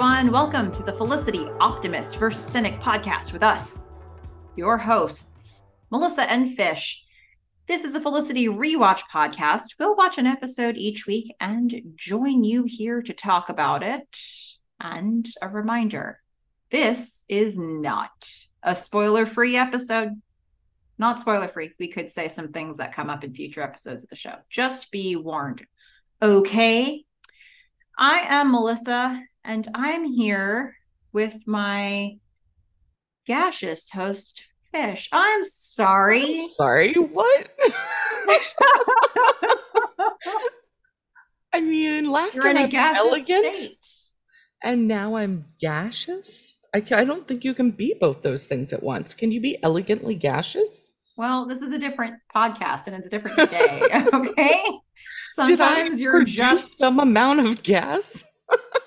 everyone. Welcome to the Felicity Optimist versus Cynic podcast with us, your hosts, Melissa and Fish. This is a Felicity rewatch podcast. We'll watch an episode each week and join you here to talk about it. And a reminder this is not a spoiler free episode. Not spoiler free. We could say some things that come up in future episodes of the show. Just be warned. Okay. I am Melissa, and I'm here with my gaseous host, Fish. I'm sorry. I'm sorry, what? I mean, last You're time I'm elegant, state. and now I'm gaseous. I, I don't think you can be both those things at once. Can you be elegantly gaseous? Well, this is a different podcast and it's a different day. okay. Sometimes you're just, some amount of gas.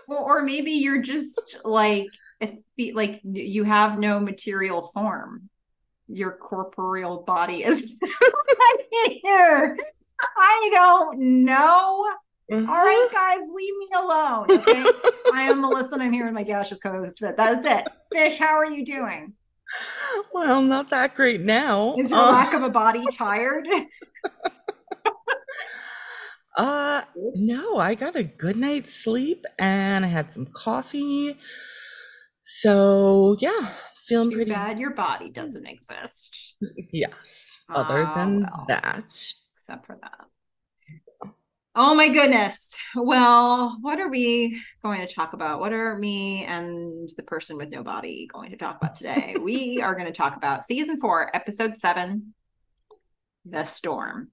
Or, or maybe you're just like, like you have no material form. Your corporeal body is here. I don't know. All right, guys, leave me alone. Okay. I am Melissa and I'm here with my gaseous co-host. That's it. Fish, how are you doing? Well, not that great now. Is your Uh, lack of a body tired? uh, no, I got a good night's sleep and I had some coffee. So yeah, feeling Too pretty bad your body doesn't exist, Yes. Other Ah, than well. that, except for that. Oh my goodness. Well, what are we going to talk about? What are me and the person with no body going to talk about today? we are going to talk about season four, episode seven, The Storm.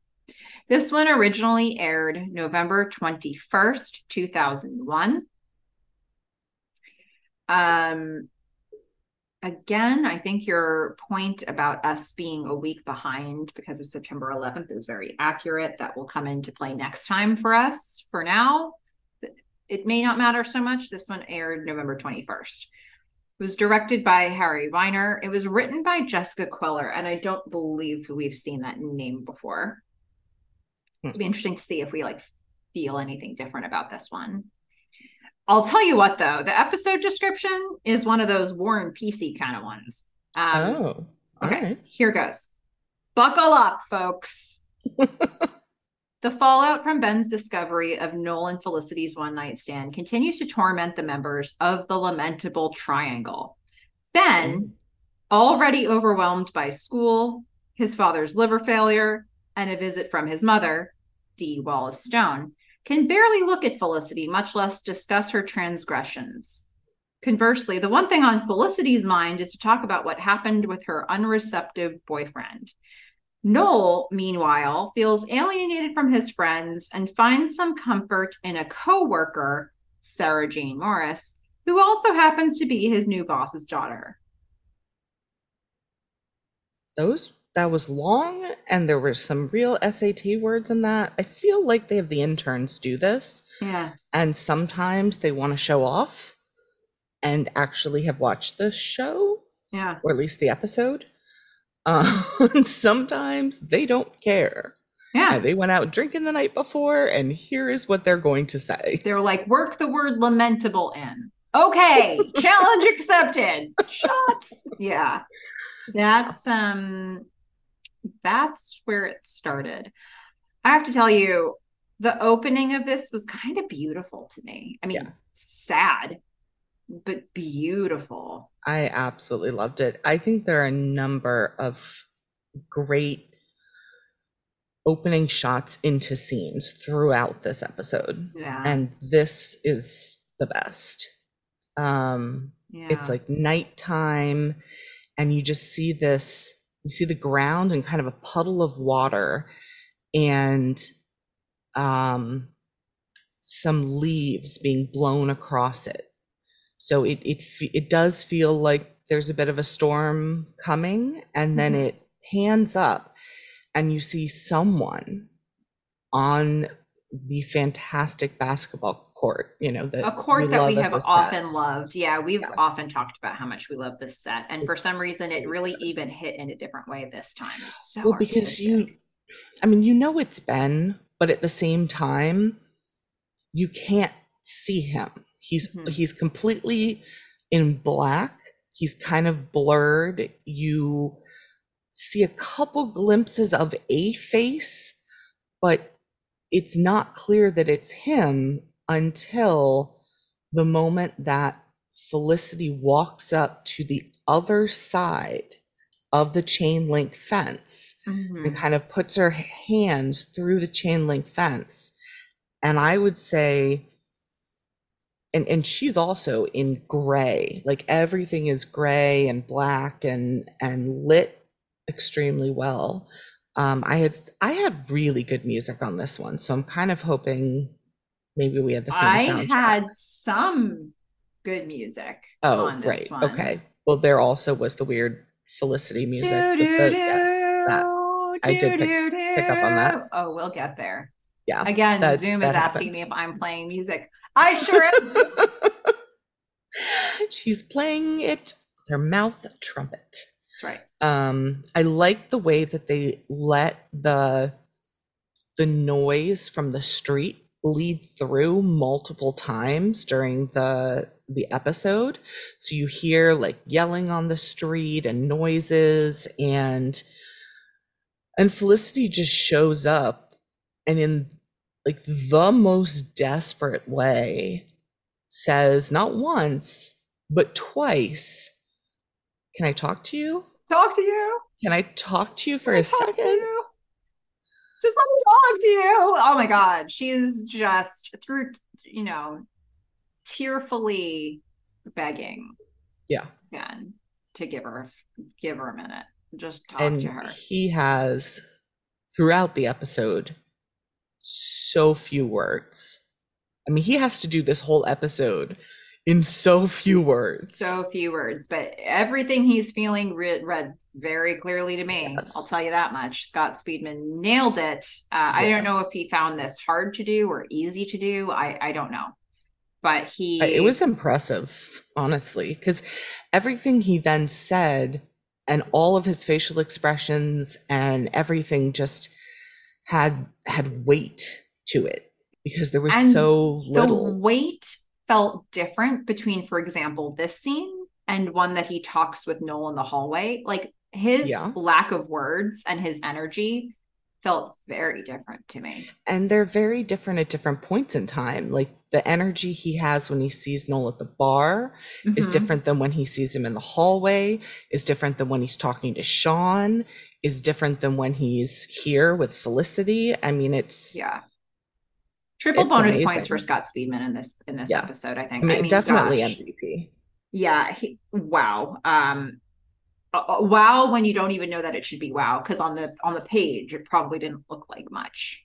This one originally aired November 21st, 2001. Um, again, I think your point about us being a week behind because of September 11th is very accurate. That will come into play next time for us. For now, it may not matter so much. This one aired November 21st. It was directed by Harry Weiner. It was written by Jessica Queller, and I don't believe we've seen that name before. It'd be interesting to see if we like feel anything different about this one. I'll tell you what, though, the episode description is one of those War and Peace kind of ones. Um, oh, all okay, right. here goes. Buckle up, folks. the fallout from Ben's discovery of Noel and Felicity's one night stand continues to torment the members of the lamentable triangle. Ben, already overwhelmed by school, his father's liver failure, and a visit from his mother, Dee Wallace Stone, can barely look at Felicity, much less discuss her transgressions. Conversely, the one thing on Felicity's mind is to talk about what happened with her unreceptive boyfriend. Noel, meanwhile, feels alienated from his friends and finds some comfort in a co-worker, Sarah Jane Morris, who also happens to be his new boss's daughter. Those that was long, and there were some real SAT words in that. I feel like they have the interns do this, Yeah. and sometimes they want to show off and actually have watched the show, Yeah. or at least the episode. Uh, and sometimes they don't care. Yeah. And they went out drinking the night before, and here is what they're going to say. They're like, work the word lamentable in. Okay, challenge accepted. Shots. Yeah. That's um that's where it started. I have to tell you, the opening of this was kind of beautiful to me. I mean, Yeah. sad, but beautiful. I absolutely loved it. I think there are a number of great opening shots into scenes throughout this episode, Yeah. and this is the best. Um, yeah. It's like nighttime, and you just see this you see the ground and kind of a puddle of water, and um, some leaves being blown across it. So it it it does feel like there's a bit of a storm coming, and then Mhm. it hands up, and you see someone on the fantastic basketball court. You know that a court that we love as have set. often loved. Yeah, we've Yes. often talked about how much we love this set, and for some reason, it really even hit in a different way this time. It's so Well, because you. I mean, you know it's Ben, but at the same time, you can't see him. He's mm-hmm. he's completely in black. He's kind of blurred. You see a couple glimpses of a face, but it's not clear that it's him until the moment that Felicity walks up to the other side of the chain link fence mm-hmm. and kind of puts her hands through the chain link fence. And I would say, and, and she's also in gray, like everything is gray and black and and lit extremely well. Um, I had I had really good music on this one, so I'm kind of hoping maybe we had the same. I soundtrack. had some good music. Oh, right. One. Okay. Well, there also was the weird Felicity music. The, yes, that I did pick, pick, up on that. Oh, we'll get there. Yeah. Again, that, Zoom is asking me if I'm playing music. I sure am. She's playing it with her mouth trumpet. That's right. Um, I like the way that they let the the noise from the street bleed through multiple times during the the episode. So you hear like yelling on the street and noises and and felicity just shows up and in like the most desperate way says not once but twice. Can i talk to you talk to you can i talk to you for a second just let me talk to you. Oh my God. She's just through, you know, tearfully begging. Yeah. Again, to give her give her a minute. Just talk and to her. He has throughout the episode so few words. I mean, he has to do this whole episode in so few words. So few words, but everything he's feeling read, read very clearly to me. Yes. I'll tell you that much. Scott Speedman nailed it. Uh, yes. I don't know if he found this hard to do or easy to do. I, I don't know. But he. It was impressive, honestly, because everything he then said and all of his facial expressions and everything just had had weight to it because there was and so little the weight felt different between for example this scene and one that he talks with Noel in the hallway like his yeah. lack of words and his energy felt very different to me. And they're very different at different points in time. Like the energy he has when he sees Noel at the bar mm-hmm. is different than when he sees him in the hallway, is different than when he's talking to Sean, is different than when he's here with Felicity. I mean, it's yeah. Triple it's bonus amazing. points for Scott Speedman in this in this yeah. episode, I think. I mean, I mean definitely gosh. MVP. Yeah, he, wow. Um uh, wow when you don't even know that it should be wow because on the on the page it probably didn't look like much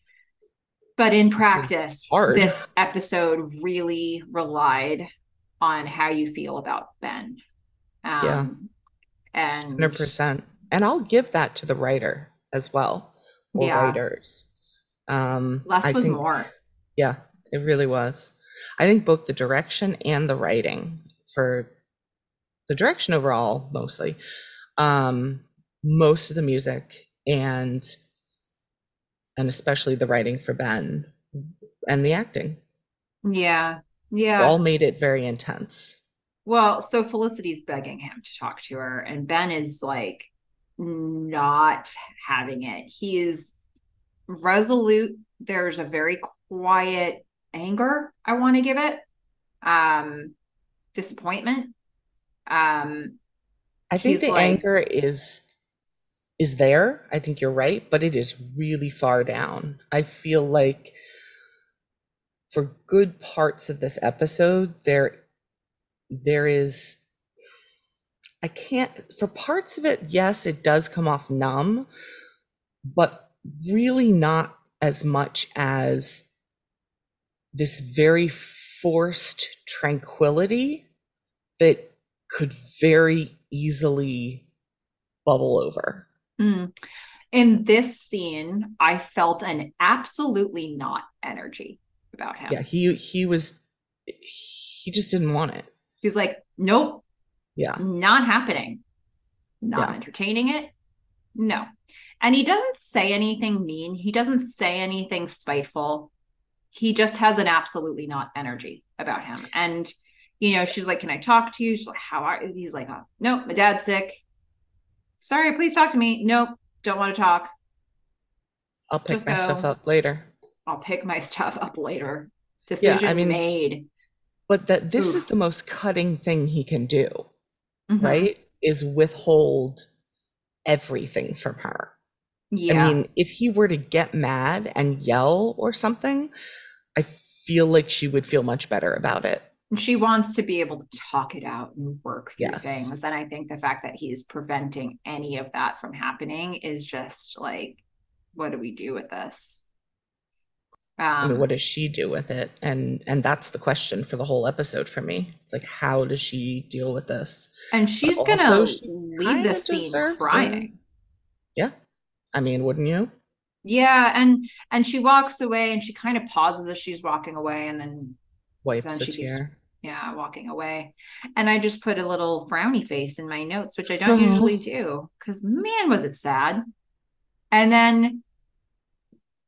but in practice this episode really relied on how you feel about ben um, yeah and 100% and i'll give that to the writer as well or yeah. writers um less I was more yeah it really was i think both the direction and the writing for the direction overall mostly um, most of the music and and especially the writing for Ben and the acting. Yeah. Yeah. All made it very intense. Well, so Felicity's begging him to talk to her, and Ben is like not having it. He is resolute. There's a very quiet anger, I want to give it. Um, disappointment. Um, I think the like, anger is is there. I think you're right, but it is really far down. I feel like for good parts of this episode there there is I can't for parts of it yes it does come off numb but really not as much as this very forced tranquility that could very easily bubble over. Mm. In this scene, I felt an absolutely not energy about him. Yeah, he he was he just didn't want it. He's like, nope. Yeah. Not happening. Not yeah. entertaining it. No. And he doesn't say anything mean. He doesn't say anything spiteful. He just has an absolutely not energy about him. And you know, she's like, "Can I talk to you?" She's like, "How are?" You? He's like, oh, "Nope, my dad's sick. Sorry, please talk to me. Nope, don't want to talk. I'll pick just my go. stuff up later. I'll pick my stuff up later. Decision yeah, I mean, made. But that this Oof. is the most cutting thing he can do, mm-hmm. right? Is withhold everything from her. Yeah. I mean, if he were to get mad and yell or something, I feel like she would feel much better about it. She wants to be able to talk it out and work through yes. things. And I think the fact that he's preventing any of that from happening is just like, what do we do with this? Um, I mean, what does she do with it? And and that's the question for the whole episode for me. It's like, how does she deal with this? And she's but gonna leave the scene crying. Yeah, I mean, wouldn't you? Yeah, and and she walks away, and she kind of pauses as she's walking away, and then wipes then a tear. Keeps, yeah, walking away, and I just put a little frowny face in my notes, which I don't usually do, because man, was it sad. And then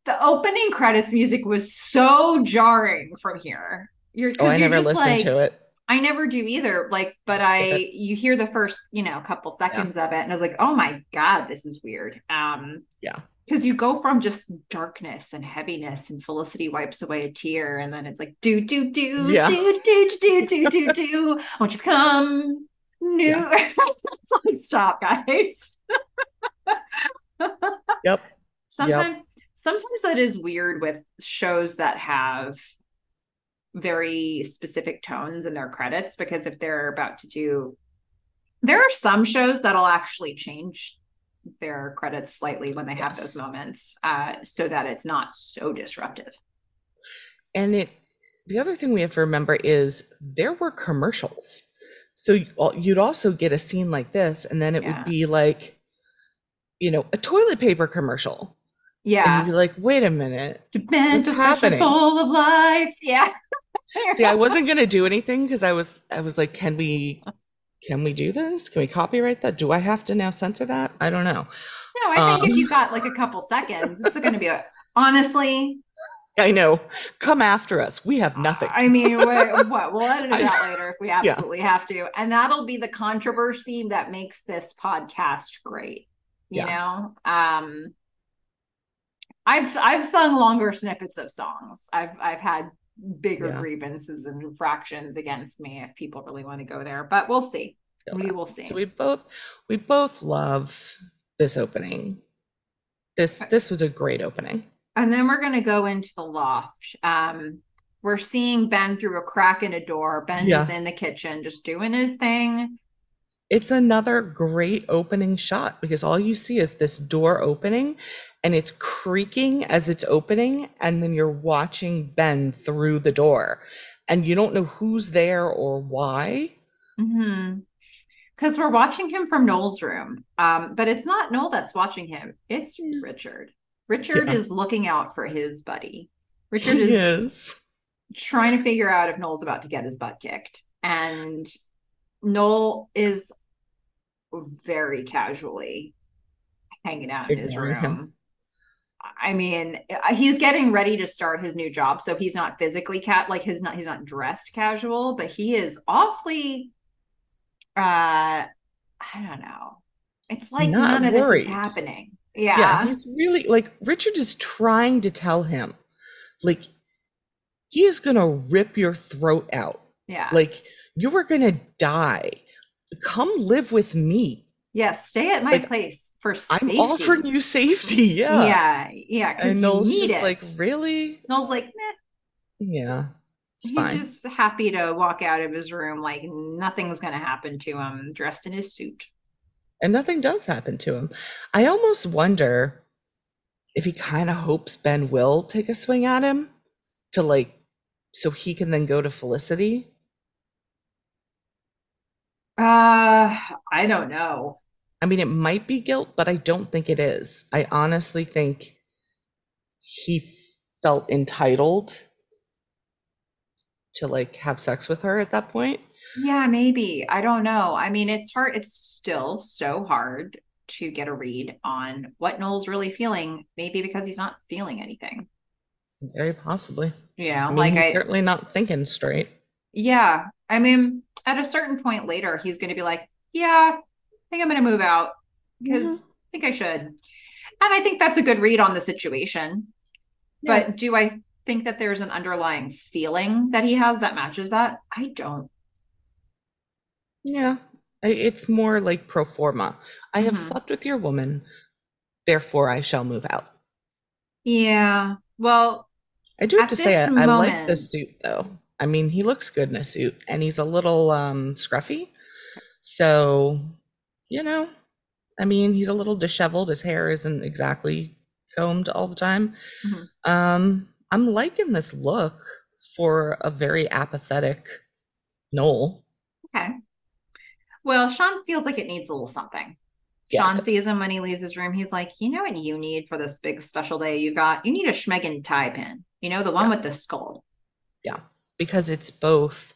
the opening credits music was so jarring from here. You're, oh, I never listened like, to it. I never do either. Like, but I, you hear the first, you know, couple seconds yeah. of it, and I was like, oh my god, this is weird. Um, yeah, because you go from just darkness and heaviness, and Felicity wipes away a tear, and then it's like, do do do yeah. do do do do do do. Won't you come new? Yeah. it's like, stop, guys. yep. Sometimes. Yep sometimes that is weird with shows that have very specific tones in their credits because if they're about to do there are some shows that'll actually change their credits slightly when they have those moments uh, so that it's not so disruptive and it the other thing we have to remember is there were commercials so you'd also get a scene like this and then it yeah. would be like you know a toilet paper commercial yeah. And you'd be like, wait a minute. What's happening? Full of life. Yeah. See, I wasn't gonna do anything because I was I was like, can we can we do this? Can we copyright that? Do I have to now censor that? I don't know. No, I think um, if you've got like a couple seconds, it's gonna be a honestly. I know. Come after us. We have nothing. I mean, what? We'll edit it out later if we absolutely yeah. have to. And that'll be the controversy that makes this podcast great. You yeah. know? Um, I've I've sung longer snippets of songs. I've I've had bigger yeah. grievances and infractions against me if people really want to go there, but we'll see. We will see. So we both we both love this opening. This this was a great opening. And then we're gonna go into the loft. Um, we're seeing Ben through a crack in a door. Ben yeah. is in the kitchen just doing his thing. It's another great opening shot because all you see is this door opening and it's creaking as it's opening and then you're watching Ben through the door and you don't know who's there or why. Mm-hmm because we're watching him from Noel's room. Um, but it's not Noel that's watching him, it's Richard. Richard yeah. is looking out for his buddy. Richard is, is, trying to figure out if Noel's about to get his butt kicked. And Noel is very casually hanging out in his room. Him. I mean, he's getting ready to start his new job, so he's not physically cat like his not he's not dressed casual, but he is awfully uh I don't know. It's like not none worried. of this is happening. Yeah. Yeah, he's really like Richard is trying to tell him like he is going to rip your throat out. Yeah. Like you were going to die. Come live with me. Yeah, stay at my like, place for safety. I'm offering you safety. Yeah. Yeah. Yeah. And Noel's just it. like, really? Noel's like, Meh. Yeah. He's fine. just happy to walk out of his room like nothing's going to happen to him, dressed in his suit. And nothing does happen to him. I almost wonder if he kind of hopes Ben will take a swing at him to like, so he can then go to Felicity. Uh, I don't know. I mean, it might be guilt, but I don't think it is. I honestly think he felt entitled to like have sex with her at that point. Yeah, maybe. I don't know. I mean, it's hard. It's still so hard to get a read on what Noel's really feeling, maybe because he's not feeling anything. Very possibly. Yeah, I mean, like he's I certainly not thinking straight. yeah, I mean, at a certain point later, he's going to be like, "Yeah, I think I'm going to move out because I think I should." And I think that's a good read on the situation. Yeah. But do I think that there's an underlying feeling that he has that matches that? I don't. Yeah. It's more like pro forma. I have Mhm. slept with your woman, therefore I shall move out. Yeah. Well, I do have to say, I, this I like the moment- suit though. I mean, he looks good in a suit and he's a little um scruffy. So, you know, I mean, he's a little disheveled. His hair isn't exactly combed all the time. Mhm. Um, I'm liking this look for a very apathetic Noel. okay. Well, Sean feels like it needs a little something. Yeah, Sean sees him when he leaves his room. He's like, you know what you need for this big special day you got? You need a Schmegan tie pin. You know, the one Yeah. with the skull. Because it's both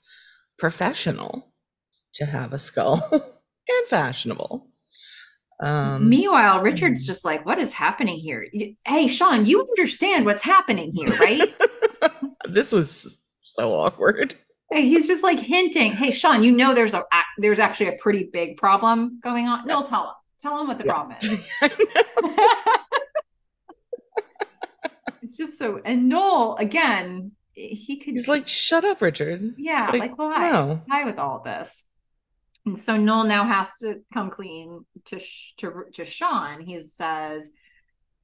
professional to have a skull and fashionable. Um, Meanwhile, Richard's just like, what is happening here? Hey, Sean, you understand what's happening here, right? this was so awkward. Hey, He's just like hinting, hey, Sean, you know there's a there's actually a pretty big problem going on. No, tell him. Tell him what the Yeah. problem is. it's just so and Noel again, he could He's like, shut up, Richard. yeah, like, like, why? No. Why with all this? And so Noel now has to come clean to Sh- to to Sean. He says,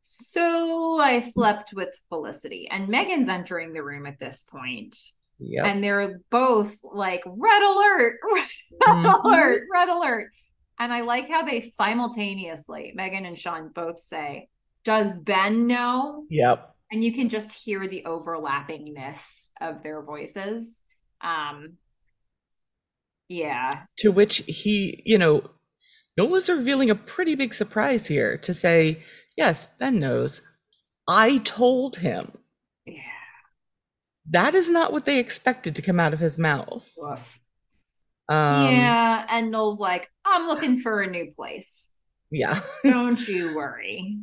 "So I slept with Felicity," and Meghan's entering the room at this point, Yep. and they're both like, "Red alert! Red Mhm. alert! Red alert!" And I like how they simultaneously, Meghan and Sean both say, "Does Ben know?" Yep. And you can just hear the overlappingness of their voices um yeah To which he, you know, Noah's revealing a pretty big surprise here to say, yes, Ben knows. I told him. yeah That is not what they expected to come out of his mouth. Um, yeah and noel's like i'm looking for a new place Yeah. don't you worry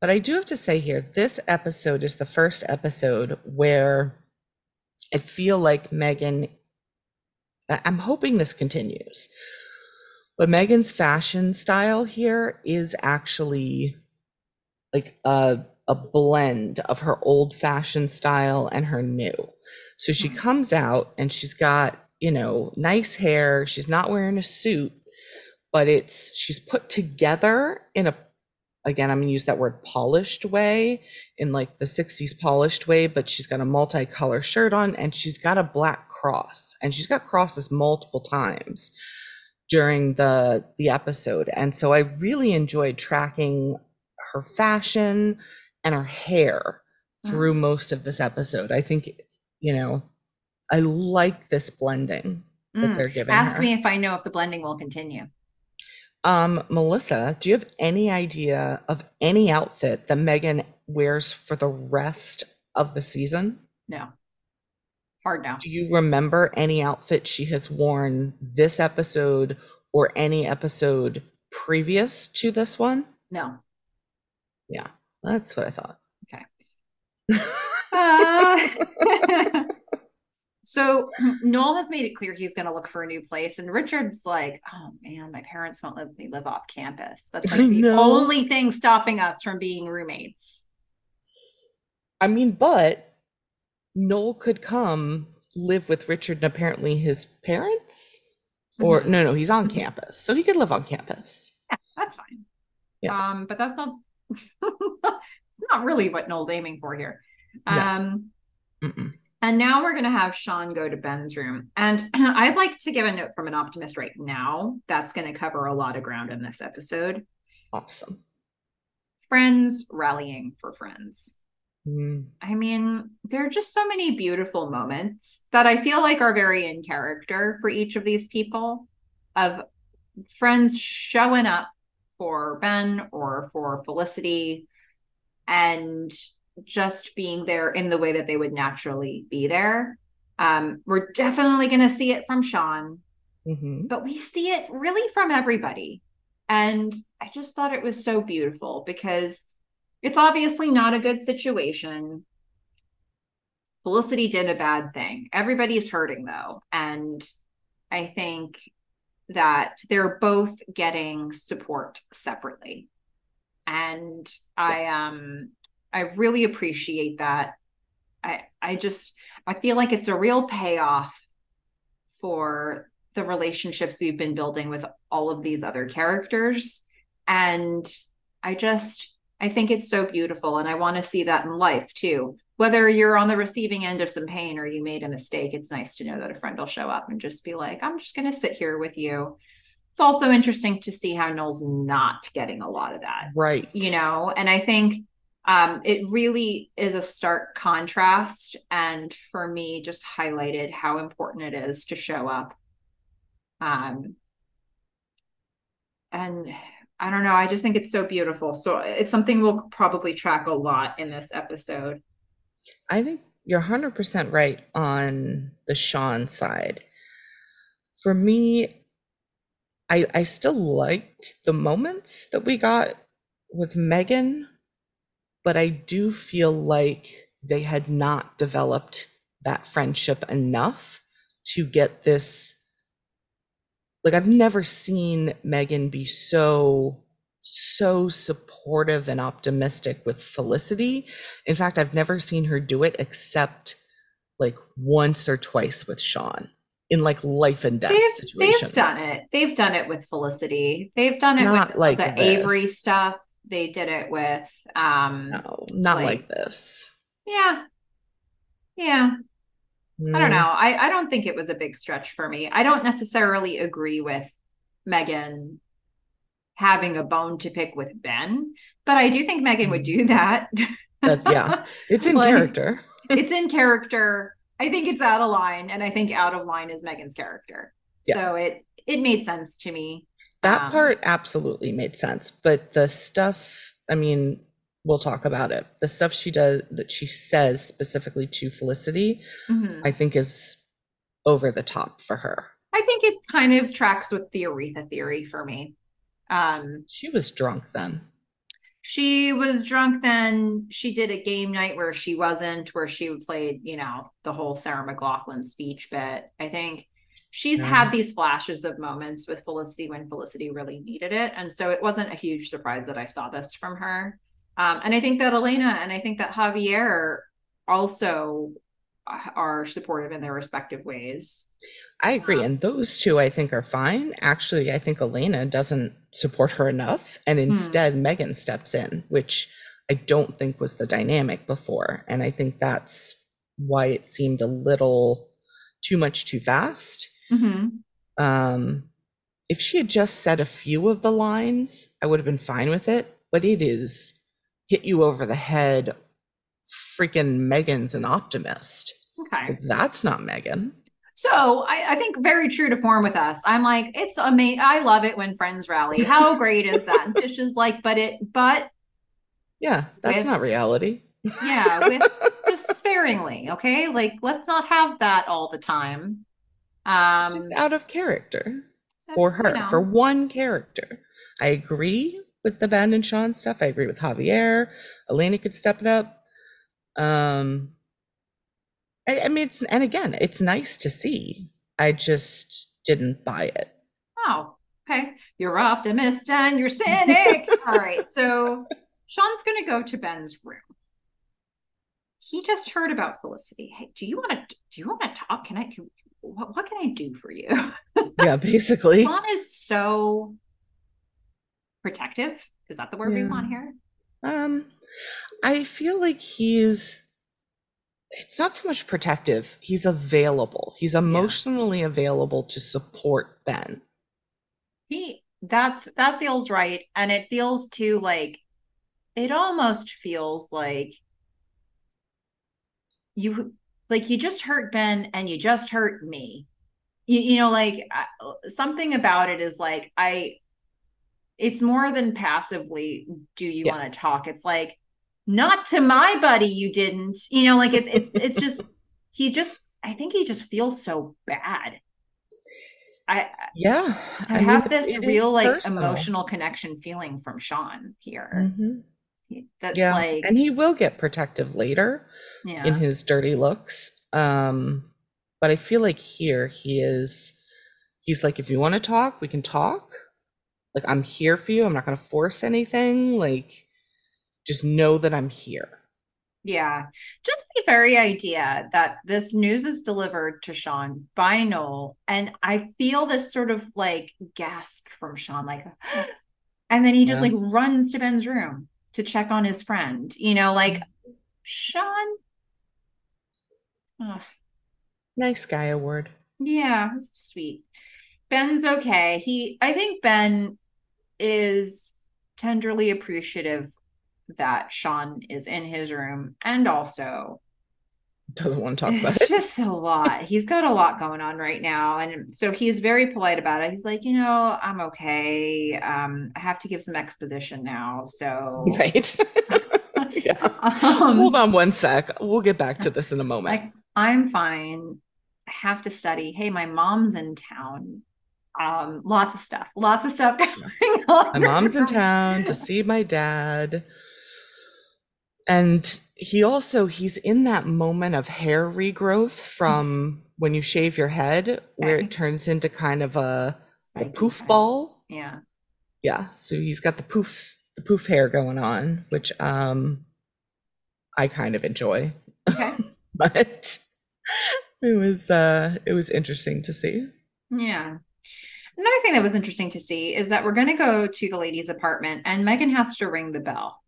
But I do have to say here, this episode is the first episode where I feel like Meghan, I'm hoping this continues, but Meghan's fashion style here is actually like a, a blend of her old fashioned style and her new. So she Hmm. comes out and she's got, you know, nice hair. She's not wearing a suit, but it's, she's put together in a again, I'm gonna use that word polished way in like the 60s polished way, but she's got a multicolor shirt on and she's got a black cross and she's got crosses multiple times during the the episode. And so I really enjoyed tracking her fashion and her hair through most of this episode. I think, you know, I like this blending that Mm. they're giving ask her. me if i know if the blending will continue Um, Melissa, do you have any idea of any outfit that Meghan wears for the rest of the season? no hard no Do you remember any outfit she has worn this episode or any episode previous to this one? no Yeah, that's what I thought. Okay. Uh, so Noel has made it clear he's going to look for a new place, and Richard's like, "Oh man, my parents won't let me live off campus. That's like the know. only thing stopping us from being roommates." I mean, but Noel could come live with Richard and apparently his parents. Or Mhm. no, no, he's on Mhm. campus. So he could live on campus. Yeah, that's fine. Yeah. Um, but that's not. it's not really what Noel's aiming for here. No. Um. And now we're going to have Sean go to Ben's room. And I'd like to give a note from an optimist right now. That's going to cover a lot of ground in this episode. Awesome. Friends rallying for friends. Mm. I mean, there are just so many beautiful moments that I feel like are very in character for each of these people of friends showing up for Ben or for Felicity and just being there in the way that they would naturally be there. Um, we're definitely going to see it from Sean, hmm but we see it really from everybody. And I just thought it was so beautiful because it's obviously not a good situation. Felicity did a bad thing. Everybody's hurting though. And I think that they're both getting support separately. And yes. I um I really appreciate that. I I just I feel like it's a real payoff for the relationships we've been building with all of these other characters and I just I think it's so beautiful and I want to see that in life too. Whether you're on the receiving end of some pain or you made a mistake, it's nice to know that a friend will show up and just be like, I'm just going to sit here with you. It's also interesting to see how Noel's not getting a lot of that. Right. You know, and I think um, it really is a stark contrast. And for me, just highlighted how important it is to show up. Um, and I don't know. I just think it's so beautiful. So it's something we'll probably track a lot in this episode. I think you're 100% right on the Sean side. For me, I I still liked the moments that we got with Megan but I do feel like they had not developed that friendship enough to get this. Like, I've never seen Meghan be so, so supportive and optimistic with Felicity. In fact, I've never seen her do it except like once or twice with Sean in like life and death they've, situations. They've done it. They've done it with Felicity. They've done it Not with like the this. Avery stuff they did it with um no not like, like this. Yeah. Yeah. Mm. i don't mm. know. I, I don't think it was a big stretch for me. I don't necessarily agree with meghan having a bone to pick with ben but i do think meghan would do that, that yeah. It's in like, character. it's in character. I think it's out of line and i think out of line is meghan's character. Yes. so it it made sense to me that um, part absolutely made sense. But the stuff, I mean, we'll talk about it. The stuff she does that she says specifically to Felicity, mm-hmm. I think is over the top for her. I think it kind of tracks with the Aretha theory for me. Um, she was drunk then. She was drunk then. She did a game night where she wasn't, where she played, you know, the whole Sarah McLachlan speech bit. I think she's yeah. had these flashes of moments with Felicity when Felicity really needed it. And so it wasn't a huge surprise that I saw this from her. Um, and I think that Elena and I think that Javier also are supportive in their respective ways. I agree. Um, and those two I think are fine. Actually, I think Elena doesn't support her enough. And hmm. instead, hmm. Meghan steps in, which I don't think was the dynamic before. And I think that's why it seemed a little too much too fast. Mm-hmm. Um, if she had just said a few of the lines, I would have been fine with it. But it is hit you over the head. Freaking Meghan's an optimist. Okay. That's not Meghan. So I, I, think very true to form with us. I'm like, it's amazing. I love it when friends rally. How great is that? And Fish is like, but it, but yeah, that's with, not reality. Yeah, with sparingly, okay? Like, let's not have that all the time. Um, just out of character for her, you know. for one character. I agree with the Ben and Sean stuff. I agree with Javier. Elena could step it up. Um, I, I mean, it's and again, it's nice to see. I just didn't buy it. Oh, okay. You're optimist and you're cynic. All right. So Sean's going to go to Ben's room he just heard about Felicity. Hey, do you want to do you want to talk? Can I can, what, what can I do for you? yeah, basically. Juan is so protective. Is that the word yeah. we want here? Um I feel like he's it's not so much protective. He's available. He's emotionally yeah. available to support Ben. He that's that feels right and it feels too like it almost feels like you like you just hurt Ben and you just hurt me. You, you know, like something about it is like I. It's more than passively. Do you yeah. want to talk? It's like not to my buddy. You didn't. You know, like it, it's it's just he just. I think he just feels so bad. I yeah. I, I have mean, this real like emotional connection feeling from Sean here. Mm-hmm. That's Yeah. like, And he will get protective later in his dirty looks. Um, but I feel like here he is, he's like, if you want to talk, we can talk. Like, I'm here for you. I'm not going to force anything. Like, just know that I'm here. yeah. Just the very idea that this news is delivered to Sean by Noel, and I feel this sort of like gasp from Sean, like, and then he just Yeah. like runs to Ben's room to check on his friend. You know, like mm-hmm. Sean. Ugh. Nice guy award. Yeah, sweet. Ben's okay. He, I think Ben is tenderly appreciative that Sean is in his room and also Doesn't want to talk about it's it. just a lot. He's got a lot going on right now. And so he's very polite about it. He's like, you know, I'm okay. Um, I have to give some exposition now. So Right. yeah. um, Hold on one sec. We'll get back to this in a moment. like I'm fine. I have to study. Hey, my mom's in town. Um, lots of stuff. Lots of stuff going on. My mom's in town to see my dad. And he also he's in that moment of hair regrowth from when you shave your head where Okay. it turns into kind of a, a poof ball. Yeah. Yeah, so he's got the poof the poof hair going on, which um I kind of enjoy. Okay. But it was uh it was interesting to see. Yeah. Another thing that was interesting to see is that we're going to go to the lady's apartment and Meghan has to ring the bell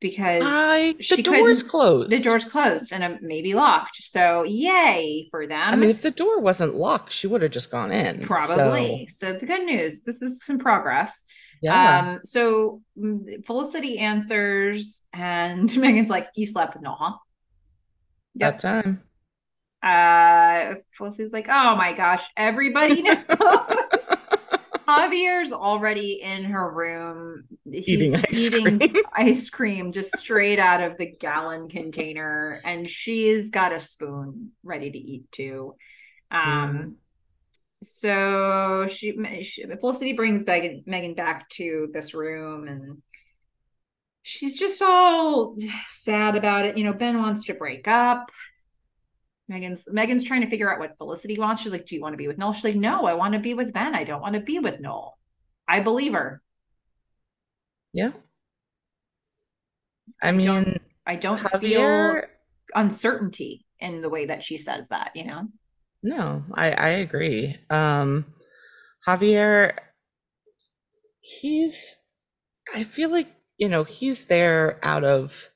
because I she the door's closed. the door's closed and it may be locked. So yay for them. I mean, if the door wasn't locked, she would have just gone in. Probably. So, So, the good news, this is some progress. yeah. Um, so mm, Felicity answers, and Meghan's like, "You slept with Noel, huh?" that time. Uh, Felicity's like, "Oh my gosh, everybody knows." Javier's already in her room. He's Eating ice eating cream. ice cream just straight out of the gallon container, and she's got a spoon ready to eat too. Um, so she, she Felicity brings Meghan, Meghan back to this room, and she's just all sad about it. You know, Ben wants to break up. Meghan's Meghan's trying to figure out what Felicity wants. She's like, "Do you want to be with Noel?" She's like, "No, I want to be with Ben. I don't want to be with Noel." I believe her. Yeah. I don't mean, I don't feel Javier, uncertainty in the way that she says that, you know? no, I, I agree. Um, Javier, he's, I feel like, you know, he's there out of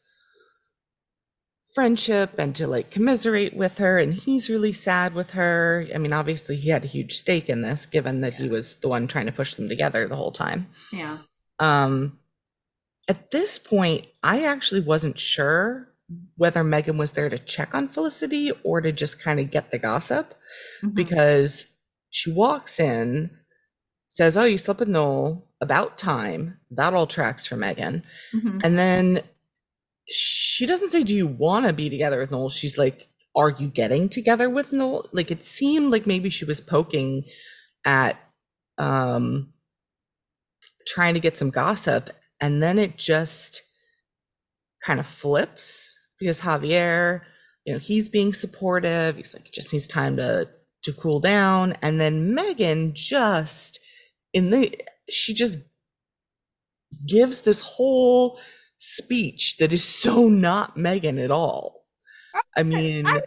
friendship and to like commiserate with her, and he's really sad with her. I mean, obviously, he had a huge stake in this, given that he was the one trying to push them together the whole time. Yeah. Um, at this point, I actually wasn't sure whether Meghan was there to check on Felicity or to just kind of get the gossip Mhm. because she walks in, says, Oh, you slept with Noel, about time. That all tracks for Meghan. Mhm. And then she doesn't say, Do you want to be together with Noel? She's like, Are you getting together with Noel? Like it seemed like maybe she was poking at um trying to get some gossip. And then it just kind of flips because Javier, you know, he's being supportive. He's like, just needs time to to cool down. And then Meghan just in the she just gives this whole speech that is so not Meghan at all. I mean, I-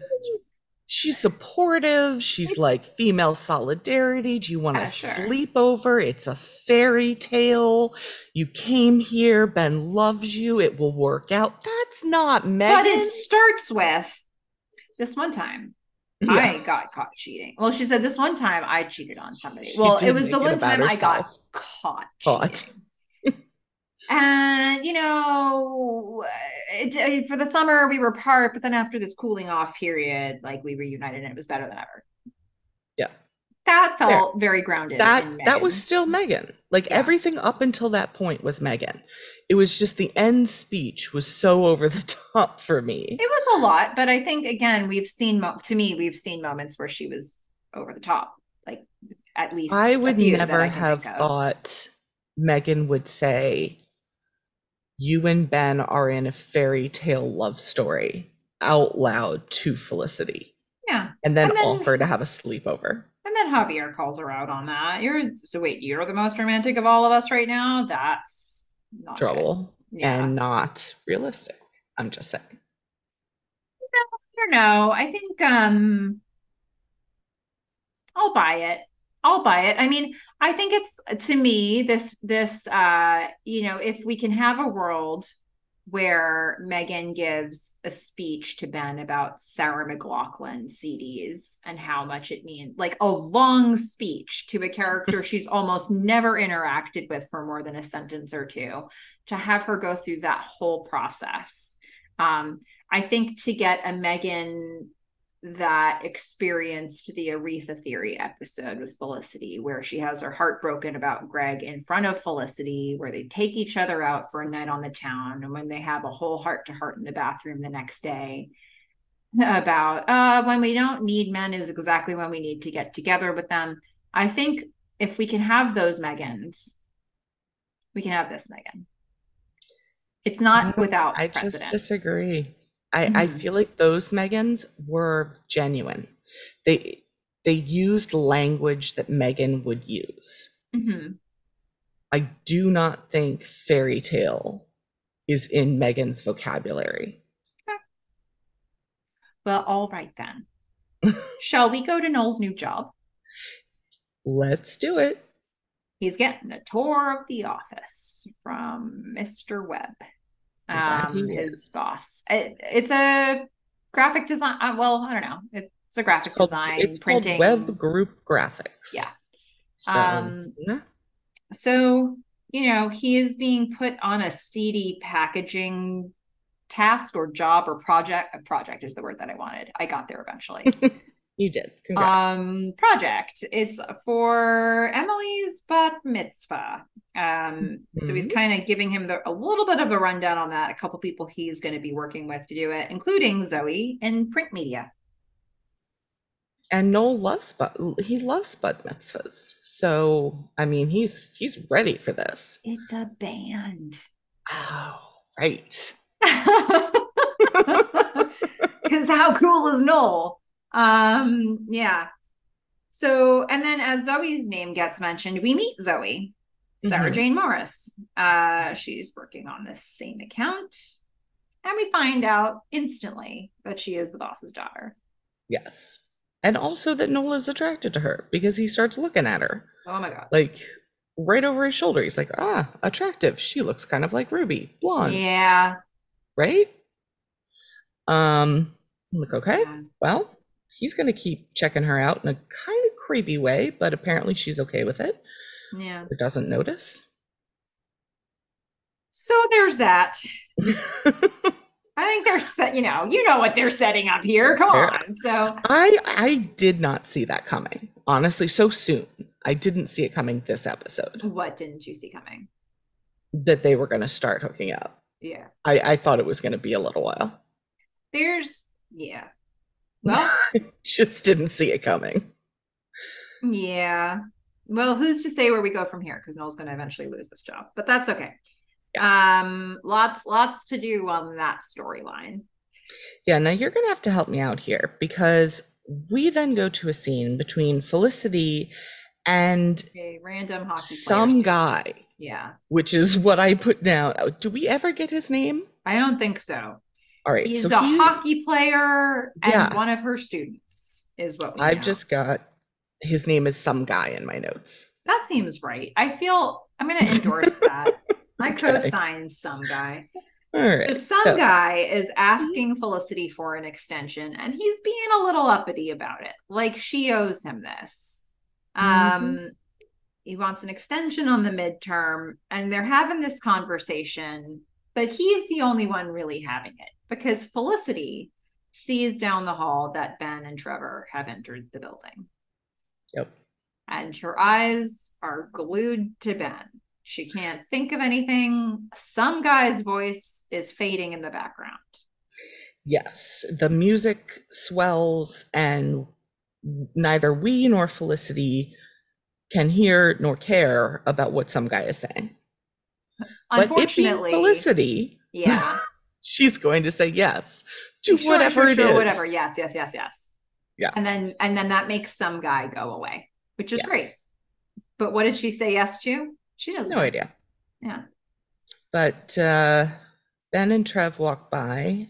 she's supportive. She's like female solidarity. Do you want to sure. sleep over? It's a fairy tale. You came here. Ben loves you. It will work out. That's not Meghan. But it starts with this one time Yeah. I got caught cheating. Well, she said this one time I cheated on somebody. She well, it was the one time I got herself. caught Caught. And you know, it, it- for the summer we were apart, but then after this cooling off period, like we reunited and it was better than ever. Yeah. That felt very grounded. that that was still Meghan. Like Yeah. everything up until that point was Meghan. It was just the end speech was so over the top for me. It was a lot, but I think again we've seen mo- to me we've seen moments where she was over the top, like at least i would never I have thought Meghan would say, you and Ben are in a fairy tale love story out loud to Felicity Yeah. and then, And then- offer to have a sleepover. And then Javier calls her out on that. You're so wait, you're the most romantic of all of us right now? That's not. Trouble Yeah. and not realistic. I'm just saying. I don't know. I think um I'll buy it. I'll buy it. I mean, I think it's to me this this uh you know, if we can have a world where Meghan gives a speech to Ben about Sarah McLachlan CDs and how much it means, like a long speech to a character she's almost never interacted with for more than a sentence or two, to have her go through that whole process. Um, I think to get a Meghan that experienced the Aretha Theory episode with Felicity, where she has her heart broken about Greg in front of Felicity, where they take each other out for a night on the town, and when they have a whole heart to heart in the bathroom the next day about uh, when we don't need men is exactly when we need to get together with them. I think if we can have those Meghans, we can have this Meghan. It's not without I precedent. just disagree. I, I Mhm. feel like those Meghans were genuine. They they used language that Meghan would use. Mhm. I do not think fairy tale is in Meghan's vocabulary. Well, all right then. Shall we go to Noel's new job? Let's do it. He's getting a tour of the office from Mr. Webb, um, his is. boss. It, it's a graphic design. Uh, well, I don't know. It's a graphic It's called, design, it's printing. called Webb Group Graphics. Yeah. So, Um, yeah. So, you know, he is being put on a seedy packaging task or job or project. A project is the word that I wanted. I got there eventually. you did. Congrats. um project it's for emily's bat mitzvah um so he's Mhm. kind of giving him the, a little bit of a rundown on that a couple people he's going to be working with to do it including zoe in print media and Noel loves but he loves bat mitzvahs. So I mean he's he's ready for this. it's a band Oh, right. because how cool is noel um yeah so and then as zoe's name gets mentioned we meet zoe sarah Mhm. jane morris uh she's working on this same account and we find out instantly that she is the boss's daughter Yes. And also that Noel is attracted to her because he starts looking at her. oh my god Like right over his shoulder. He's like, ah, attractive. She looks kind of like Ruby. Blonde. yeah Right? Um, I'm like, okay, Yeah. well, he's gonna keep checking her out in a kind of creepy way, but apparently she's okay with it yeah or doesn't notice. so there's that i think they're set you know you know what they're setting up here come on so I I did not see that coming. Honestly, so soon. I didn't see it coming this episode what didn't you see coming that they were gonna start hooking up. yeah I, I thought it was gonna be a little while. there's yeah well Just didn't see it coming. Yeah. Well, who's to say where we go from here? Because Noel's going to eventually lose this job, but that's okay. Um, lots, lots to do on that storyline. Yeah, now you're gonna have to help me out here because we then go to a scene between Felicity and A random hockey some guy, Yeah, which is what I put down. Do we ever get his name? I don't think so. All right, He's so a he- hockey player and Yeah. one of her students is what we I've know. just got his name is some guy in my notes. that seems right. I feel I'm going to endorse that. I Okay. co-sign some guy. All right, So some so- guy is asking Felicity for an extension, and he's being a little uppity about it. Like she owes him this. Um, he wants an extension on the midterm, and they're having this conversation, but he's the only one really having it because Felicity sees down the hall that Ben and Trevor have entered the building, Yep. and her eyes are glued to Ben. She can't think of anything. Some guy's voice is fading in the background. Yes, the music swells, and neither we nor Felicity can hear nor care about what some guy is saying. But it being Unfortunately, Felicity, yeah. She's going to say yes to Sure, whatever sure, it sure, is. whatever. Yes, yes, yes, yes. Yeah. And then and then that makes some guy go away, which is Yes. great. But what did she say yes to? She doesn't No know. idea. Yeah. But uh, Ben and Trev walk by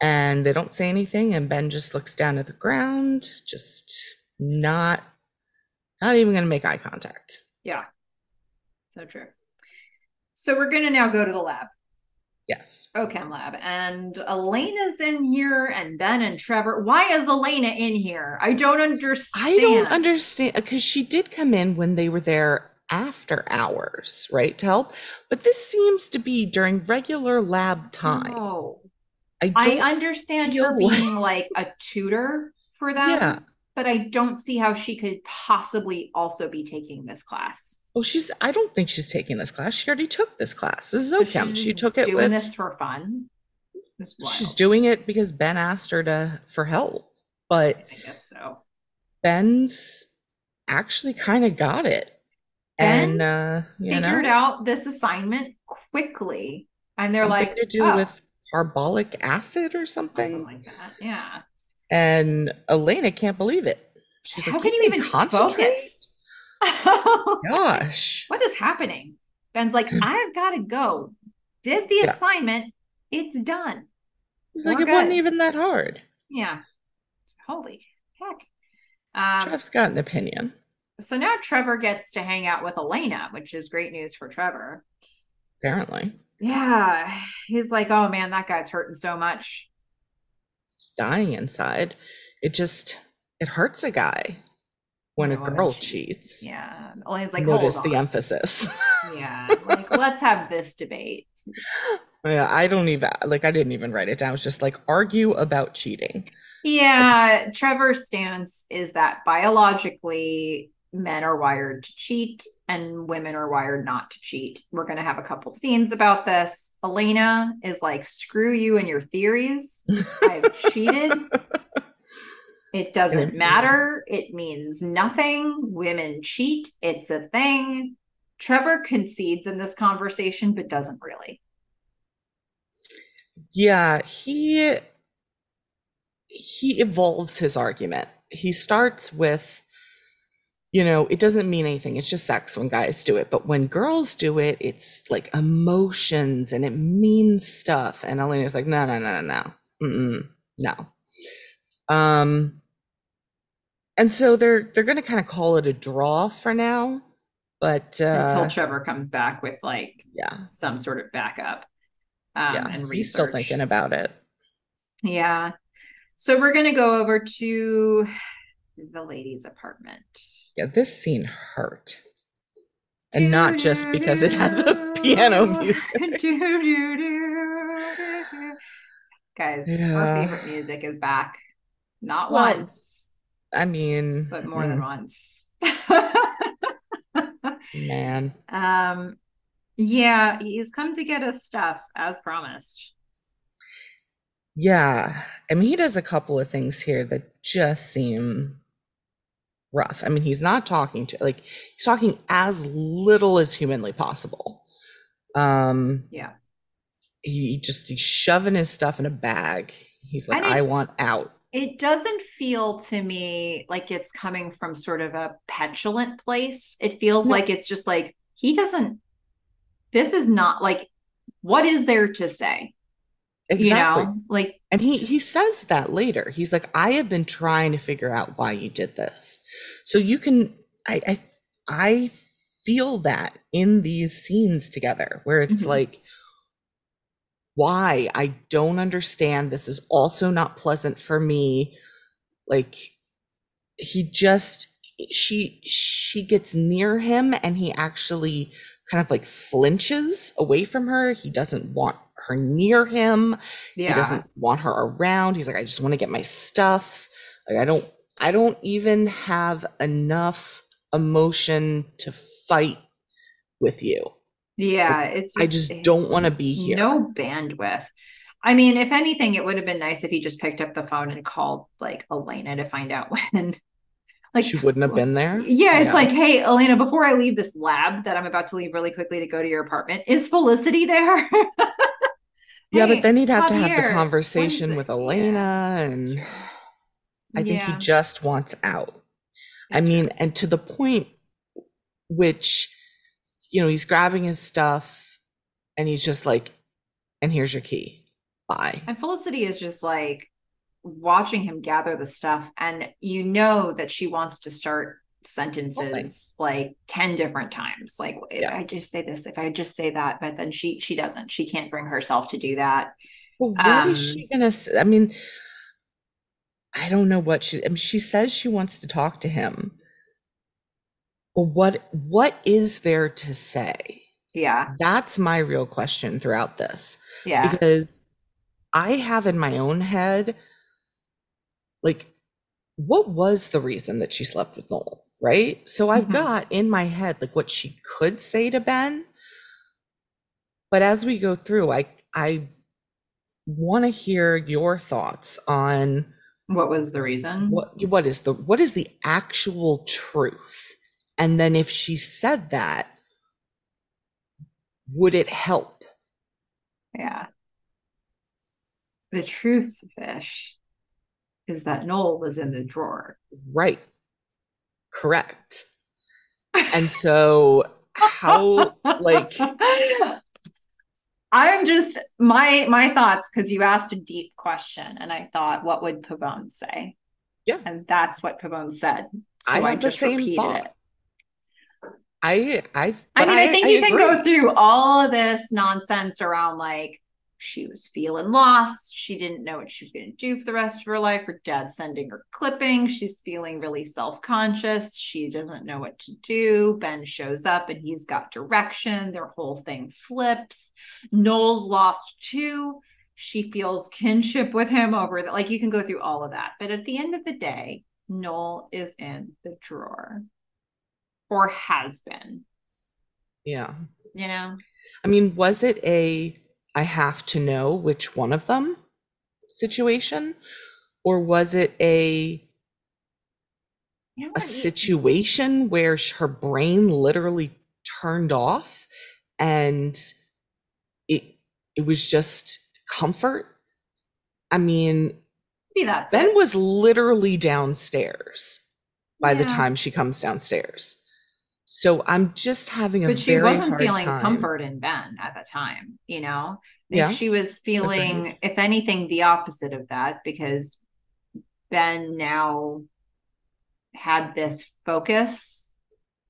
and they don't say anything. And Ben just looks down at the ground, just not, not even going to make eye contact. Yeah. So true. So we're gonna now go to the lab. Yes. OChem lab. And Elena's in here and Ben and Trevor. Why is Elena in here? I don't understand. I don't understand because she did come in when they were there after hours, right, to help. But this seems to be during regular lab time. Oh. I I understand her being like a tutor for them, Yeah. but I don't see how she could possibly also be taking this class. Well, she's. I don't think she's taking this class. She already took this class. This is OChem. She took it doing with. this for fun. It's She's doing it because Ben asked her to for help. But I guess so. Ben's actually kind of got it. Ben and uh, you Figured know, out this assignment quickly. And they're something like, to do "Oh," with carbolic acid or something. like that. Yeah. And Elena can't believe it. She's How like, can "You you even concentrate?" focus? Gosh. what is happening? Ben's like, I've got to go. Did the Yeah. assignment. It's done. He's like, We're it wasn't even that hard. Yeah. Holy heck. Um, Trev's got an opinion. so now Trevor gets to hang out with Elena, which is great news for Trevor. Apparently, Yeah. He's like, oh man, that guy's hurting so much. he's dying inside. It just it hurts a guy when a girl cheats. Yeah. Elena's like, Notice the emphasis. Yeah. Like, let's have this debate. yeah, I don't even like. I didn't even write it down. It's just like argue about cheating. Yeah, Trevor's stance is that biologically men are wired to cheat and women are wired not to cheat. We're going to have a couple scenes about this. Elena is like, screw you and your theories. I've cheated. It doesn't matter. It means nothing. Women cheat. It's a thing. Trevor concedes in this conversation, but doesn't really. Yeah, he he evolves his argument. He starts with, you know, it doesn't mean anything. It's just sex when guys do it, but when girls do it, it's like emotions and it means stuff. And Elena's like, no, no, no, no, no, Mm-mm, no. Um, and so they're they're gonna kind of call it a draw for now, but Until uh, Trevor comes back with like yeah, some sort of backup. Um, yeah, and he's still thinking about it. Yeah. So we're gonna go over to the ladies' apartment. Yeah, this scene hurt. And not just because it had the piano music. Guys, our favorite music is back. Not once, I mean, but more than mm, once. man. um, yeah, he's come to get us stuff as promised. Yeah. I mean, he does a couple of things here that just seem rough. I mean, he's not talking to like he's talking as little as humanly possible. Um, Yeah. he just he's shoving his stuff in a bag. He's like, it- I want out. It doesn't feel to me like it's coming from sort of a petulant place. It feels No. like it's just like he doesn't. This is not like what is there to say? Exactly. You know, like And he he says that later. He's like, I have been trying to figure out why you did this. So you can I I I feel that in these scenes together where it's Mhm. like why I don't understand. This is also not pleasant for me. Like he just she she gets near him and he actually kind of like flinches away from her. He doesn't want her near him yeah, he doesn't want her around he's like i just want to get my stuff like i don't i don't even have enough emotion to fight with you yeah. It's i just don't want to be here no bandwidth. I mean, if anything, it would have been nice if he just picked up the phone and called like Elena to find out when like she wouldn't have been there. Yeah, it's yeah. like, hey, Elena, before I leave this lab that I'm about to leave really quickly to go to your apartment, is Felicity there? yeah, hey, but then he'd have to have the conversation with Elena, yeah, and I think yeah. he just wants out. That's I mean, true. and to the point which, you know, he's grabbing his stuff and he's just like, and here's your key. Bye. And Felicity is just like, watching him gather the stuff and you know that she wants to start sentences like 10 different times like yeah. i just say this if i just say that but then she she doesn't she can't bring herself to do that well, what um, is she gonna say? i mean i don't know what she I mean, she says she wants to talk to him what what is there to say yeah that's my real question throughout this yeah because i have in my own head like what was the reason that she slept with Noel, right? So I've mm-hmm. got in my head like what she could say to Ben. But as we go through, I I want to hear your thoughts on what was the reason? What what is the what is the actual truth? And then if she said that, would it help? Yeah. The truth, fish, is that Noel was in the drawer. Right. Correct. And so how like I'm just my my thoughts because you asked a deep question and I thought what would Pavone say? Yeah. And that's what Pavone said. So I, I just repeated thought. it. I I I mean I, I think I you agree. can go through all of this nonsense around like she was feeling lost. She didn't know what she was going to do for the rest of her life. Her dad's sending her clippings. She's feeling really self conscious. She doesn't know what to do. Ben shows up and he's got direction. Their whole thing flips. Noel's lost too. She feels kinship with him over that. Like you can go through all of that. But at the end of the day, Noel is in the drawer or has been. Yeah. You know? I mean, was it a I have to know which one of them situation? Or was it a you know a situation where her brain literally turned off and it it was just comfort? I mean, Ben it. was literally downstairs by yeah. the time she comes downstairs. So I'm just having a but she wasn't feeling time. comfort in Ben at the time, you know. Yeah. She was feeling, if anything, the opposite of that because Ben now had this focus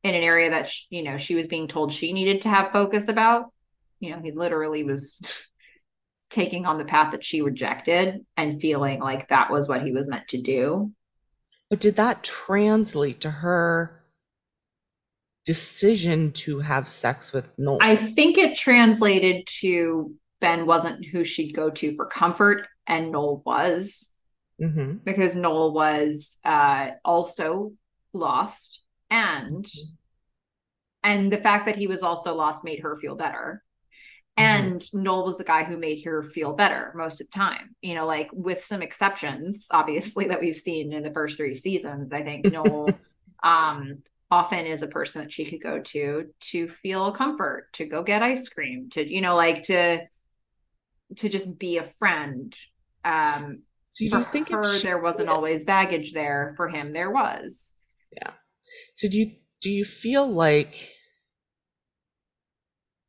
in an area that she, you know she was being told she needed to have focus about. You know, he literally was taking on the path that she rejected and feeling like that was what he was meant to do. But did that translate to her decision to have sex with Noel? I think it translated to Ben wasn't who she'd go to for comfort, and Noel was. Mm-hmm. Because Noel was uh, also lost, and mm-hmm. and the fact that he was also lost made her feel better. Mm-hmm. And mm-hmm. Noel was the guy who made her feel better most of the time. You know, like with some exceptions, obviously, that we've seen in the first three seasons. I think Noel um often is a person that she could go to to feel comfort to go get ice cream to you know like to to just be a friend. Um so you for think her she, there wasn't always baggage there. For him there was. Yeah. So do you do you feel like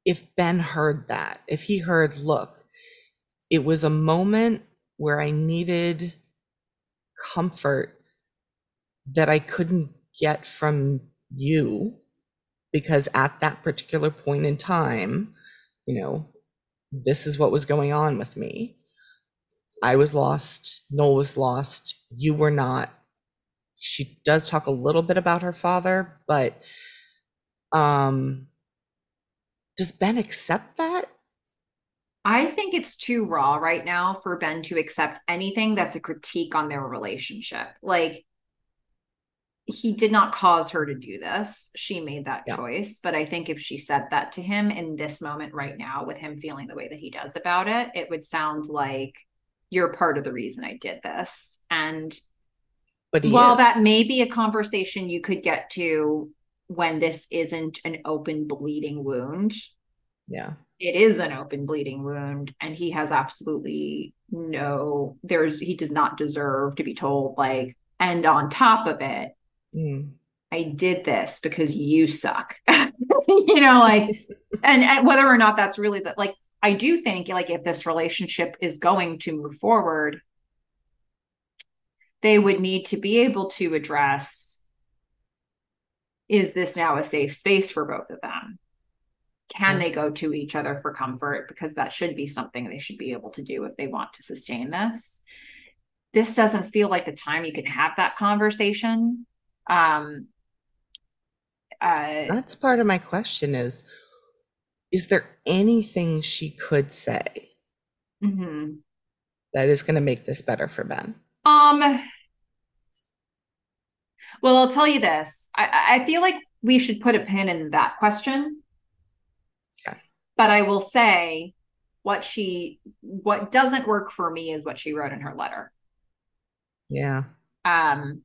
if ben heard that if he heard look it was a moment where i needed comfort that i couldn't get from you because at that particular point in time, you know, this is what was going on with me. I was lost, Noel was lost, you were not. She does talk a little bit about her father, but um does Ben accept that? I think it's too raw right now for Ben to accept anything that's a critique on their relationship. Like he did not cause her to do this. She made that yeah. choice. But I think if she said that to him in this moment right now, with him feeling the way that he does about it, it would sound like you're part of the reason I did this. And but well, is. that may be a conversation you could get to when this isn't an open bleeding wound. yeah. It is an open bleeding wound, and he has absolutely no, there's, he does not deserve to be told, like, and on top of it, Mm. I did this because you suck. you know, like, and, and whether or not that's really the, like, I do think, like, if this relationship is going to move forward, they would need to be able to address is this now a safe space for both of them? Can Yeah. they go to each other for comfort? Because that should be something they should be able to do if they want to sustain this. This doesn't feel like the time you can have that conversation. Um, uh, That's part of my question is is there anything she could say mhm. that is going to make this better for Ben? Um, well, I'll tell you this. I, I feel like we should put a pin in that question. Okay. But I will say what she what doesn't work for me is what she wrote in her letter. Yeah. Um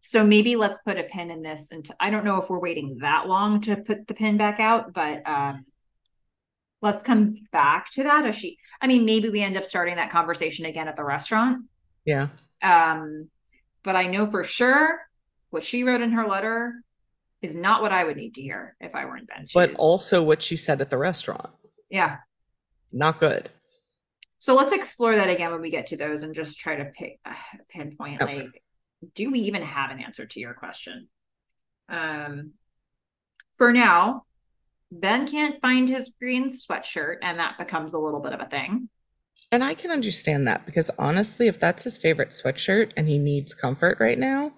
so maybe let's put a pin in this and I don't know if we're waiting that long to put the pin back out, but um let's come back to that as she I mean maybe we end up starting that conversation again at the restaurant. Yeah. Um, but I know for sure what she wrote in her letter is not what I would need to hear if I were in Ben's But shoes. also what she said at the restaurant. yeah. Not good. So let's explore that again when we get to those and just try to pick uh, pinpoint Okay. like, do we even have an answer to your question? Um, for now, Ben can't find his green sweatshirt, and that becomes a little bit of a thing. And I can understand that because honestly, if that's his favorite sweatshirt and he needs comfort right now,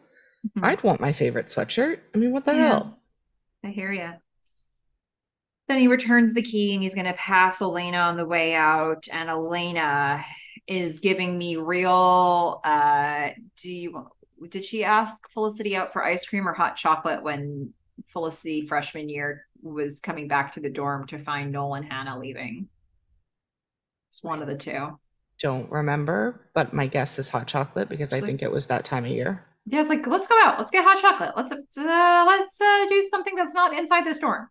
Mhm. I'd want my favorite sweatshirt. I mean, what the Yeah. hell? I hear you. Then he returns the key and he's going to pass Elena on the way out. And Elena is giving me real. Uh, do you? Did she ask Felicity out for ice cream or hot chocolate when Felicity freshman year was coming back to the dorm to find Noel and Hannah leaving? It's one of the two. Don't remember, but my guess is hot chocolate because I think it was that time of year. Yeah, it's like let's go out. Let's get hot chocolate. Let's uh, let's uh, do something that's not inside this dorm.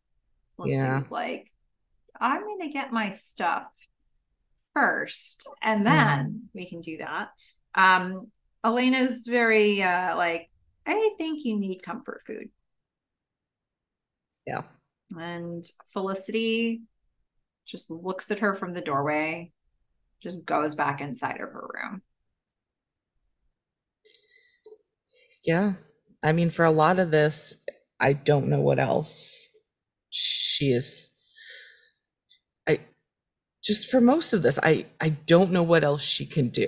Felicity Yeah. was like, I'm gonna get my stuff first, and then we can do that. Um, Elena's very uh, like, I think you need comfort food, Yeah. and Felicity just looks at her from the doorway, just goes back inside of her room. Yeah. I mean, for a lot of this, I don't know what else she is. I just for most of this, I I don't know what else she can do.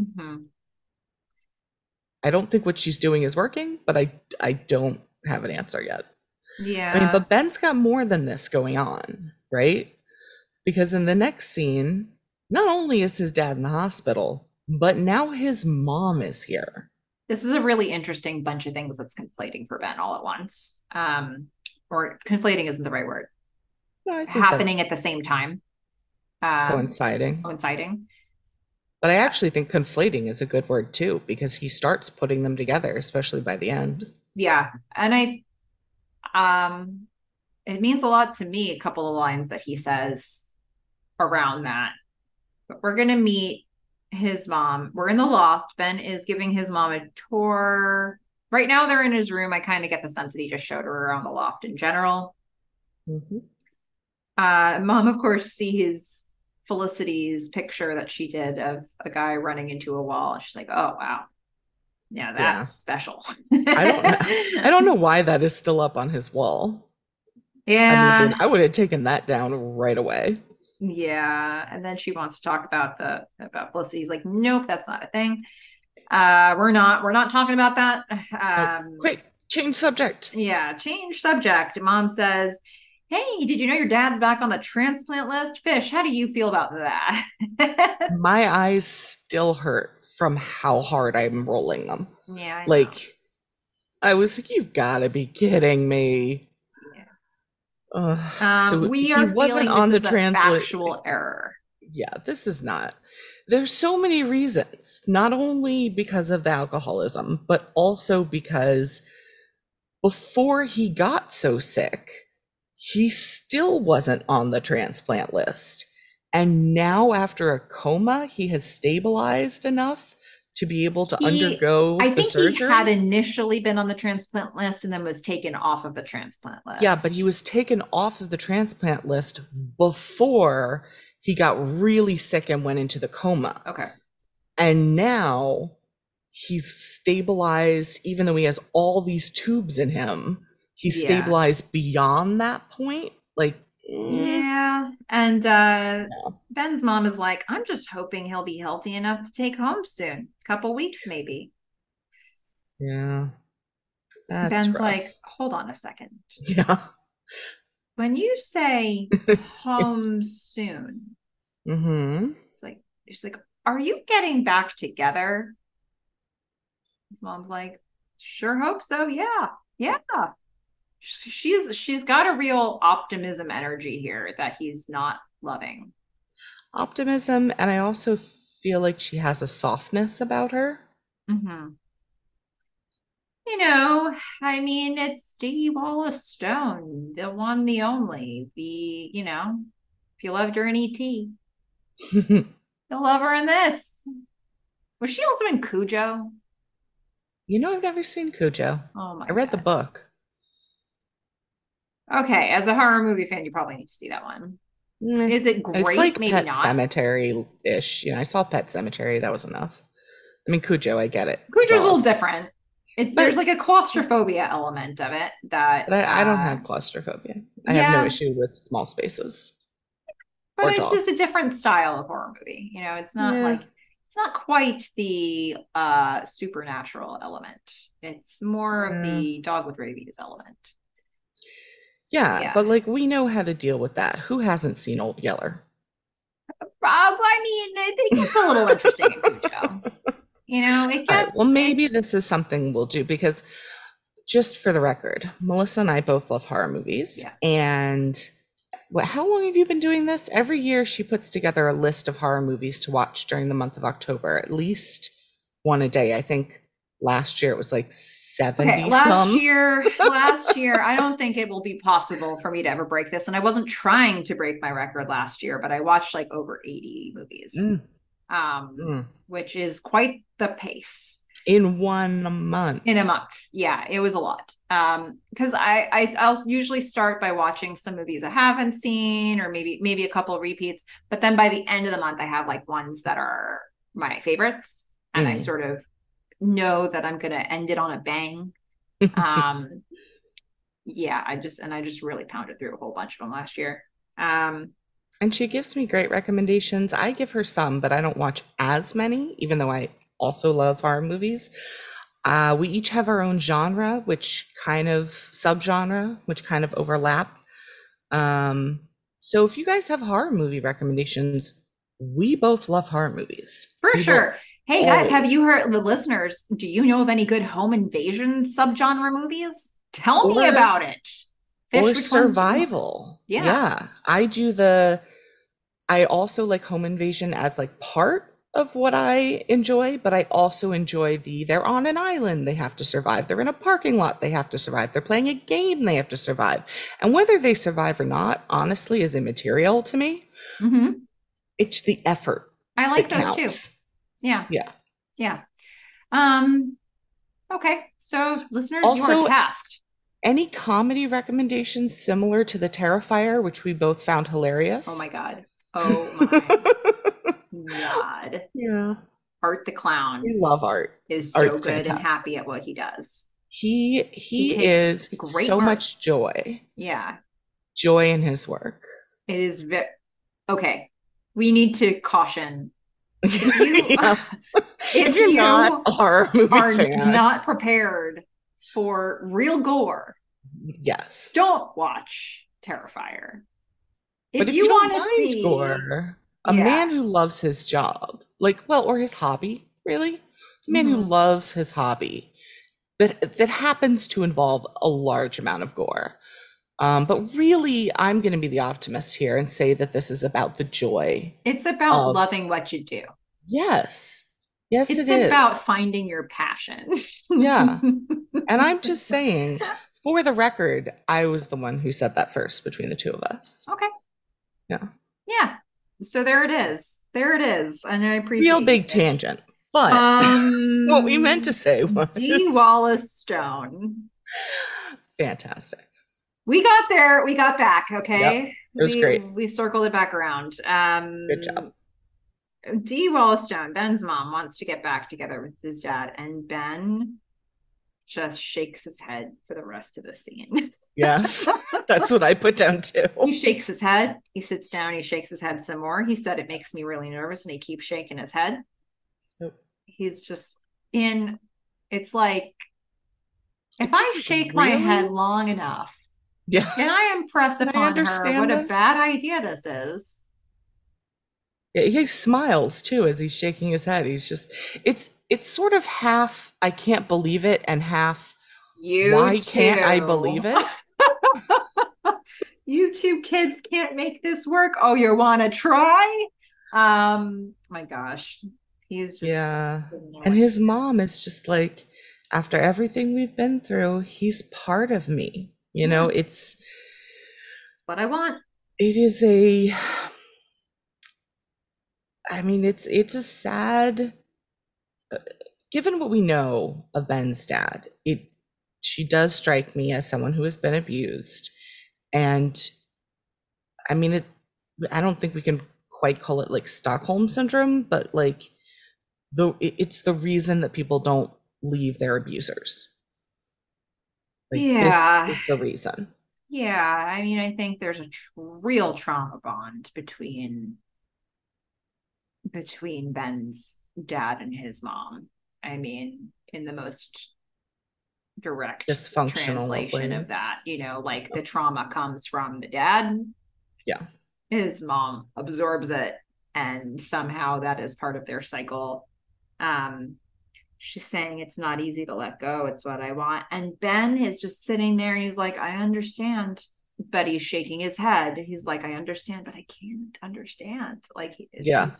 Mhm. I don't think what she's doing is working, but I I don't have an answer yet. Yeah. I mean, but Ben's got more than this going on, right? Because in the next scene, not only is his dad in the hospital, but now his mom is here. this is a really interesting bunch of things that's conflating for Ben all at once. Um, or conflating isn't the right word. No, I think that Happening at the same time. Um, coinciding. coinciding. But I actually think conflating is a good word too, because he starts putting them together, especially by the end. Yeah. And I um it means a lot to me, a couple of lines that he says around that. But we're gonna meet his mom. We're in the loft. Ben is giving his mom a tour. Right now they're in his room. I kind of get the sense that he just showed her around the loft in general. Mhm. Uh, mom, of course, sees Felicity's picture that she did of a guy running into a wall. She's like, "Oh wow, yeah, that's Yeah. special." I don't know. I don't know why that is still up on his wall. Yeah, I mean, I would have taken that down right away. yeah. And then she wants to talk about the about Felicity's like, "Nope, that's not a thing. Uh, we're not. We're not talking about that." Um, Quick, change subject. Yeah, change subject. Mom says, Hey, did you know your dad's back on the transplant list? Fish, how do you feel about that? My eyes still hurt from how hard I'm rolling them. yeah. I. Like, I was like, you've got to be kidding me. Yeah. Ugh, Um, so we he are wasn't on the a factual error. yeah, this is not. There's so many reasons, not only because of the alcoholism, but also because before he got so sick, he still wasn't on the transplant list. And now, after a coma, he has stabilized enough to be able to He- undergo I the think surgery. he had initially been on the transplant list and then was taken off of the transplant list. Yeah, but he was taken off of the transplant list before he got really sick and went into the coma. okay. And now he's stabilized, even though he has all these tubes in him, Yeah. stabilized beyond that point. Like, mm, Yeah. And uh no. Ben's mom is like, I'm just hoping he'll be healthy enough to take home soon. A couple weeks maybe. yeah. That's Ben's rough. like, hold on a second. yeah. When you say home soon, Mm-hmm. it's like she's like, Are you getting back together? His mom's like, Sure hope so. Yeah. Yeah. Sh- She's she's got a real optimism energy here that he's not loving. Optimism, and I also feel like she has a softness about her. mm-hmm. You know, I mean, it's Dee Wallace Stone, the one, the only. The, you know, if you loved her in E.T., you'll love her in this. Was she also in Cujo? you know, I've never seen Cujo. Oh my I read the book. Okay, as a horror movie fan, you probably need to see that one. Meh. Is it great? It's like Maybe Pet not. Sematary-ish. You know, I saw Pet Sematary. That was enough. I mean, Cujo, I get it. Cujo's a little different. It, there's like a claustrophobia element of it that. But I, I don't uh, have claustrophobia. I have no issue with small spaces. but it's just a different style of horror movie you know it's not Yeah. like it's not quite the uh supernatural element it's more of the dog with rabies element Yeah, Yeah. but like we know how to deal with that. Who hasn't seen Old Yeller? rob i mean it, it gets a little interesting in you know it All right, gets well, maybe this is something we'll do because just for the record, Melissa and I both love horror movies. Yeah. And what, how long have you been doing this? Every year she puts together a list of horror movies to watch during the month of October, at least one a day. I think last year it was like 70 okay last some. year last year i don't think it will be possible for me to ever break this and i wasn't trying to break my record last year but i watched like over 80 movies Mm, um mm. which is quite the pace In one month. in a month yeah it was a lot um because i i i'll usually start by watching some movies i haven't seen or maybe maybe a couple repeats but then by the end of the month i have like ones that are my favorites and i Mm. sort of know that i'm gonna end it on a bang um yeah i just and i just really pounded through a whole bunch of them last year um And she gives me great recommendations. I give her some, but I don't watch as many, even though I also love horror movies. Uh, we each have our own genre, which kind of subgenre, which kind of overlap. Um, so if you guys have horror movie recommendations, we both love horror movies. For We sure. Hey guys, have you heard the listeners? Do you know of any good home invasion subgenre movies? Tell me about it. Fish, or which ones do you want? survival. Yeah. Yeah. I do the I also like home invasion as like part of what I enjoy, but I also enjoy the they're on an island, they have to survive. They're in a parking lot, they have to survive. They're playing a game, they have to survive. And whether they survive or not, honestly, is immaterial to me. Mhm. It's the effort I like those too. Yeah. Yeah. Yeah. Um okay. So listeners, you Also- are tasked. Any comedy recommendations similar to the Terrifier, which we both found hilarious? Oh my god. Oh my god. yeah. Art the clown We love art. is so Art's good and happy at what he does. He he, He is great so much joy. Yeah. Joy in his work. It is very okay. We need to caution if you Yeah. if, If you're you not horror movie are fan, not prepared for real gore, yes. don't watch Terrifier. If but if you, you, want to see gore, a Yeah. man who loves his job, like well, or his hobby, really, a man who Mhm. loves his hobby, that that happens to involve a large amount of gore. Um, but really, I'm going to be the optimist here and say that this is about the joy. It's about Of- loving what you do. Yes. Yes, It's it is. about finding your passion. Yeah. And I'm just saying, for the record, I was the one who said that first between the two of us. okay. Yeah. Yeah. So there it is. There it is. And I appreciate Real big it. tangent. But Um, what we meant to say was Dee Wallace Stone. fantastic. We got there. We got back. Okay. it was we, great. We circled it back around. Um, Good job. Dee Wallace Stone, Ben's mom, wants to get back together with his dad, and Ben just shakes his head for the rest of the scene. Yes. That's what I put down too. he shakes his head. He sits down. He shakes his head some more. He said, It makes me really nervous. And he keeps shaking his head. Yep. He's just in, it's like, if It I shake my head long enough, Yeah. can I impress Can I upon her understand what a bad idea this is? Yeah, He smiles too as he's shaking his head. He's just it's it's sort of half I can't believe it and half You why can't I believe it? you two kids can't make this work. Oh, you want to try? Um, my gosh, he's just Yeah. And his mom is just like, after everything we've been through, he's part of me. You know, it's It's what I want. it is a I mean, it's it's a sad uh, given what we know of Ben's dad, it she does strike me as someone who has been abused. And I mean it I don't think we can quite call it like Stockholm syndrome, but like the it's the reason that people don't leave their abusers. Like Yeah. this is the reason. Yeah, I mean, I think there's a tr- real trauma bond between between Ben's dad and his mom. I mean, in the most direct Dysfunctional translation of that, you know, like the trauma comes from the dad. Yeah. His mom absorbs it, and somehow that is part of their cycle. Um, she's saying it's not easy to let go. It's what I want. And Ben is just sitting there and he's like, I understand. But he's shaking his head. He's like, I understand, but I can't understand. Like, Yeah.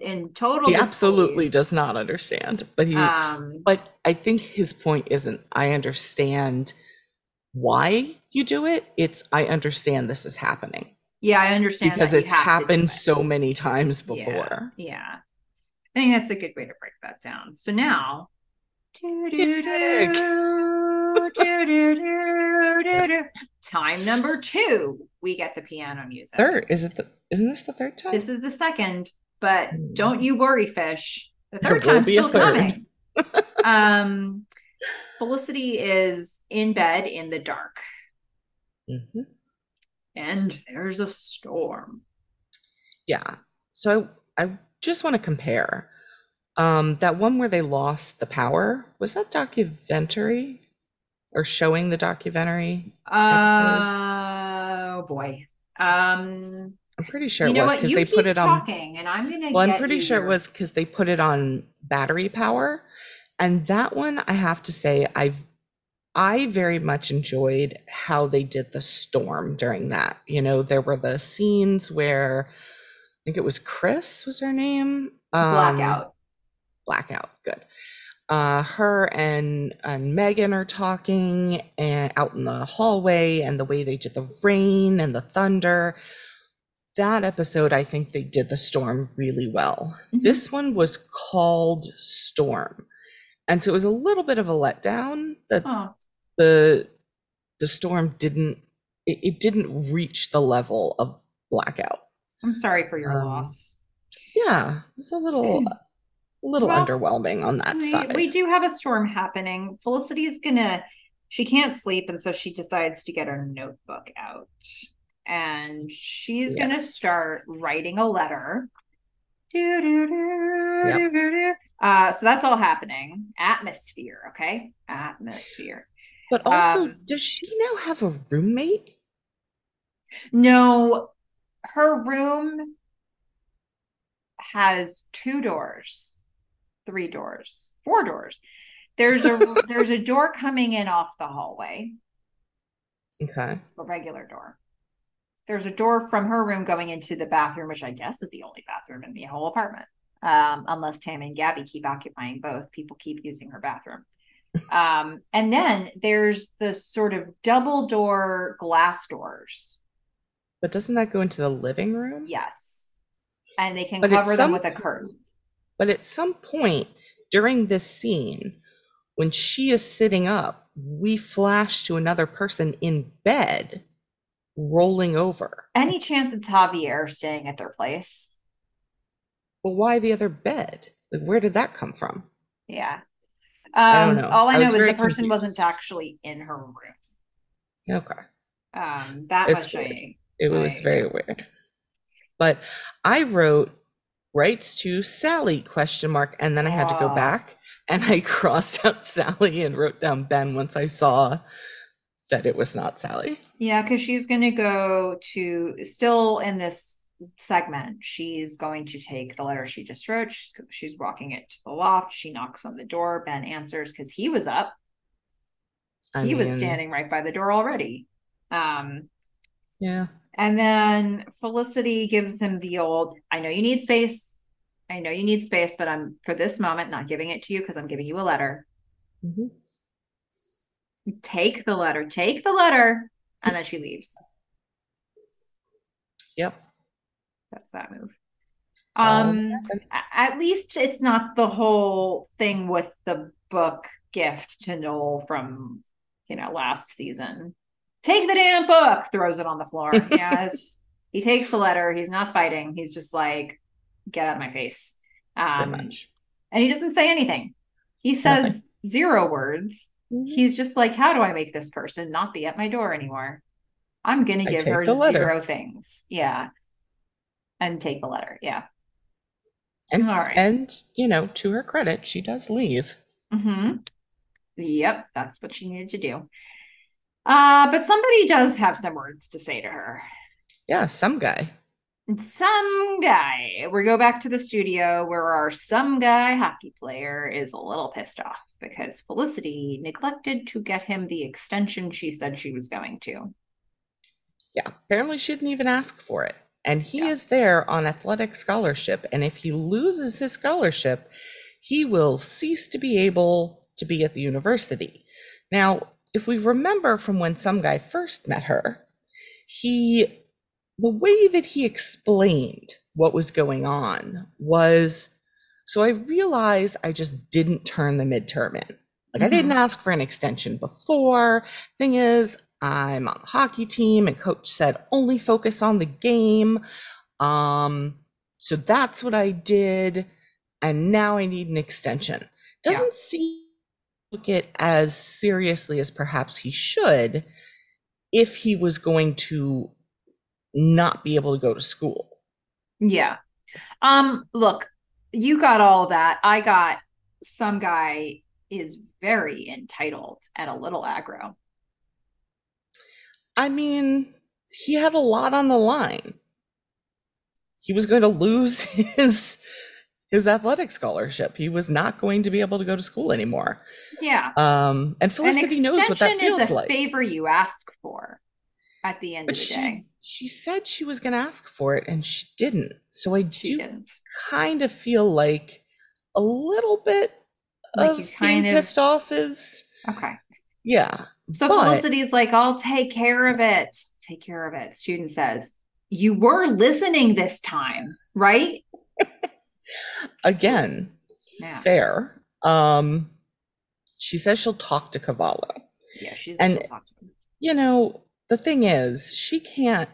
in total. He absolutely does not understand, but he Um, but I think his point isn't I understand why you do it. It's I understand this is happening yeah, I understand because that it's have to do happened it. so many times Yeah. before. Yeah. I think that's a good way to break that down. So now, time number two, we get the piano music. Third, is it the isn't this the third time? This is the second, but don't you worry, fish. The third time's still third. coming. um, Felicity is in bed in the dark, Mhm. and there's a storm. Yeah. So I, I just want to compare. Um, that one where they lost the power, was that documentary or showing the documentary? Oh boy. Um, I'm pretty sure it was because they put it on and I'm gonna. Well, I'm pretty sure it was because they put it on battery power. And that one, I have to say, I've I very much enjoyed how they did the storm during that. You know, there were the scenes where think it was Chris was her name. Um, blackout. Blackout. Good. Uh, her and and Meghan are talking and out in the hallway, and the way they did the rain and the thunder. That episode, I think they did the storm really well. Mhm. This one was called Storm, and so it was a little bit of a letdown that Oh, the the storm didn't it, it didn't reach the level of Blackout. I'm sorry for your Um, loss. Yeah, it was a little a little Well, underwhelming on that We, side. we do have a storm happening. Felicity's gonna, she can't sleep, and so she decides to get her notebook out. And she's gonna start writing a letter. Do, do, do, Yep. do, do. Uh, so that's all happening. Atmosphere, okay? Atmosphere. But also, Um, does she now have a roommate? No, her room has two doors, three doors, four doors. There's a there's a door coming in off the hallway. Okay. A regular door. There's a door from her room going into the bathroom, which I guess is the only bathroom in the whole apartment. Um, unless Tam and Gabby keep occupying both, people keep using her bathroom. Um, and then there's the sort of double door glass doors. But doesn't that go into the living room? Yes. And they can But cover them with a curtain. But at some point during this scene, when she is sitting up, we flash to another person in bed rolling over. Any chance it's Javier staying at their place? Well, why the other bed? Like, where did that come from? Yeah. I don't Um, know. all I I know is the person wasn't actually in her room. Okay. Um, that It's much. I It was I- very weird. But I wrote rights to Sally question mark and then I had to go back and I crossed out Sally and wrote down Ben once I saw that it was not Sally. Yeah, because she's going to go to still in this segment. She's going to take the letter she just wrote. She's she's walking it to the loft. She knocks on the door. Ben answers because he was up. I he was standing right by the door already. Um, Yeah. and then Felicity gives him the old, I know you need space. I know you need space, but I'm for this moment not giving it to you because I'm giving you a letter. Mhm. Take the letter, take the letter. And then she leaves. Yep. That's that move. That Um, at least it's not the whole thing with the book gift to Noel from, you know, last season. Take the damn book, throws it on the floor. Yeah, it's, he takes the letter. He's not fighting. He's just like, get out of my face. Um, and he doesn't say anything. He says zero words. Mhm. He's just like, how do I make this person not be at my door anymore? I'm gonna give her zero things. Yeah. And take the letter. Yeah. And, all right. and, you know, to her credit, she does leave. hmm Yep, that's what she needed to do. Uh, but somebody does have some words to say to her. Yeah, some guy. Some guy. We go back to the studio where our some guy hockey player is a little pissed off because Felicity neglected to get him the extension she said she was going to. Yeah, apparently she didn't even ask for it. And he Yeah. is there on athletic scholarship. And if he loses his scholarship, he will cease to be able to be at the university. Now, if we remember from when some guy first met her, he, the way that he explained what was going on was so I realized I just didn't turn the midterm in. Like I didn't ask for an extension before. Thing is, I'm on the hockey team, and coach said only focus on the game. Um, so that's what I did, and now I need an extension. Doesn't seem look it as seriously as perhaps he should if he was going to not be able to go to school. Yeah. Um, look, you got all that. I got some guy is very entitled and a little aggro. I mean, he had a lot on the line. He was going to lose his his athletic scholarship. He was not going to be able to go to school anymore. Yeah. Um, and An Felicity knows what that extension is a like. favor you ask for at the end But of the she day. she said she was going to ask for it, and she didn't. So I She do didn't. kind of feel like a little bit Like of you being kind of- pissed off is Okay. yeah. So But- Felicity's like, I'll take care of it. Take care of it. Student says, You were listening this time, right? Again, Snap. fair. Um, she says she'll talk to Cavallo. Yeah, she's And- she'll talk to him. you know, the thing is, she can't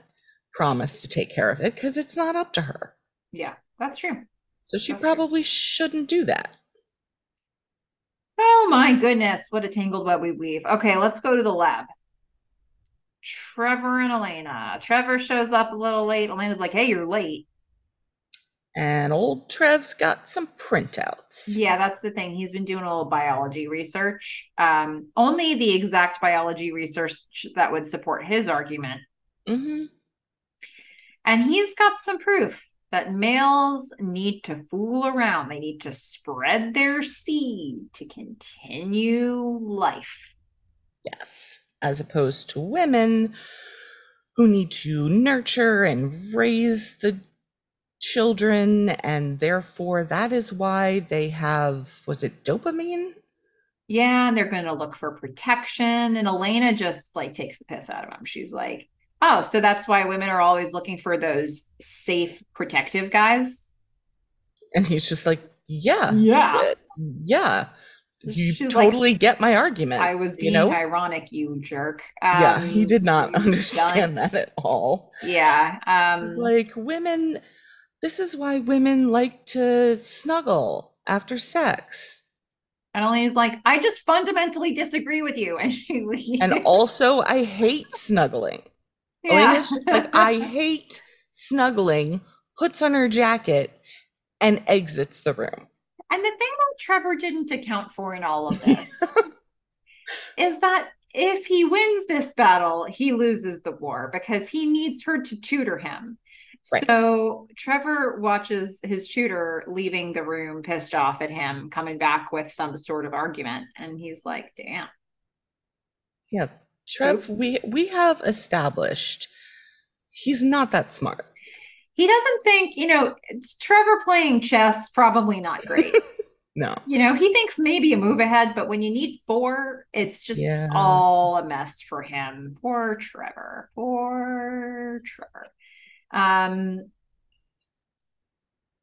promise to take care of it because it's not up to her. Yeah, that's true. So she That's true. probably shouldn't do that. Oh my goodness, what a tangled web we weave. Okay, let's go to the lab. Trevor and Elena. Trevor shows up a little late. Elena's like, hey, you're late. And old Trev's got some printouts. Yeah, that's the thing. He's been doing a little biology research. Um, only the exact biology research that would support his argument. Mm-hmm. And he's got some proof that males need to fool around. They need to spread their seed to continue life. Yes. as opposed to women who need to nurture and raise the children and therefore that is why they have was it dopamine yeah and they're going to look for protection and elena just like takes the piss out of him she's like oh so that's why women are always looking for those safe protective guys and he's just like yeah yeah yeah you She's totally like, get my argument. I was being you know? ironic, you jerk. Um, yeah, he um, did not understand dunce. that at all. Yeah. Um, like women, this is why women like to snuggle after sex. And Elena's like, I just fundamentally disagree with you. And she leaves. And also, I hate snuggling. Yeah. Elena's just like, I hate snuggling, puts on her jacket, and exits the room. And the thing that Trevor didn't account for in all of this is that if he wins this battle, he loses the war because he needs her to tutor him. Right. So Trevor watches his tutor leaving the room, pissed off at him, coming back with some sort of argument, and he's like, "Damn." Yeah, Trev, Oops. we we have established he's not that smart. He doesn't think, you know, Trevor playing chess probably not great. no. You know, he thinks maybe a move ahead, but when you need four, it's just yeah. all a mess for him. Poor Trevor. Poor Trevor. Um,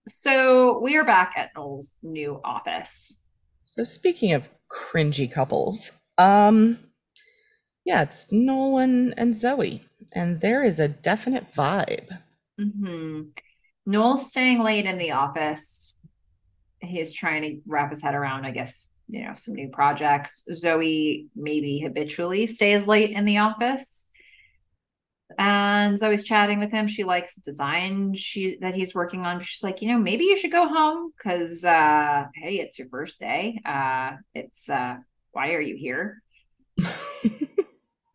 so we are back at Noel's new office. So speaking of cringy couples, um, yeah, it's Noel and Zoe, and there is a definite vibe. Mm-hmm. Noel's staying late in the office. He's trying to wrap his head around, I guess, you know, some new projects. Zoe maybe habitually stays late in the office and Zoe's chatting with him. She likes the design she that he's working on. She's like, you know, maybe you should go home because uh hey, it's your first day. Uh it's uh why are you here?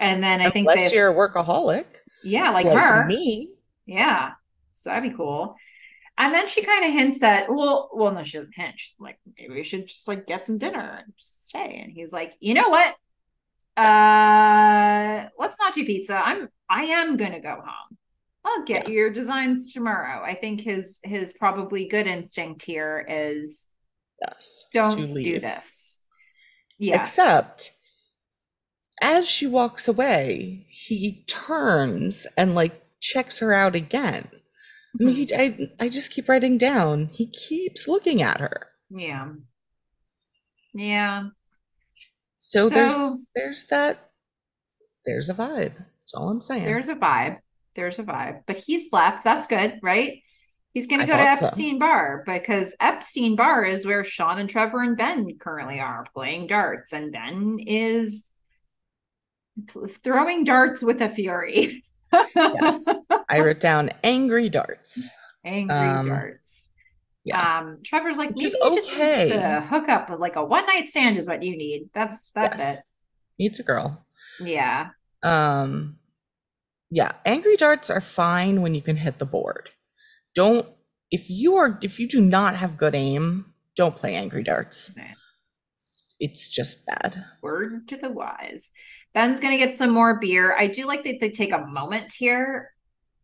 and then I think unless you're a workaholic. Yeah, like, like her. Me. Yeah. So that'd be cool. And then she kind of hints at, well, well, no, she doesn't hint. She's like, maybe we should just like get some dinner and stay. And he's like, you know what? Uh let's not do pizza. I'm I am gonna go home. I'll get yeah. your designs tomorrow. I think his his probably good instinct here is yes, don't do this. Yeah. Except as she walks away, he turns and like checks her out again. I mean, he, mm-hmm. I, I just keep writing down. He keeps looking at her. Yeah. Yeah. So, so there's there's that there's a vibe. That's all I'm saying. There's a vibe. There's a vibe. But he's left. That's good, right? He's going to go to Epstein so. Bar because Epstein Bar is where Sean and Trevor and Ben currently are playing darts, and Ben is throwing darts with a fury. yes, I wrote down angry darts. Angry um, darts. Yeah. Um, Trevor's like, maybe okay. to hook up with like a one night stand is what you need. That's that's yes. it. Needs a girl. Yeah. Um, yeah, angry darts are fine when you can hit the board. Don't if you are if you do not have good aim, don't play angry darts. Okay. It's, it's just bad. Word to the wise. Ben's gonna get some more beer. I do like that they take a moment here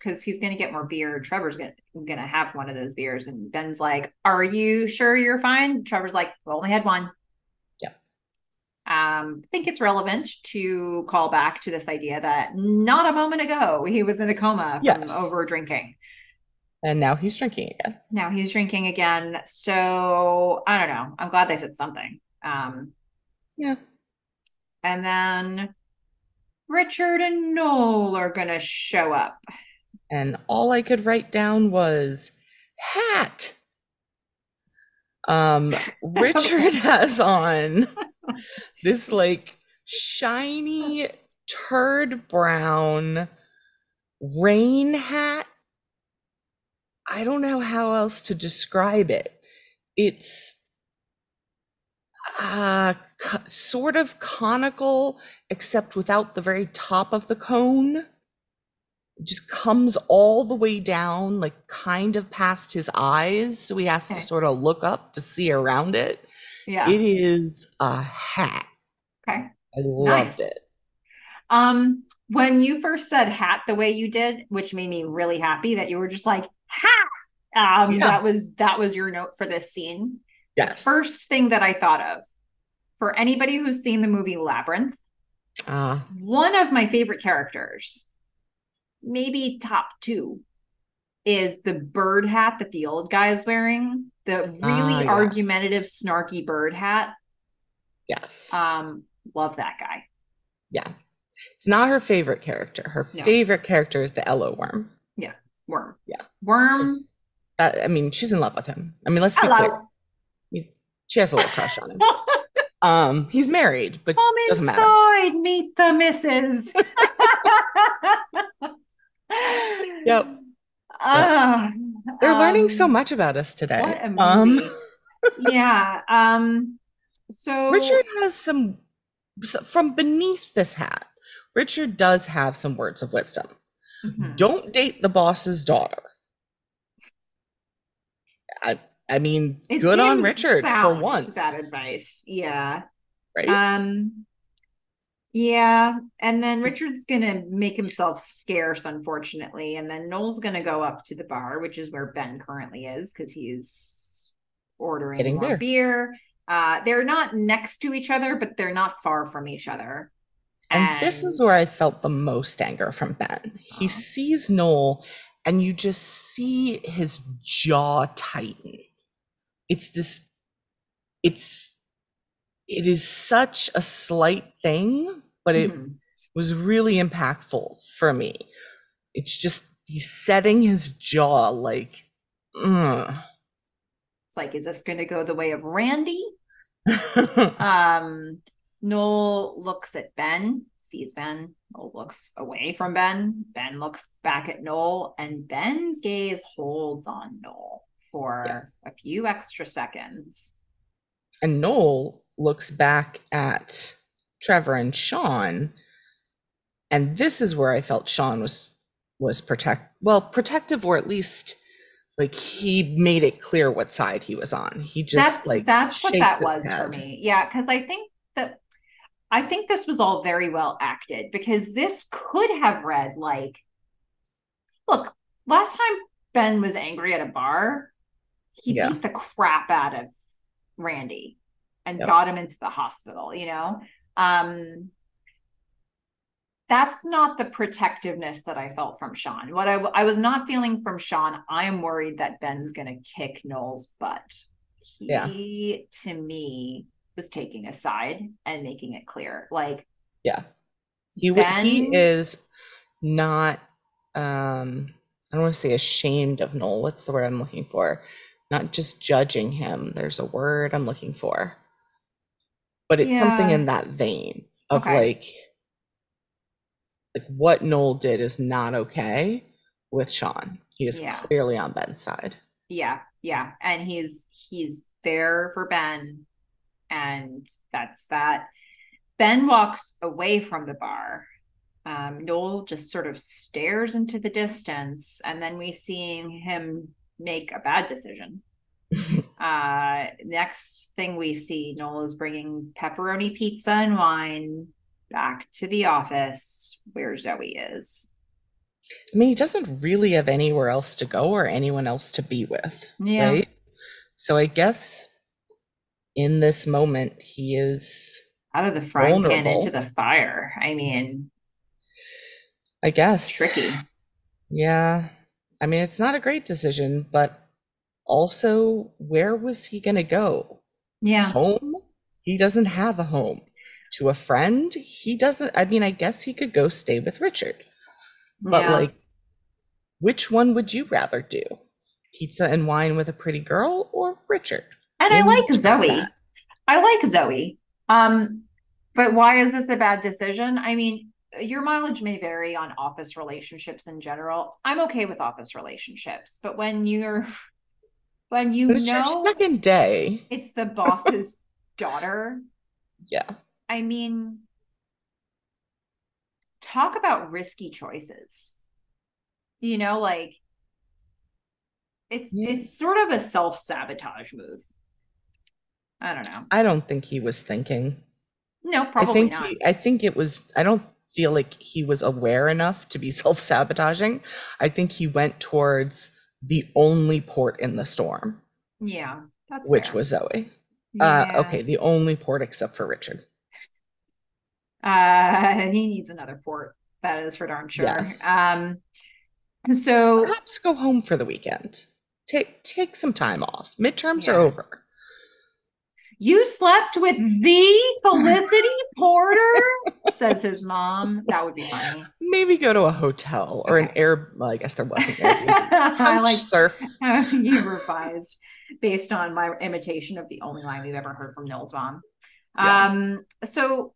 because he's gonna get more beer. Trevor's gonna gonna have one of those beers, and Ben's like, "Are you sure you're fine?" Trevor's like, "We only had one." um, I think it's relevant to call back to this idea that not a moment ago he was in a coma from yes. over drinking. And now he's drinking again. Now he's drinking again. So I don't know. I'm glad they said something. Um, yeah. And then Richard and Noel are going to show up. And all I could write down was hat. Um, Richard has on this like shiny turd brown rain hat. I don't know how else to describe it. It's uh, sort of conical, except without the very top of the cone. Just comes all the way down, like kind of past his eyes. So he has okay. to sort of look up to see around it. Yeah. It is a hat. Okay. I loved nice. it. Um, when you first said hat the way you did, which made me really happy that you were just like hat. Um, Yeah. that was that was your note for this scene. Yes. First thing that I thought of for anybody who's seen the movie Labyrinth, Ah, one of my favorite characters, maybe top two, is the bird hat that the old guy is wearing. The really Ah, yes. argumentative, snarky bird hat. yes. Um, love that guy. yeah. It's not her favorite character. Her No. favorite character is the Elo worm. Yeah. Worm. Yeah. Worm. That I mean, she's in love with him. I mean, let's be Hello. clear. She has a little crush on him. Um, he's married, but Come doesn't matter. inside, meet the missus. Yep. Uh, They're learning so um, much about us today. What a movie. Um, yeah. Um. So Richard has some from beneath this hat. Richard does have some words of wisdom. Mhm. Don't date the boss's daughter. I I mean, It good on Richard for once, That advice. Yeah. right? Um. Yeah, and then Richard's gonna make himself scarce, unfortunately, and then Noel's gonna go up to the bar, which is where Ben currently is, because he's ordering Getting more beer. beer. Uh, they're not next to each other, but they're not far from each other. And this is where I felt the most anger from Ben. He Oh. sees Noel, and you just see his jaw tighten. It's this, it's, it is such a slight thing, but it Mhm. was really impactful for me. It's just he's setting his jaw like, "Ugh." It's like, is this gonna go the way of Randy? Um, Noel looks at Ben, sees Ben. Noel looks away from Ben. Ben looks back at Noel, and Ben's gaze holds on Noel for a few extra seconds. and Noel looks back at Trevor and Sean, and this is where I felt Sean was was protect well protective, or at least like he made it clear what side he was on. He just that's like that's what that was for me. Yeah, because I think that I think this was all very well acted because this could have read like, look, last time Ben was angry at a bar, he Yeah. beat the crap out of Randy and Yep. got him into the hospital, you know? Um that's not the protectiveness that I felt from Sean. What I, I was not feeling from Sean, I am worried that Ben's going to kick Noel's butt. Yeah. He, to me, was taking a side and making it clear. Like, Yeah. He w- he is not um I don't want to say ashamed of Noel. What's the word I'm looking for? Not just judging him. There's a word I'm looking for. But it's something in that vein of Okay. like like what Noel did is not okay with Sean. He is Yeah. clearly on Ben's side. yeah, yeah. And he's he's there for Ben. And that's that. Ben walks away from the bar. Um, Noel just sort of stares into the distance, and then we see him make a bad decision. Uh, next thing we see, Noel is bringing pepperoni pizza and wine back to the office where Zoe is. I mean, he doesn't really have anywhere else to go or anyone else to be with, Yeah. right? So I guess in this moment he is, Out of the frying pan into the fire. I mean, I guess, tricky. Yeah. I mean, it's not a great decision, but also, where was he going to go? Yeah. Home? He doesn't have a home. To a friend? He doesn't. I mean, I guess he could go stay with Richard. But Yeah. like, which one would you rather do? Pizza and wine with a pretty girl or Richard? And I like Zoe. I like Zoe. Um, but why is this a bad decision? I mean, your mileage may vary on office relationships in general. I'm okay with office relationships, but when you're when you it's your know second day. it's the boss's daughter, Yeah. I mean, talk about risky choices. You know, like it's Yeah. it's sort of a self-sabotage move. I don't know. I don't think he was thinking. No, I probably think not. he, I think it was I don't feel like he was aware enough to be self-sabotaging. I think he went towards the only port in the storm, Yeah, that's which fair. was Zoe. Uh, okay, the only port except for Richard. Uh, he needs another port. That is for darn sure. Yes. Um, so Perhaps go home for the weekend. Take take some time off. Midterms Yeah. are over. You slept with the Felicity Porter, says his mom. That would be funny. Maybe go to a hotel or an Okay. air. Well, I guess there wasn't. I like surf. you revised based on my imitation of the only line we've ever heard from Nils mom. Yeah. Um, so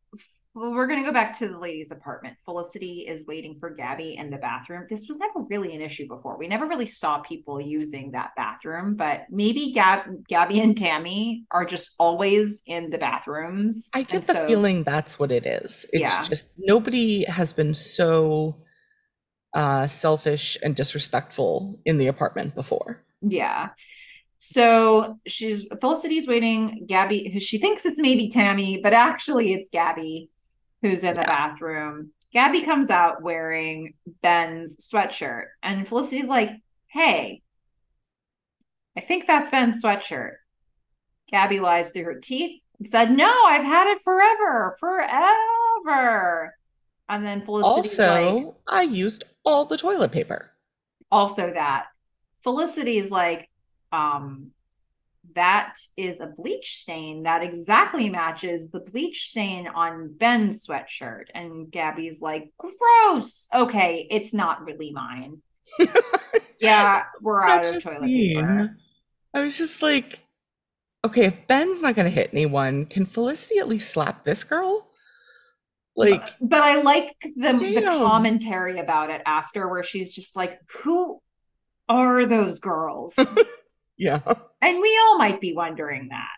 well, we're gonna go back to the ladies' apartment. Felicity is waiting for Gabby in the bathroom. This was never really an issue before. We never really saw people using that bathroom, but maybe Gab, Gabby and Tammy are just always in the bathrooms. I get and the so- feeling that's what it is. It's Yeah. just nobody has been so uh, selfish and disrespectful in the apartment before. Yeah. So she's Felicity's waiting. Gabby, she thinks it's maybe Tammy, but actually it's Gabby who's in the bathroom. Gabby comes out wearing Ben's sweatshirt, and Felicity's like, Hey, I think that's Ben's sweatshirt. Gabby lies through her teeth and said, No, I've had it forever, forever. And then Felicity's like, Also, I used all the toilet paper. also that felicity is like um that is a bleach stain that exactly matches the bleach stain on ben's sweatshirt. And gabby's like gross. Okay it's not really mine. Yeah we're out Such of toilet scene. paper. I was just like, okay, if Ben's not going to hit anyone, can Felicity at least slap this girl? Like, but i like the the commentary about it after where she's just like who are those girls yeah, and we all might be wondering that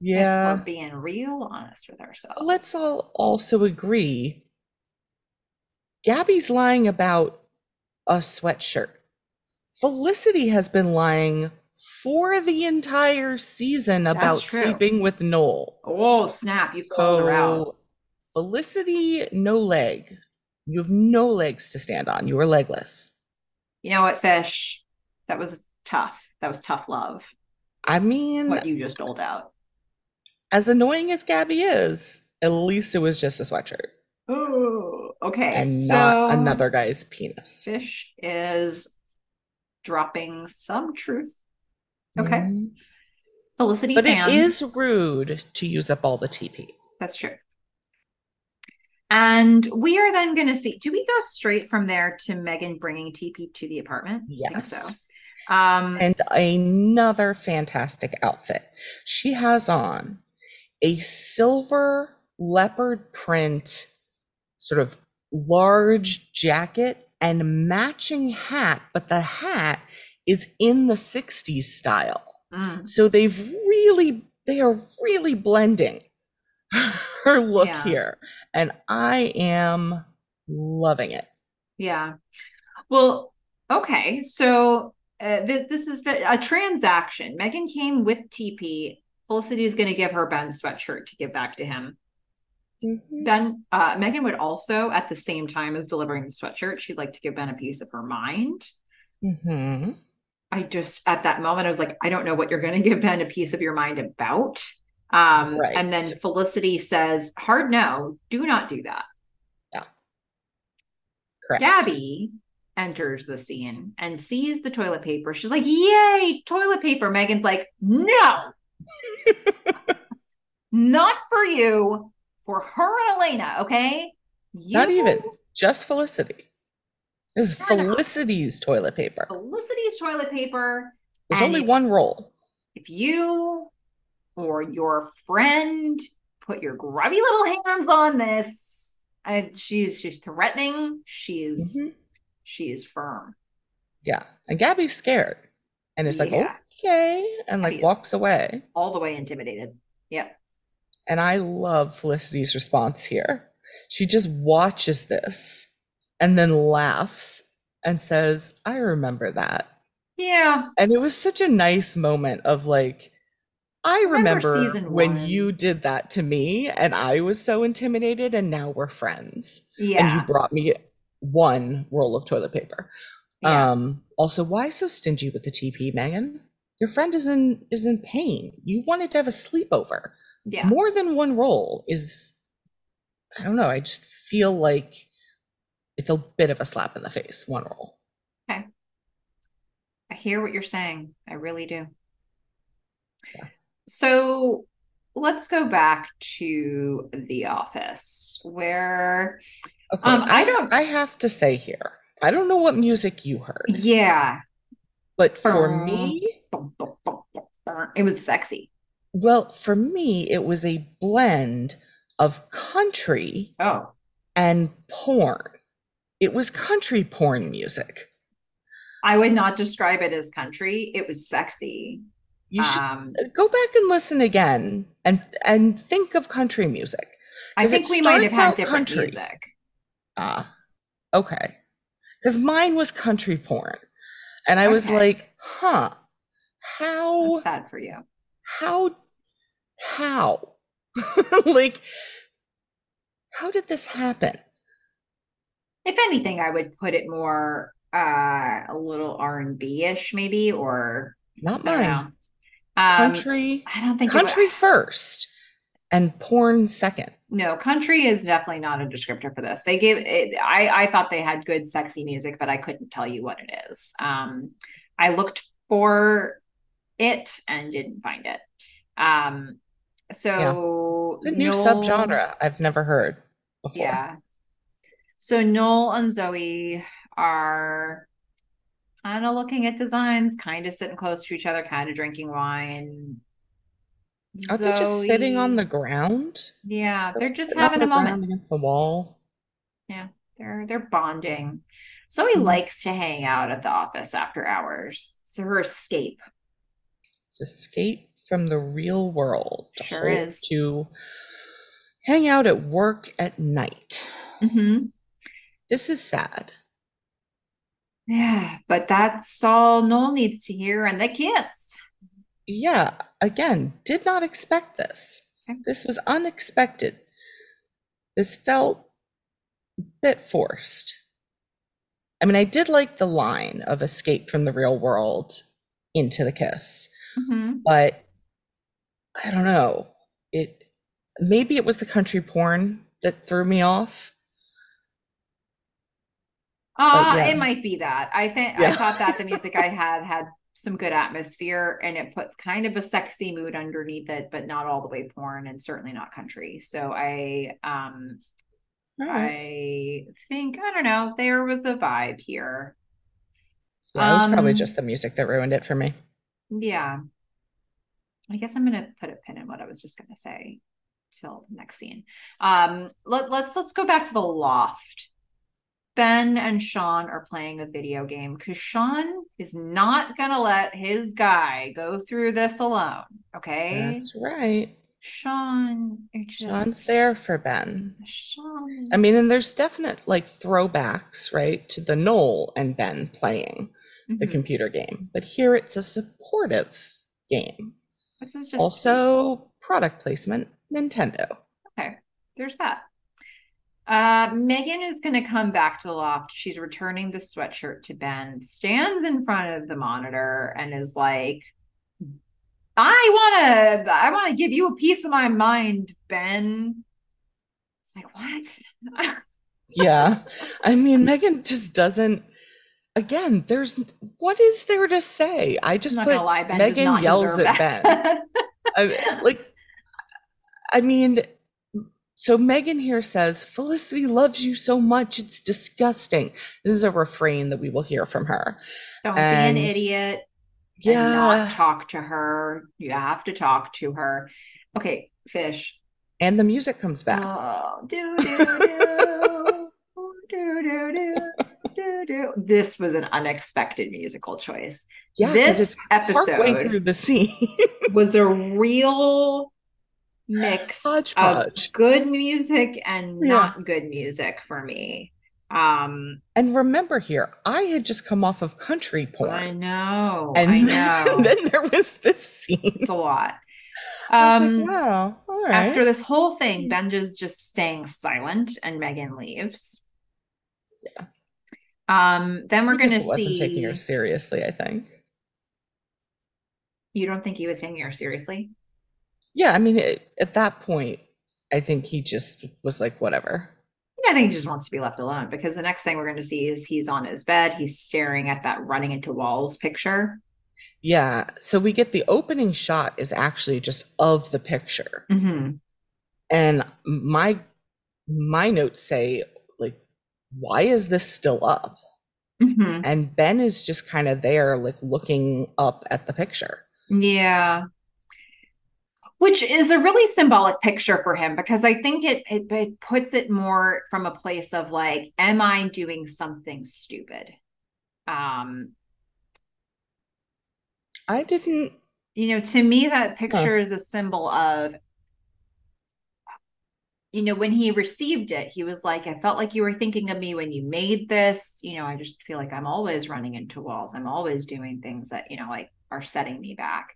if yeah. we're being real honest with ourselves Let's all also agree. Gabby's lying about a sweatshirt. Felicity has been lying for the entire season about true. sleeping with Noel. Oh snap! You've called her out. Felicity, no leg. You have no legs to stand on. You are legless. You know what, Fish? That was tough. That was tough love. I mean, What you just doled out. as annoying as Gabby is, at least it was just a sweatshirt Oh, okay. and so not another guy's penis. Fish is dropping some truth. Okay. Mhm. Felicity But fans. it is rude to use up all the TP. That's true. And we are then going to see. Do we go straight from there to Meghan bringing TP to the apartment? I think Yes. so. Um, And another fantastic outfit. She has on a silver leopard print, sort of large jacket and matching hat, but the hat is in the 60s style. mm, So they've really, they are really blending her look Yeah. here. And I am loving it. Yeah. Well, okay. So uh, this this is a transaction. Meghan came with TP. Felicity is going to give her Ben's sweatshirt to give back to him. Mhm. Ben, uh, Meghan would also, at the same time as delivering the sweatshirt, she'd like to give Ben a piece of her mind. Mhm. I just at that moment I was like, I don't know what you're going to give Ben a piece of your mind about. Um, Right. and then Felicity says, "Hard no, do not do that." Yeah. Correct. Gabby enters the scene and sees the toilet paper. She's like, Yay, toilet paper. Meghan's like, No, not for you, for her and Elena, okay? You, Not even, just Felicity. This is Felicity's toilet paper. Felicity's toilet paper. There's only if- one roll. If you or your friend put your grubby little hands on this, and she's she's threatening, she's Mhm. She is firm. Yeah. And Gabby's scared and is like, Yeah. okay, and like Gabby is- walks away. All the way intimidated. Yep. And I love Felicity's response here. She just watches this and then laughs and says, I remember that. Yeah. And it was such a nice moment of like, I Remember remember when one? you did that to me and I was so intimidated and now we're friends. Yeah. And you brought me one roll of toilet paper. Yeah. Um also why so stingy with the TP, Meghan? Your friend is in is in pain. You wanted to have a sleepover. yeah. More than one roll is I don't know, I just feel like it's a bit of a slap in the face, one roll. Okay. I hear what you're saying. I really do. Yeah. So let's go back to The Office, where, Okay, Um, I don't- I have to say here, I don't know what music you heard, yeah, but for Bum. me, it was sexy. well, for me, it was a blend of country Oh, and porn. It was country porn music. I would not describe it as country. It was sexy. You should Um, go back and listen again and and think of country music. I think we might have had different country. music. Ah, okay. Because mine was country porn. And I was like, huh, how, That's sad for you. how, how? like, how did this happen? If anything, I would put it more uh a little R&B-ish maybe or Not I mine. know. Um, country, I don't think would- country first and porn second. No, country is definitely not a descriptor for this. They gave it I I thought they had good sexy music, but I couldn't tell you what it is. Um I looked for it and didn't find it. Um so It's a new Noel- subgenre I've never heard before. Yeah. So Noel and Zoe are kind of looking at designs, kind of sitting close to each other, kind of drinking wine. Are they just sitting on the ground? Yeah, they're just sitting on having a the moment. against the wall. Yeah, they're they're bonding. Zoe Mhm. likes to hang out at the office after hours. It's her escape. It's escape from the real world. to Sure hold- is. To hang out at work at night. hmm This is sad. Yeah, but that's all Noel needs to hear, and the kiss. Yeah, again, did not expect this. Okay. This was unexpected. This felt a bit forced. I mean, I did like the line of escape from the real world into the kiss, hmm but I don't know. It maybe it was the country porn that threw me off. Uh, yeah. it might be that. I think I thought that the music I had had some good atmosphere and it puts kind of a sexy mood underneath it, but not all the way porn and certainly not country. So I um right. I think I don't know, there was a vibe here. Yeah, it was probably um, just the music that ruined it for me. Yeah. I guess I'm gonna put a pin in what I was just gonna say till the next scene. Um let, let's let's go back to the loft. Ben and Sean are playing a video game because Sean is not gonna let his guy go through this alone. Okay. That's right. Sean, just Sean's there for Ben. Sean. I mean, and there's definite like throwbacks, right, to the Noel and Ben playing the Mhm. computer game. But here it's a supportive game. This is just Also, product placement, Nintendo. Okay, there's that. Uh, Meghan is going to come back to the loft. She's returning the sweatshirt to Ben, stands in front of the monitor, and is like, I want to, I want to give you a piece of my mind, Ben. It's like, what? Yeah. I mean, Meghan just doesn't. Again, there's what is there to say? I I'm just not put lie, Ben Meghan yells at Ben. I, like, I mean, so Meghan here says, Felicity loves you so much, it's disgusting. This is a refrain that we will hear from her. Don't and be an idiot. Yeah. not talk to her. You have to talk to her. Okay, fish. And the music comes back. Oh, do, do, do. do, do, do. Do, do. This was an unexpected musical choice. Yeah, this it's episode through the scene was a real mix Hodgepodge. of good music and Yeah. not good music for me. Um, and remember here, I had just come off of country porn. I know, and I then, know. then there was this scene. It's a lot. Um, like, wow, all after this whole thing, Benj is just staying silent and Meghan leaves. Yeah. Um, then we're He gonna just wasn't taking her seriously, I think. you don't think he was taking her seriously? Yeah, I mean, it, at that point, I think he just was like, whatever. I think he just wants to be left alone because the next thing we're going to see is he's on his bed. He's staring at that running into walls picture. Yeah, so we get the opening shot is actually just of the picture. Mm-hmm. And my my notes say like why is this still up? Mm-hmm. And Ben is just kind of there like looking up at the picture. Yeah. Which is a really symbolic picture for him because I think it, it it puts it more from a place of like, am I doing something stupid? Um, I didn't you know, to me, that picture is a symbol of, you know, when he received it, he was like, I felt like you were thinking of me when you made this. You know, I just feel like I'm always running into walls. I'm always doing things that, you know, like are setting me back.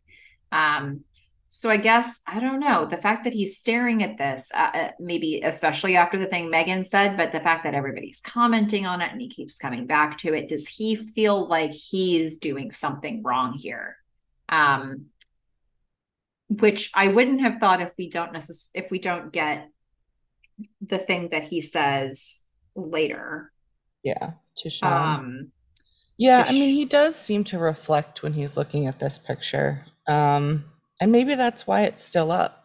Um, so I guess, I don't know, the fact that he's staring at this, uh, uh, maybe especially after the thing Meghan said, but the fact that everybody's commenting on it and he keeps coming back to it, does he feel like he's doing something wrong here? Um, which I wouldn't have thought if we don't necess- if we don't get the thing that he says later. yeah, to show. Um, yeah, to I mean he does seem to reflect when he's looking at this picture. Um and maybe that's why it's still up.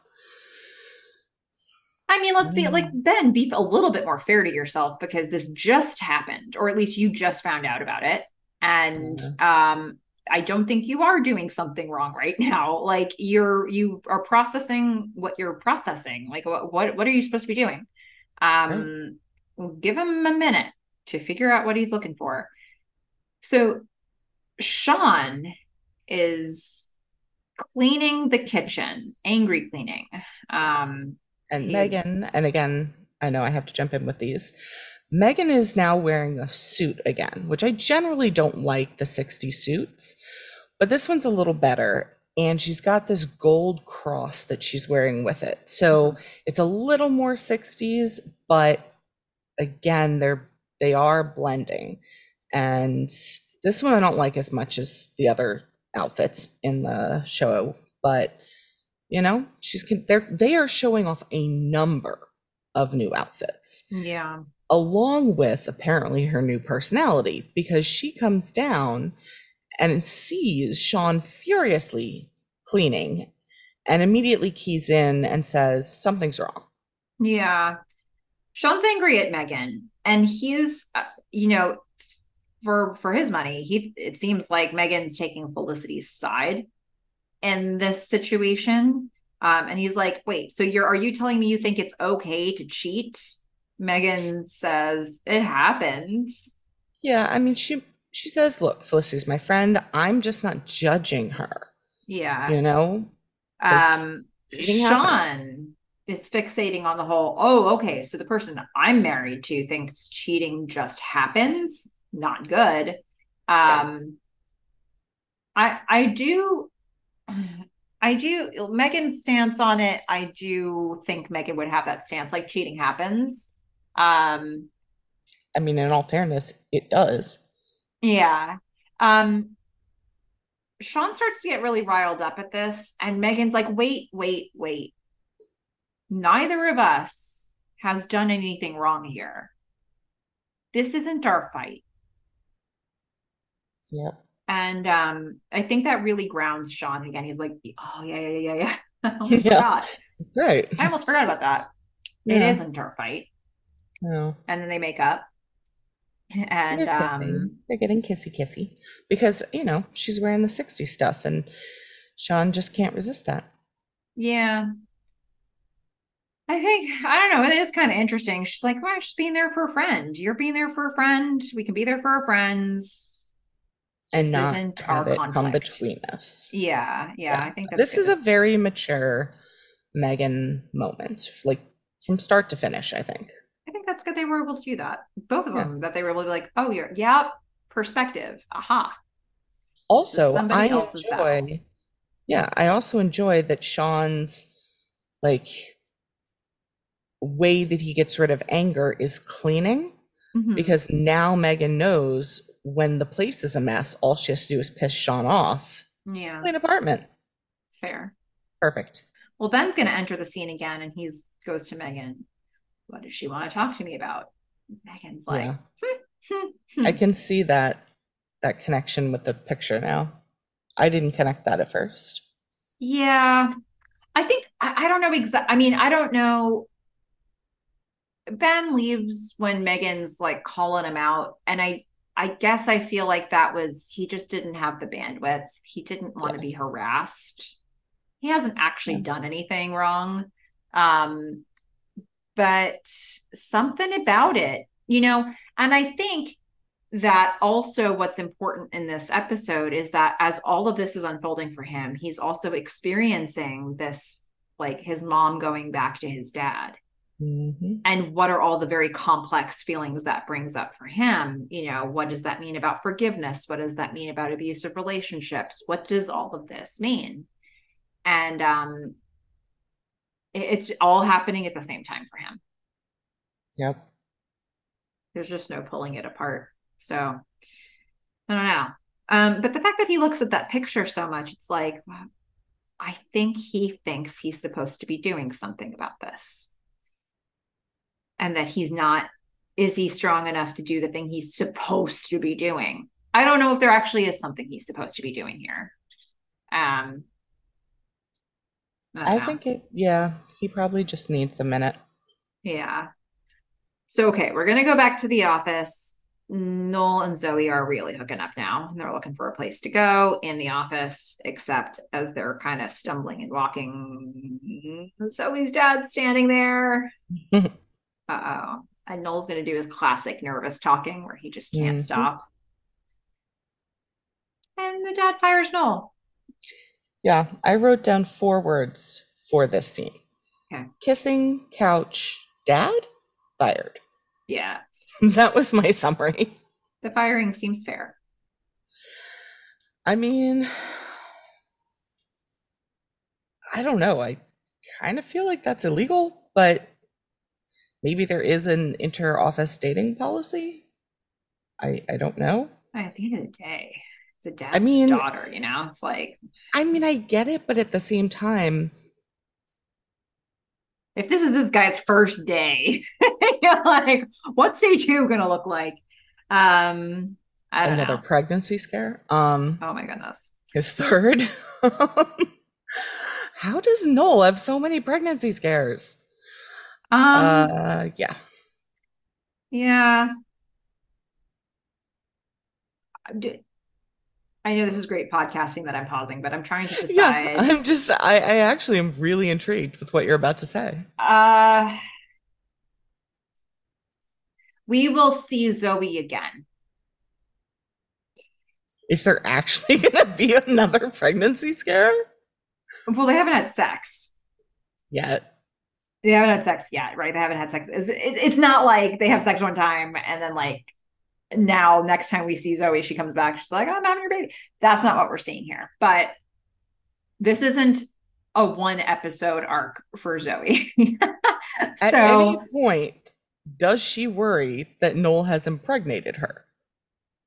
I mean, let's be like. Ben, be a little bit more fair to yourself because this just happened, or at least you just found out about it. And um, I don't think you are doing something wrong right now. Like you're you are processing what you're processing. Like what what what are you supposed to be doing? Um, give him a minute to figure out what he's looking for. So Sean is cleaning the kitchen, angry cleaning. Um, And Meghan, and again, I know I have to jump in with these. Meghan is now wearing a suit again, which I generally don't like the 60 suits, but this one's a little better. And she's got this gold cross that she's wearing with it. So it's a little more 60s, but again, they're they are blending. And this one I don't like as much as the other outfits in the show, but you know, she's they're they are showing off a number of new outfits yeah. along with apparently her new personality because she comes down and sees Sean furiously cleaning and immediately keys in and says something's wrong. Yeah. Sean's angry at Meghan and he's uh, you know for for his money, he it seems like Meghan's taking Felicity's side in this situation. Um and he's like, "Wait, so you're are you telling me you think it's okay to cheat?" Meghan says, "It happens." Yeah, I mean she she says, "Look, Felicity's my friend. I'm just not judging her." Yeah. You know? Um Sean happens. is fixating on the whole, oh, okay, so the person I'm married to thinks cheating just happens. Not good. Um I I do I do Meghan's stance on it, I do think Meghan would have that stance, like cheating happens. Um I mean, in all fairness, it does. yeah. Um Sean starts to get really riled up at this, and Meghan's like, wait, wait, wait. Neither of us has done anything wrong here. This isn't our fight. Yep. And um, I think that really grounds Sean again. He's like, oh, yeah, yeah, yeah, yeah. I almost Yeah. forgot. Right. I almost forgot about that. It Yeah. isn't our fight. No. And then they make up. And They're um, They're getting kissy kissy because, you know, she's wearing the 60s stuff and Sean just can't resist that. Yeah. I think, I don't know, it is kind of interesting. She's like, well, I'm being there for a friend. You're being there for a friend. We can be there for our friends. And This not isn't have our it come conflict. between us. Yeah, yeah, Yeah. I think that's This is a very mature Meghan moment, like from start to finish, I think. I think that's good they were able to do that. Both of Yeah. them, that they were able to be like, oh, you're, yeah, perspective. Aha. Also, I battle. enjoy Yeah, I also enjoy that Sean's like way that he gets rid of anger is cleaning Mhm. because now Meghan knows when the place is a mess, all she has to do is piss Sean off. yeah, Clean apartment. it's fair. Perfect. Well, Ben's going to enter the scene again, and he's goes to Meghan. What does she want to talk to me about? Meghan's like, yeah. "Hmm, I can see that that connection with the picture now. I didn't connect that at first. Yeah, I think I, I don't know exactly. I mean, I don't know. Ben leaves when Meghan's like calling him out, and I I guess I feel like that was he just didn't have the bandwidth. He didn't want to be harassed. He hasn't actually Yeah. done anything wrong. Um, but something about it, you know, and I think that also what's important in this episode is that as all of this is unfolding for him, he's also experiencing this like his mom going back to his dad Mhm. and what are all the very complex feelings that brings up for him? You know what does that mean about forgiveness? What does that mean about abusive relationships? What does all of this mean? And um it- it's all happening at the same time for him. Yep. there's just no pulling it apart. So i don't know. Um but the fact that he looks at that picture so much it's like i think he thinks he's supposed to be doing something about this and that he's not is he strong enough to do the thing he's supposed to be doing i don't know if there actually is something he's supposed to be doing here um don't I think it, yeah, he probably just needs a minute. Yeah. So, okay, we're going to go back to the office. Noel and Zoe are really hooking up now. and They're looking for a place to go in the office, except as they're kind of stumbling and walking, Zoe's dad's standing there. uh oh. And Noel's going to do his classic nervous talking where he just can't Mhm. stop. And the dad fires Noel. Yeah, I wrote down four words for this scene. Okay. Kissing, couch, dad, fired. Yeah. that was my summary. The firing seems fair. I mean, I don't know. I kind of feel like that's illegal, but maybe there is an inter-office dating policy. I I don't know. At the end of the day, it's a dad I mean- daughter, you know? It's like, I mean, I get it, but at the same time, if this is this guy's first day, like, what's day two gonna look like? Um, another know. pregnancy scare. Um, Oh my goodness. his third. How does Noel have so many pregnancy scares? Um, uh, yeah. yeah. I know this is great podcasting that I'm pausing, but I'm trying to Yeah, decide. I'm just, I, I actually am really intrigued with what you're about to say. Uh, we will see Zoe again. Is there actually going to be another pregnancy scare? Well, they haven't had sex. Yet. They haven't had sex yet, right? They haven't had sex. It's, it, it's not like they have sex one time and then like now next time we see Zoe, she comes back. She's like, "I'm having your baby." That's not what we're seeing here. But this isn't a one episode arc for Zoe. so, At any point, does she worry that Noel has impregnated her?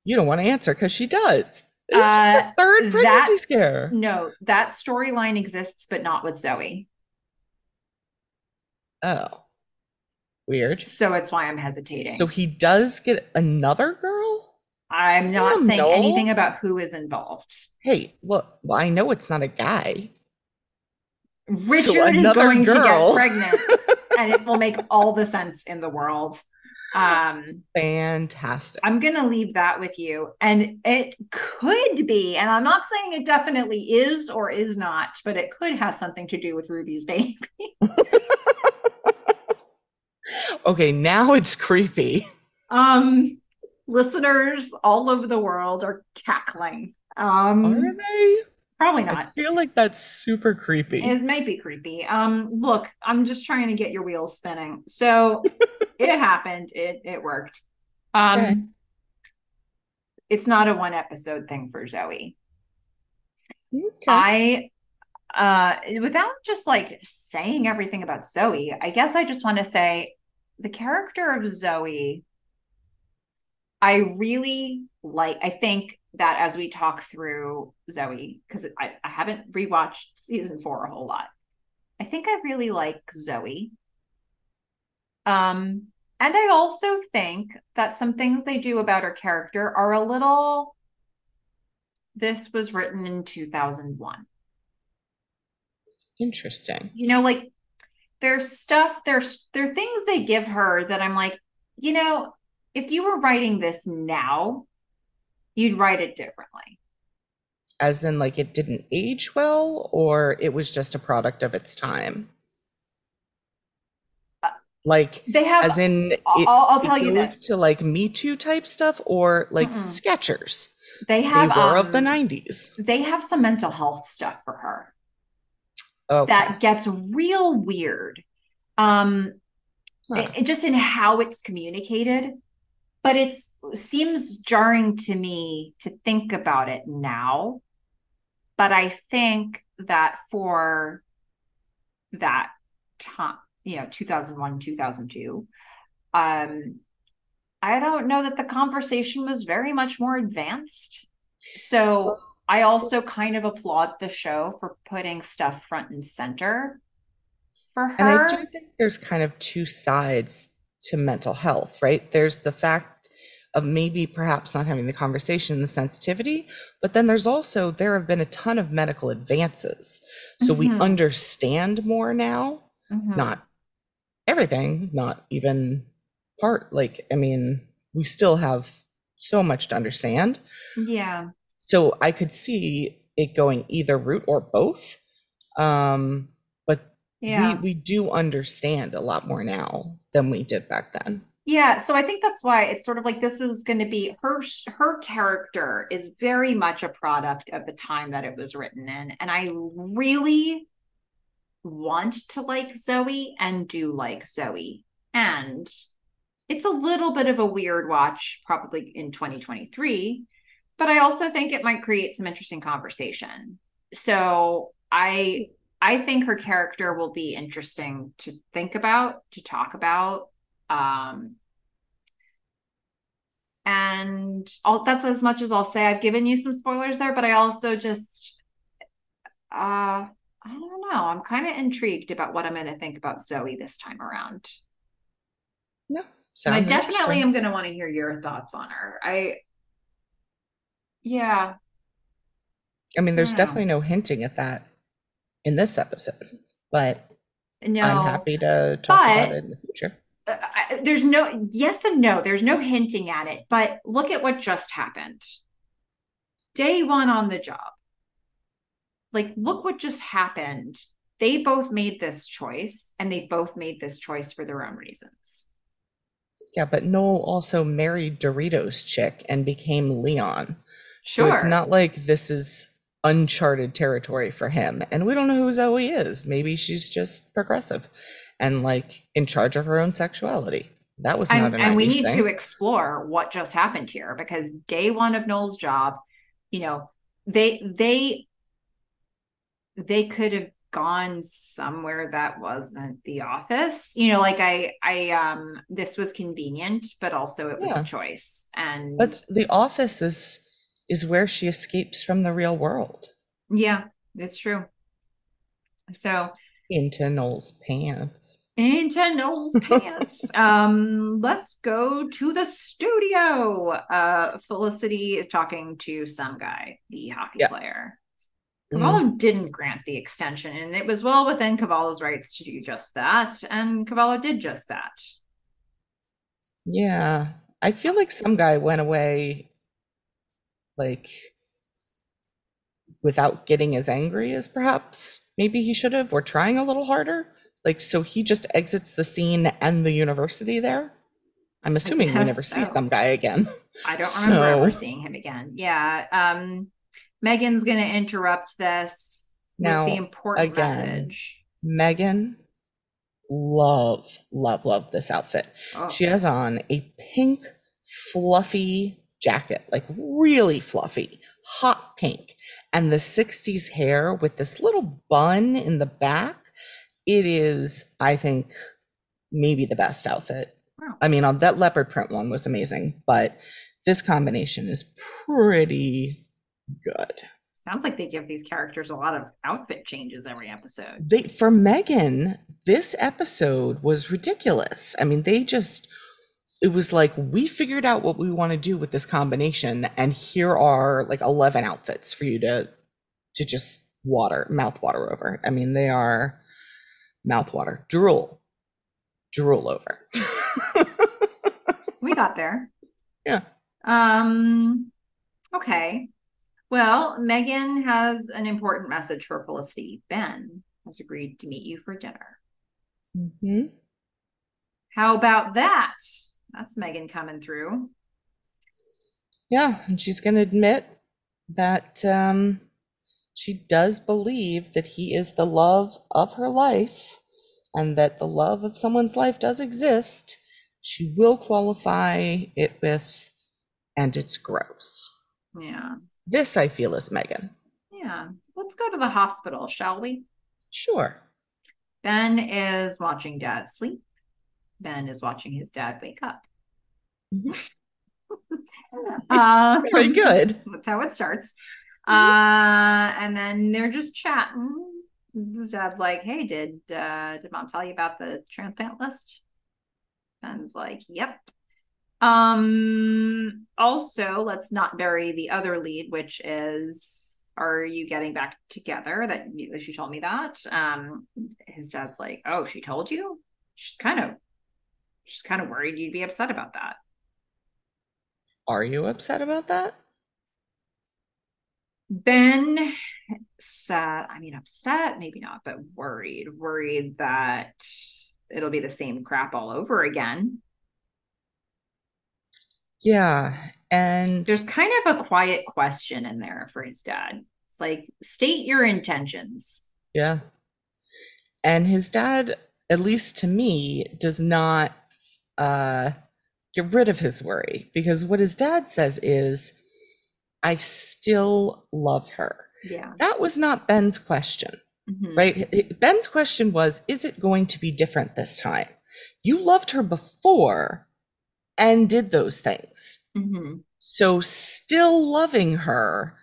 You don't want to answer because she does. It's Uh, the third that- pregnancy scare. no, that storyline exists, but not with Zoe. Oh, weird. So it's why I'm hesitating. So he does get another girl? I'm not saying Noel. anything about who is involved. Hey, look, well, I know it's not a guy. Richard is another going to get pregnant, and it will make all the sense in the world. Um, Fantastic. I'm going to leave that with you. And it could be, and I'm not saying it definitely is or is not, but it could have something to do with Ruby's baby. Okay, now it's creepy. Um, listeners all over the world are cackling. Um, Are they? probably not. I feel like that's super creepy. It might be creepy. Um, look, I'm just trying to get your wheels spinning. So it happened. It it worked. Um, Okay. it's not a one episode thing for Zoe. Okay. I uh without just like saying everything about Zoe, I guess I just want to say the character of Zoe I really like I think that as we talk through Zoe because I, I haven't rewatched season 4 a whole lot. I think I really like Zoe. Um and I also think that some things they do about her character are a little this was written in 2001 Interesting. you know like there's stuff there's there are things they give her that i'm like you know if you were writing this now you'd write it differently As in, like, it didn't age well, or it was just a product of its time? Like, they have as in, it, I'll, I'll tell you this to like Me Too type stuff, or like Mm-mm. Skechers. they They have were of the um, 90s. they have some mental health stuff for her Okay. that gets real weird um Huh. it- just in how it's communicated but it seems jarring to me to think about it now but i think that for that time you know 2001 2002 um i don't know that the conversation was very much more advanced so i also kind of applaud the show for putting stuff front and center for her. And I do think there's kind of two sides to mental health, right? There's the fact of maybe perhaps not having the conversation, and the sensitivity, but then there's also there have been a ton of medical advances. So we Mhm. understand more now, Mhm. not everything, not even part like I mean, we still have so much to understand. yeah So I could see it going either route or both. Um, but yeah we we do understand a lot more now than we did back then. Yeah, so I think that's why it's sort of like this is going to be her her character is very much a product of the time that it was written in and I really want to like Zoe and do like Zoe and it's a little bit of a weird watch probably in 2023 but I also think it might create some interesting conversation. So I I think her character will be interesting to think about, to talk about. Um, and all, that's as much as I'll say. I've given you some spoilers there, but I also just, uh, I don't know. I'm kind of intrigued about what I'm going to think about Zoe this time around. No, I definitely am going to want to hear your thoughts on her. I, yeah, I mean, there's I don't know. definitely no hinting at that in this episode, but no. I'm happy to talk about but- it in the future. uh, I- there's no yes and no there's no hinting at it but look at what just happened day one on the job like look what just happened they both made this choice and they both made this choice for their own reasons Yeah, but Noel also married Doritos chick and became Leon. Sure So it's not like this is uncharted territory for him. And we don't know who Zoe is. Maybe she's just progressive and like in charge of her own sexuality. That was not and, an and we need thing. to explore what just happened here because day one of Noel's job, you know, they they they could have gone somewhere that wasn't the office. You know, like I I um this was convenient, but also it was Yeah. a choice. And But the office is is where she escapes from the real world yeah, it's true. So into Noel's pants. into Noel's pants. Um, let's go to the studio. Uh, Felicity is talking to some guy, the hockey Yeah. player. Mm, didn't grant the extension, and it was well within Cavallo's rights to do just that, and Cavallo did just that. yeah. I feel like some guy went away like without getting as angry as perhaps maybe he should have or trying a little harder. Like so he just exits the scene and the university there. I'm assuming we never see some guy again. I don't remember ever So- seeing him again. Yeah. Um, Meghan's gonna interrupt this Now, with the important again, message. Megan, love, love, love this outfit. Oh, She has on a pink, fluffy jacket, like really fluffy, hot pink, and the 60s hair with this little bun in the back. It is, I think, maybe the best outfit. Wow. I mean, on that leopard print one was amazing, but this combination is pretty good. Sounds like they give these characters a lot of outfit changes every episode. They for Meghan, this episode was ridiculous. I mean, they just it was like we figured out what we want to do with this combination and here are like 11 outfits for you to to just water mouth water over. I mean, they are mouth water, drool. Drool over. We got there. Yeah. Um okay. Well, Meghan has an important message for Felicity. Ben has agreed to meet you for dinner. mm-hmm How about that? That's Meghan coming through. Yeah, and she's going to admit that um, she does believe that he is the love of her life and that the love of someone's life does exist. She will qualify it with, and it's gross. Yeah. This, I feel, is Meghan. Yeah. Let's go to the hospital, shall we? Sure. Ben is watching dad sleep. Ben is watching his dad wake up. Mhm. Uh, Very good. That's how it starts. Uh, and then they're just chatting. His dad's like, "Hey, did uh, did mom tell you about the transplant list?" Ben's like, "Yep." Um. Also, let's not bury the other lead, which is, "Are you getting back together?" That she told me that. Um. His dad's like, "Oh, she told you?" She's kind of, she's kind of worried you'd be upset about that. Are you upset about that? Ben sad, I mean, upset, maybe not, but worried, worried that it'll be the same crap all over again. Yeah. And There's kind of a quiet question in there for his dad. It's like, state your intentions. Yeah. And his dad, at least to me, does not uh, get rid of his worry because what his dad says is, I still love her. Yeah. That was not Ben's question, Mhm. right? Ben's question was, is it going to be different this time? You loved her before and did those things. Mhm. So still loving her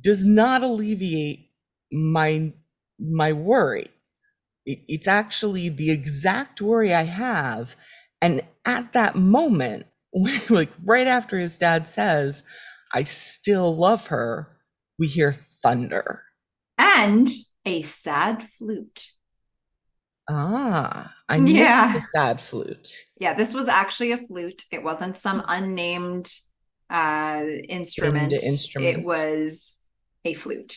does not alleviate my my worry. It- It's actually the exact worry I have. And at that moment, like right after his dad says, I still love her, we hear thunder. And a sad flute. Ah, I Yeah. missed the sad flute. Yeah, this was actually a flute. It wasn't some unnamed uh instrument. instrument. It was a flute,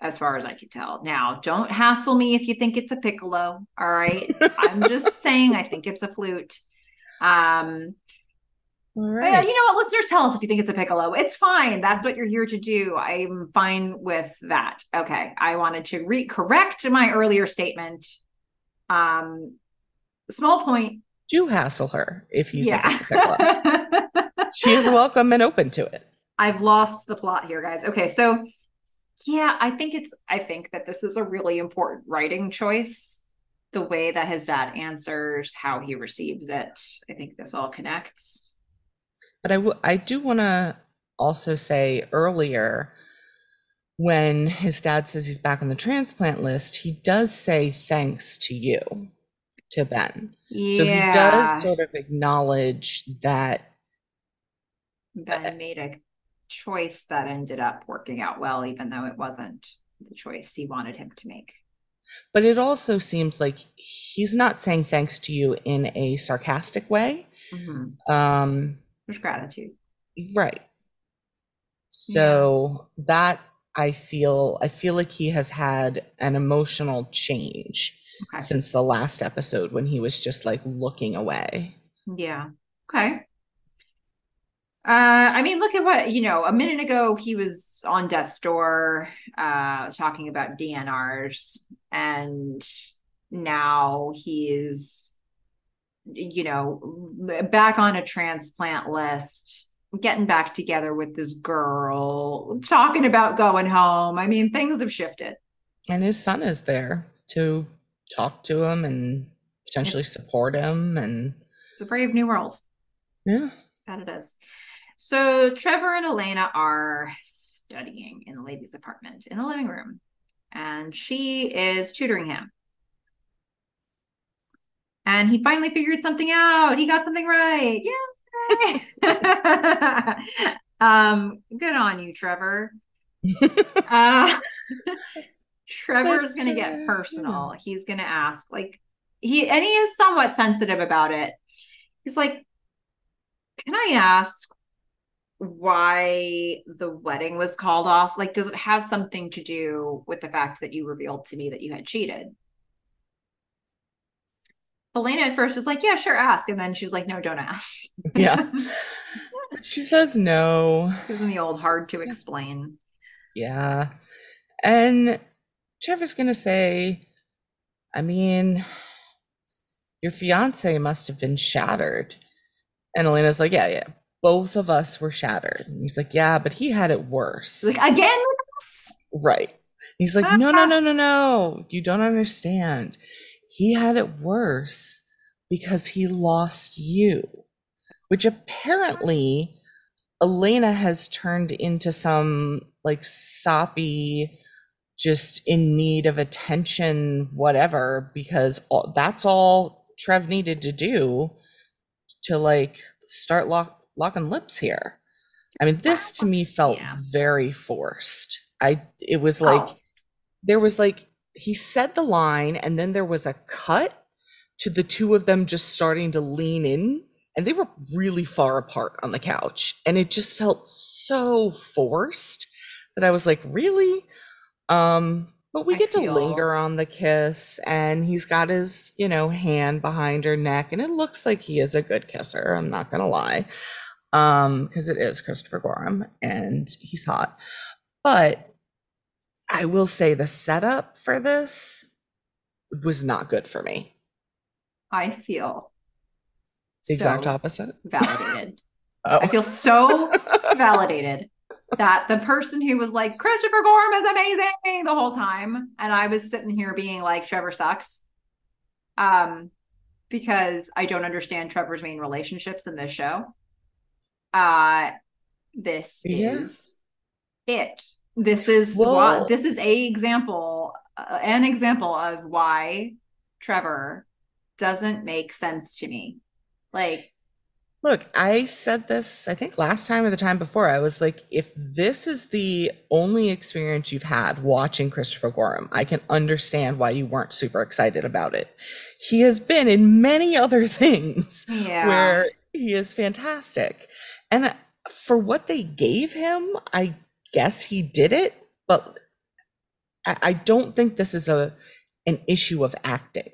as far as I could tell. Now, don't hassle me if you think it's a piccolo. All right. I'm just saying I think it's a flute. Um but right. you know what, listeners, tell us if you think it's a piccolo. It's fine. That's what you're here to do. I'm fine with that. Okay. I wanted to re correct my earlier statement. Um small point. Do hassle her if you yeah. think it's a piccolo. she is welcome and open to it. I've lost the plot here, guys. Okay, so yeah, I think it's I think that this is a really important writing choice. The way that his dad answers, how he receives it. I think this all connects. But I, w- I do want to also say earlier, when his dad says he's back on the transplant list, he does say thanks to you, to Ben. Yeah. So he does sort of acknowledge that. Ben made a choice that ended up working out well, even though it wasn't the choice he wanted him to make. But it also seems like he's not saying thanks to you in a sarcastic way. Mhm. Um, There's gratitude. right. So that I feel, I feel like he has had an emotional change Okay. since the last episode when he was just like looking away. Yeah. Okay. Uh, I mean, look at what, you know, a minute ago he was on death's door, uh, talking about DNRs, and now he's, you know, back on a transplant list, getting back together with this girl, talking about going home. I mean, things have shifted. And his son is there to talk to him and potentially support him. And it's a brave new world. Yeah. That it is. So Trevor and Elena are studying in the ladies' apartment in the living room, and she is tutoring him. And he finally figured something out. He got something right. Yay! um, good on you, Trevor. uh, Trevor's going to get personal. He's going to ask, like, he and he is somewhat sensitive about it. He's like, "Can I ask why the wedding was called off? Like, does it have something to do with the fact that you revealed to me that you had cheated?" Elena at first is like, "Yeah, sure, ask," and then she's like, "No, don't ask." yeah, she says no. Gives the old hard to explain. Yeah, and Trevor's gonna say, I mean, your fiance must have been shattered. And Elena's like, yeah, yeah, both of us were shattered. And he's like, yeah, but he had it worse. Like, again? Right. He's like, no, no, no, no, no. You don't understand. He had it worse because he lost you, which apparently Elena has turned into some like soppy, just in need of attention, whatever, because all, that's all Trev needed to do to like start lock, locking lips here. I mean, this to me felt yeah. very forced. I it was like oh. there was like he said the line and then there was a cut to the two of them just starting to lean in and they were really far apart on the couch and it just felt so forced that I was like, really? Um, but we get feel... to linger on the kiss, and he's got his, you know, hand behind her neck, and it looks like he is a good kisser. I'm not gonna lie, um, because it is Christopher Gorham, and he's hot. But I will say the setup for this was not good for me. I feel the exact so opposite. Validated. oh. I feel so validated that the person who was like Christopher Gorham is amazing the whole time, and I was sitting here being like Trevor sucks, um, because I don't understand Trevor's main relationships in this show. Uh, this yeah. is it. This is what this is a example, uh, an example of why Trevor doesn't make sense to me. Like Look, I said this, I think last time or the time before. I was like, if this is the only experience you've had watching Christopher Gorham, I can understand why you weren't super excited about it. He has been in many other things yeah. where he is fantastic. And for what they gave him, I guess he did it, but I don't think this is a an issue of acting.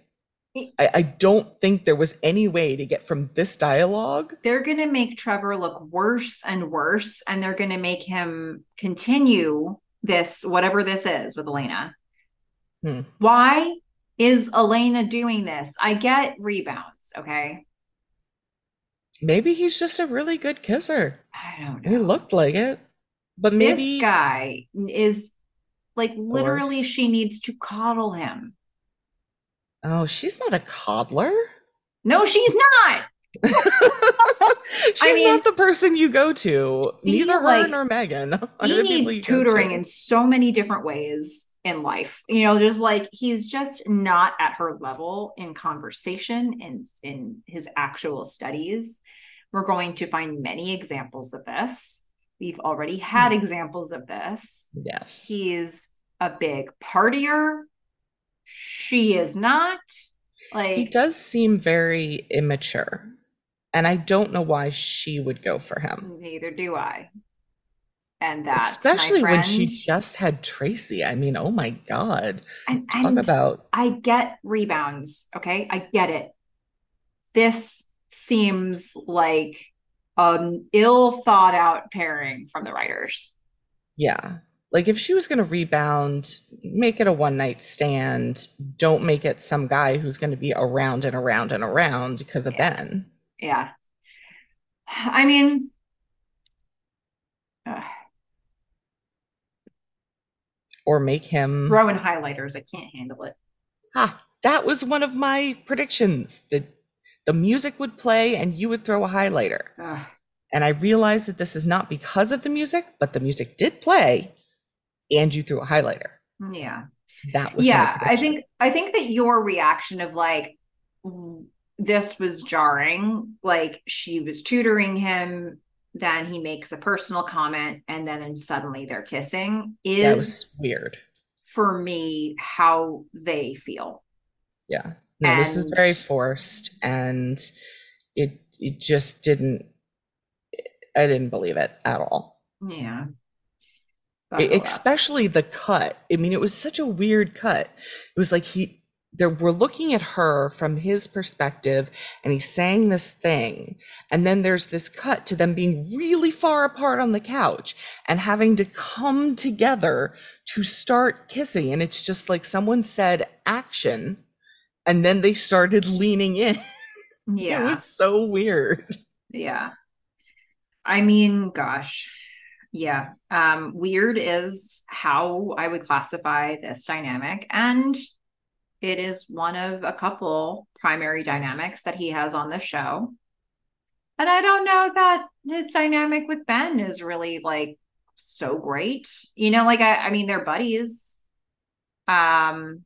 I, I don't think there was any way to get from this dialogue. They're going to make Trevor look worse and worse, and they're going to make him continue this, whatever this is with Elena. Hmm. Why is Elena doing this? I get rebounds, okay? Maybe he's just a really good kisser. I don't know. He looked like it. But maybe this guy is like literally she needs to coddle him. Oh, she's not a coddler. No, she's not. she's I mean, not the person you go to. Neither like, her nor Meghan. He needs tutoring in so many different ways in life. You know, just like he's just not at her level in conversation and in his actual studies. We're going to find many examples of this. We've already had hmm. examples of this. Yes. He's a big partier she is not like he does seem very immature and i don't know why she would go for him neither do i and that especially when she just had tracy i mean oh my god and, talk and about i get rebounds okay i get it this seems like an ill thought out pairing from the writers yeah like if she was going to rebound, make it a one night stand. Don't make it some guy who's going to be around and around and around because of yeah. Ben. Yeah. I mean, or make him throw in highlighters. I can't handle it. ah, that was one of my predictions. that the music would play and you would throw a highlighter. Ugh. And I realized that this is not because of the music, but the music did play and you threw a highlighter. Yeah. That was yeah. I think I think that your reaction of like this was jarring. Like she was tutoring him, then he makes a personal comment, and then suddenly they're kissing is that was weird. for me how they feel. Yeah. No, this is very forced and it it just didn't I didn't believe it at all. Yeah. Up. especially the cut. I mean, it was such a weird cut. It was like he there we're looking at her from his perspective and he's saying this thing and then there's this cut to them being really far apart on the couch and having to come together to start kissing and it's just like someone said action and then they started leaning in. yeah. It was so weird. Yeah. I mean, gosh. Yeah. Um, weird is how I would classify this dynamic. And it is one of a couple primary dynamics that he has on the show. And I don't know that his dynamic with Ben is really like so great. You know, like I, I mean, they're buddies. Um,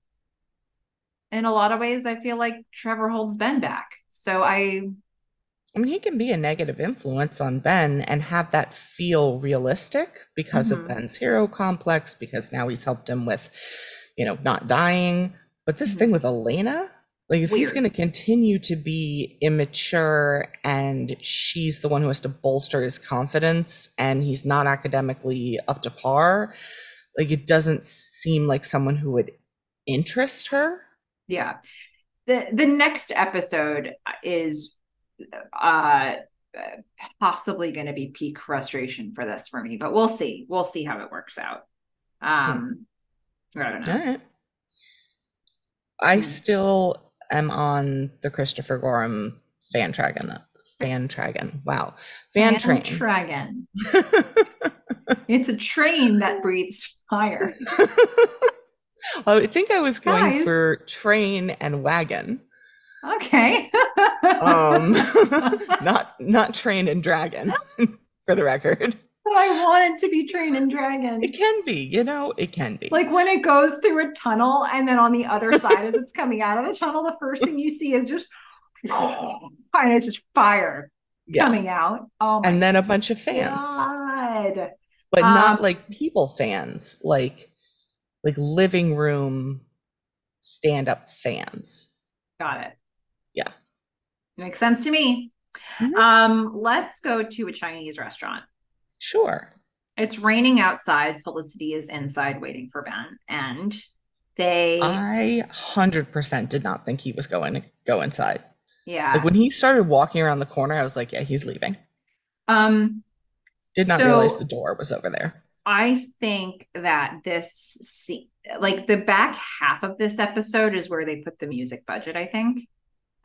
in a lot of ways, I feel like Trevor holds Ben back. So I I mean, he can be a negative influence on Ben and have that feel realistic because Mhm. of Ben's hero complex, because now he's helped him with, you know, not dying. But this Mhm. thing with Elena, like if he's going to continue to be immature and she's the one who has to bolster his confidence and he's not academically up to par, like it doesn't seem like someone who would interest her. Yeah. The the next episode is uh possibly going to be peak frustration for this for me, but we'll see. We'll see how it works out. Um I don't know. I Hmm. still am on the Christopher Gorham fan dragon. Fan dragon. Wow. Fan train. Dragon. It's a train that breathes fire. I think I was going Guys. for train and wagon. Okay. Um, not not train and dragon, for the record. But I want it to be train and dragon. It can be, you know, it can be. Like when it goes through a tunnel, and then on the other side, as it's coming out of the tunnel, the first thing you see is just, and it's just fire yeah. coming out. Oh my And then a bunch of fans, god! but not Um, like people fans, like like living room stand up fans. Got it. Yeah. makes sense to me. Mhm. Um, let's go to a Chinese restaurant. Sure. It's raining outside. Felicity is inside waiting for Ben, and they, I 100% did not think he was going to go inside. yeah. Like when he started walking around the corner, I was like, yeah, he's leaving. Um, Did not realize the door was over there. I think that this scene, like the back half of this episode, is where they put the music budget. I think.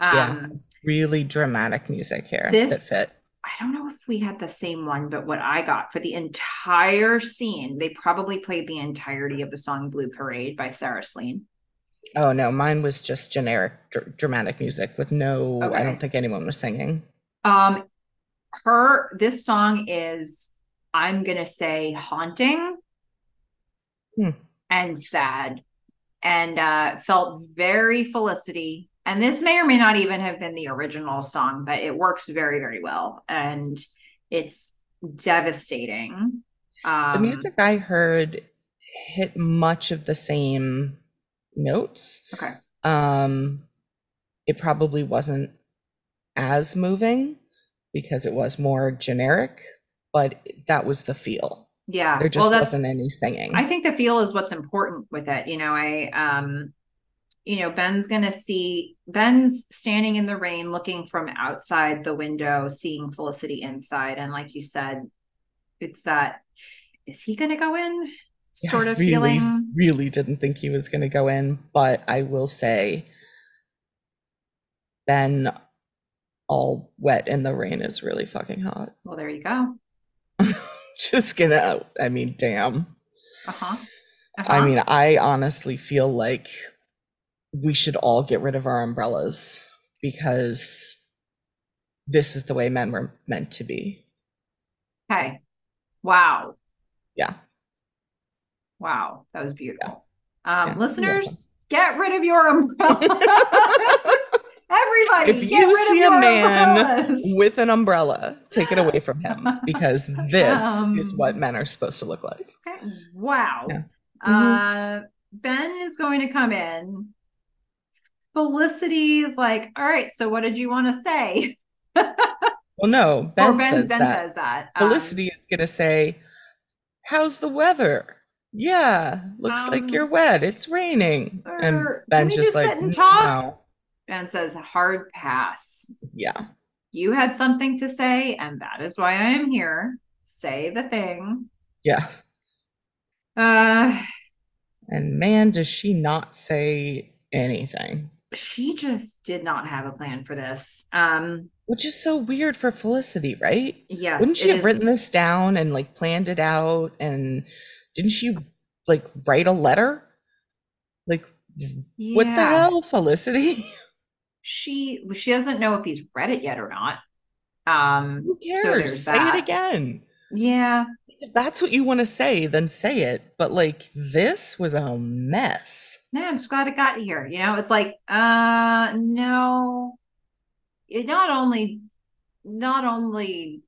Yeah. Um, Really dramatic music here that This- fit. I don't know if we had the same one, but what I got for the entire scene, they probably played the entirety of the song "Blue Parade" by Sarah Slean. Oh no, mine was just generic dr- dramatic music with no, I don't think anyone was singing. Um, her this song is, I'm gonna say, haunting Hmm. and sad, and uh, felt very Felicity. And this may or may not even have been the original song, but it works very, very well, and it's devastating. Um, The music I heard hit much of the same notes. Okay. Um, it probably wasn't as moving because it was more generic, but that was the feel. Yeah. There just well, wasn't any singing. I think the feel is what's important with it. You know, I um you know, Ben's gonna see Ben's standing in the rain looking from outside the window, seeing Felicity inside. And like you said, it's that is he gonna go in? Yeah, Sort of really, feeling. really didn't think he was going to go in, but I will say Ben all wet in the rain is really fucking hot. Well, there you go. Just gonna, I mean, damn. Uh-huh. I Uh-huh. I mean, I honestly feel like we should all get rid of our umbrellas because this is the way men were meant to be. Okay. Wow. Yeah. Wow. That was beautiful. Um, Yeah, listeners, get rid of your umbrellas. Everybody, If you see a man umbrellas. with an umbrella, take it away from him because this is Um, what men are supposed to look like. Okay. Wow. Yeah. Uh, Ben is going to come in. Felicity is like, all right, so what did you want to say? Well, no, Ben, Ben, says ben that. says that. Um, Felicity is going to say, How's the weather? Yeah, looks like Um, you're wet. It's raining. And Ben's just just like, sit and talk? No. Ben says, hard pass. Yeah. You had something to say, and that is why I am here. Say the thing. Yeah. Uh, And man, does she not say anything, she just did not have a plan for this. Um, which is so weird for Felicity, right? yes, Wouldn't she have written this down and like planned it out? And didn't she like write a letter? Like, what the hell, Felicity? She she doesn't know if he's read it yet or not. Um, Who cares? there's say that. it again. Yeah, If that's what you want to say, then say it. But like, this was a mess. no, I'm just glad it got here. You know, it's like, uh, no. It not only, not only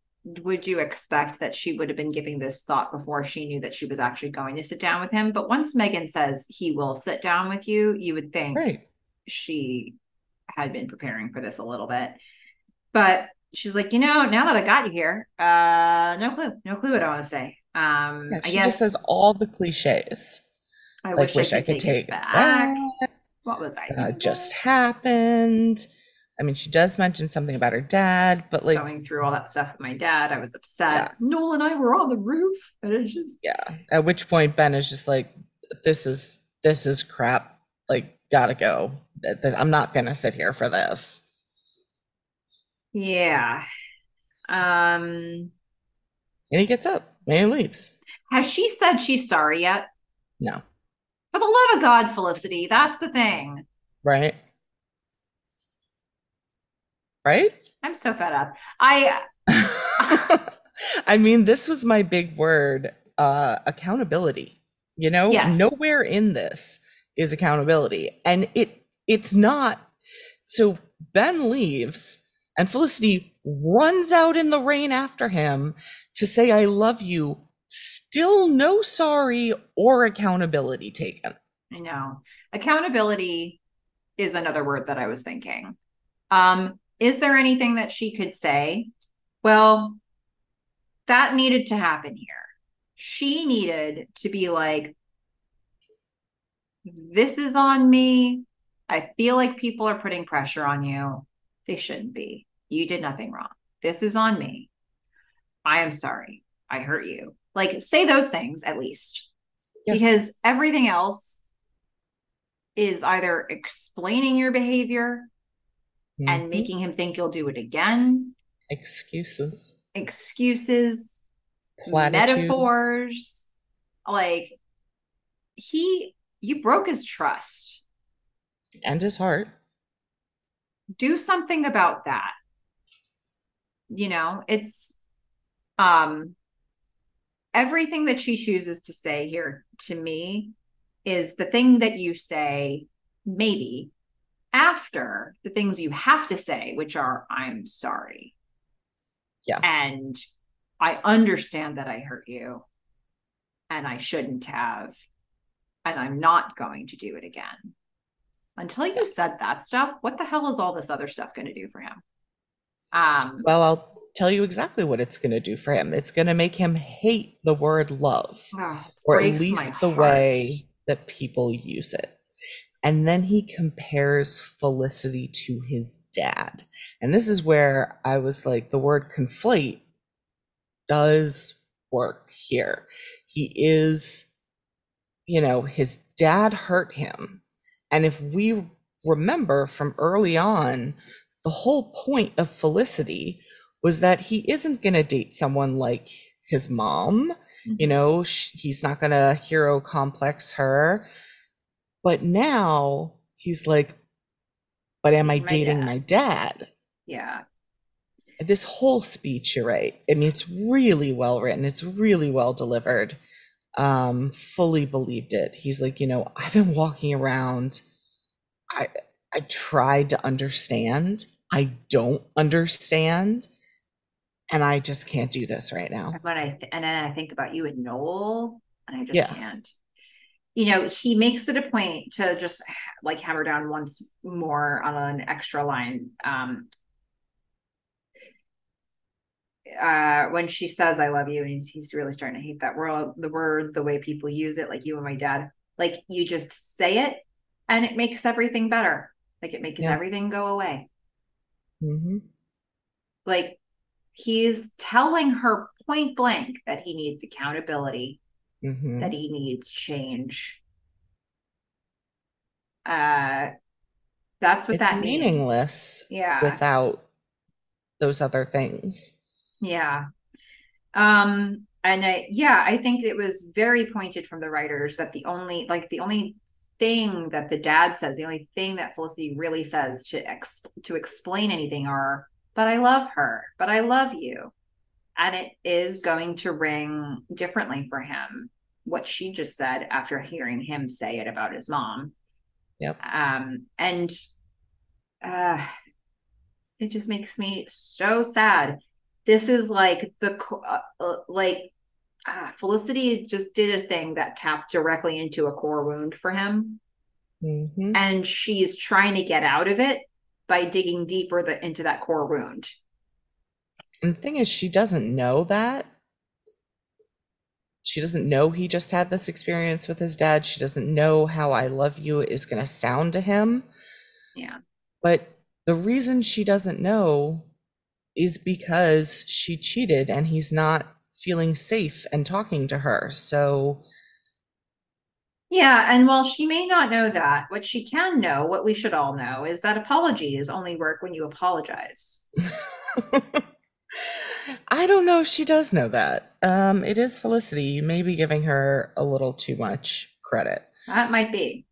would you expect that she would have been giving this thought before she knew that she was actually going to sit down with him, but once Meghan says he will sit down with you, you would think Right. she had been preparing for this a little bit. But she's like, you know, now that I got you here, uh, no clue, no clue what I want to say. Um, Yeah, I she guess just says all the cliches. I like, wish, I could, take, it back. What was I? Uh, just happened. I mean, she does mention something about her dad, but like, going through all that stuff with my dad. I was upset. Yeah. Noel and I were on the roof, and it's just yeah. At which point, Ben is just like, "This is this is crap. Like, gotta go. I'm not gonna sit here for this." Yeah. Um, And he gets up and he leaves. has she said she's sorry yet? No, For the love of God, Felicity, that's the thing. right? Right? I'm so fed up. I I mean, this was my big word, uh, accountability. You know, Yes. nowhere in this is accountability. And it it's not so Ben leaves and Felicity runs out in the rain after him to say I love you. Still no sorry or accountability taken. I know. Accountability is another word that I was thinking. Um, is there anything that she could say? Well, that needed to happen here. She needed to be like, this is on me. I feel like people are putting pressure on you. They shouldn't be. You did nothing wrong. This is on me. I am sorry. I hurt you. Like, say those things at least. Yeah. Because everything else is either explaining your behavior and Mhm. making him think you'll do it again, excuses, excuses, platitudes. metaphors. Like, he, you broke his trust. and his heart. Do something about that. You know it's um everything that she chooses to say here to me is the thing that you say maybe after the things you have to say which are i'm sorry. Yeah. and i understand that i hurt you and i shouldn't have and i'm not going to do it again until you said that stuff what the hell is all this other stuff going to do for him um Well, I'll tell you exactly what it's going to do for him. It's going to make him hate the word love, ah, or at least the heart. way that people use it. And then he compares Felicity to his dad. And this is where I was like, the word conflate does work here. He is, you know, his dad hurt him. And if we remember from early on, the whole point of Felicity was that he isn't going to date someone like his mom. Mm-hmm. You know, he's not going to hero complex her. But now he's like, but am I my dating dad. my dad? Yeah. This whole speech, you're right. I mean, it's really well written. It's really well delivered. Um, fully believed it. He's like, you know, I've been walking around. I I tried to understand. I don't understand and I just can't do this right now. But I th- and then I think about you and Noel, and I just yeah. can't. You know, he makes it a point to just like hammer down once more on an extra line. Um, uh, when she says "I love you," and he's he's really starting to hate that word, the word, the way people use it, like you and my dad. Like you just say it, and it makes everything better. Like it makes yeah. everything go away. Mm-hmm. Like he's telling her point blank that he needs accountability, mm-hmm. that he needs change. Uh, that's what it's that meaningless. Means. Yeah, without those other things. Yeah. Um, and I, yeah, I think it was very pointed from the writers that the only, like, the only thing that the dad says, the only thing that Felicity really says to ex- to explain anything are but I love her, but I love you. And it is going to ring differently for him, what she just said after hearing him say it about his mom. Yep. Um, and uh, it just makes me so sad. This is like the, uh, uh, like, uh, Felicity just did a thing that tapped directly into a core wound for him. Mm-hmm. And she's trying to get out of it by digging deeper the, into that core wound. And the thing is, she doesn't know that. She doesn't know he just had this experience with his dad. She doesn't know how I love you is going to sound to him. Yeah. But the reason she doesn't know is because she cheated and he's not feeling safe and talking to her. So yeah, and while she may not know that, what she can know, what we should all know, is that apologies only work when you apologize. I don't know if she does know that. Um, it is Felicity. You may be giving her a little too much credit. That might be.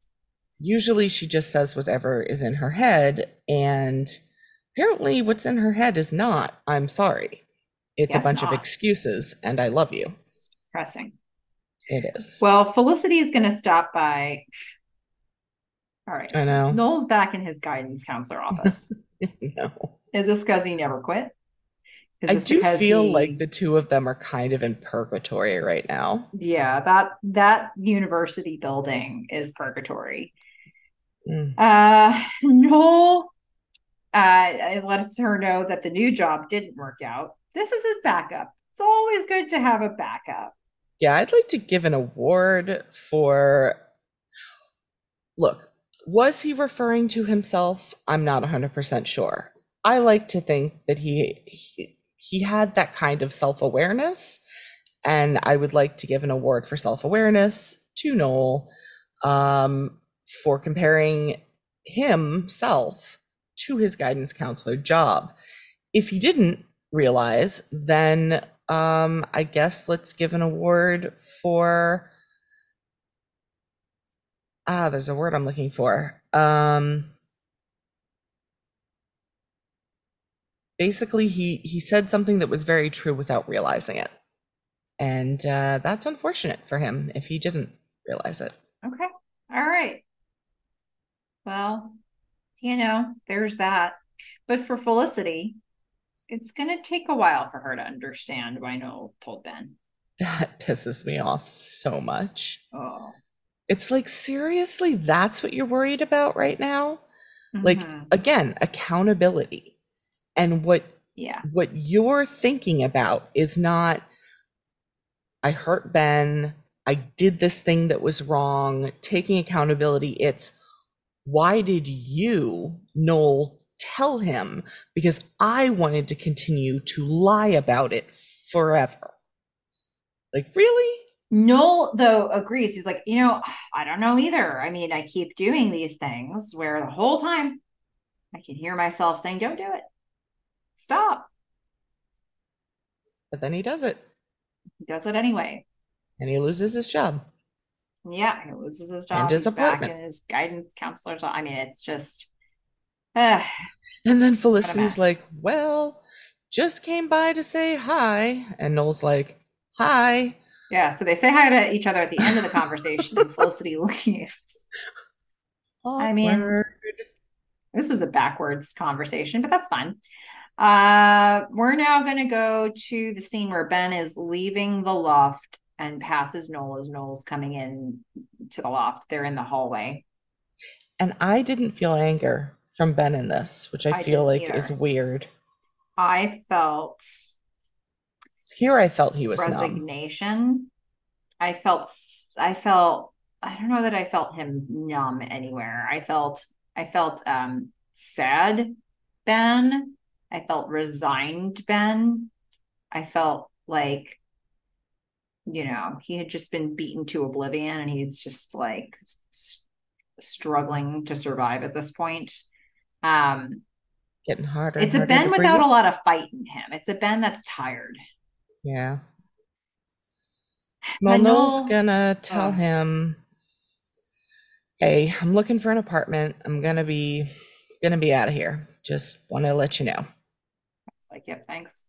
Usually she just says whatever is in her head, and apparently what's in her head is not, I'm sorry. It's Guess a bunch not. of excuses, and I love you. It's depressing. It is. Well, Felicity is going to stop by. All right. I know. Noel's back in his guidance counselor office. no. Is this because he never quit? I do feel he... like the two of them are kind of in purgatory right now. Yeah, that that university building is purgatory. Mm. Uh, Noel uh, lets her know that the new job didn't work out. This is his backup. It's always good to have a backup. Yeah, I'd like to give an award for. Look, was he referring to himself? I'm not 100% sure. I like to think that he, he he had that kind of self-awareness and I would like to give an award for self-awareness to Noel um, for comparing himself to his guidance counselor job. If he didn't realize, then um, I guess let's give an award for. Ah, there's a word I'm looking for. Um, basically, he he said something that was very true without realizing it, and uh, that's unfortunate for him if he didn't realize it. Okay, all right. Well, you know, there's that. But for Felicity, it's going to take a while for her to understand why Noel told Ben. That pisses me off so much. Oh. It's like, seriously, that's what you're worried about right now? Mm-hmm. Like, again, accountability. And what yeah what you're thinking about is not I hurt Ben, I did this thing that was wrong, taking accountability. It's why did you, Noel, tell him because I wanted to continue to lie about it forever. Like, really? Noel, though, agrees. He's like, you know, I don't know either. I mean, I keep doing these things where the whole time I can hear myself saying, don't do it. Stop. But then he does it. He does it anyway. and he loses his job. Yeah, he loses his job. And his back in his guidance counselor's. I mean, it's just. Uh, And then Felicity's like. Well, just came by to say hi. And Noel's like, Hi. yeah, so they say hi to each other at the end of the conversation, and Felicity leaves. I mean- This was a backwards conversation, but that's fine. Uh, we're now going to go to the scene where Ben is leaving the loft and passes Noel as Noel's coming in to the loft. They're in the hallway. And I didn't feel anger from Ben in this, which I, I feel like didn't is weird. I felt Here I felt he was numb. resignation. I felt, I felt, I don't know that I felt him numb anywhere. I felt, I felt um sad Ben. I felt resigned Ben. I felt like, you know, he had just been beaten to oblivion and he's just like s- struggling to survive at this point. Um, Getting harder. it's and a Ben without a lot of fight in him. It's a Ben that's tired. Yeah. Well, But Noel's Noel- gonna tell uh, him, "Hey, I'm looking for an apartment. I'm gonna be gonna be out of here. Just want to let you know." It's like, yep, thanks.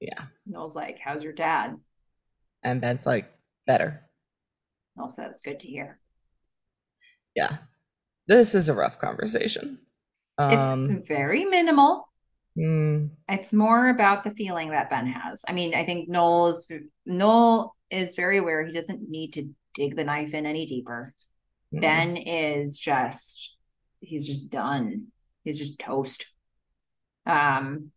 Yeah. Noel's like, how's your dad? And Ben's like, "Better." Noel says, good to hear. Yeah. This is a rough conversation. Um, It's very minimal. mm, It's more about the feeling that Ben has. I mean, I think Noel is Noel is very aware he doesn't need to dig the knife in any deeper. mm. Ben is just he's just done. He's just toast. Um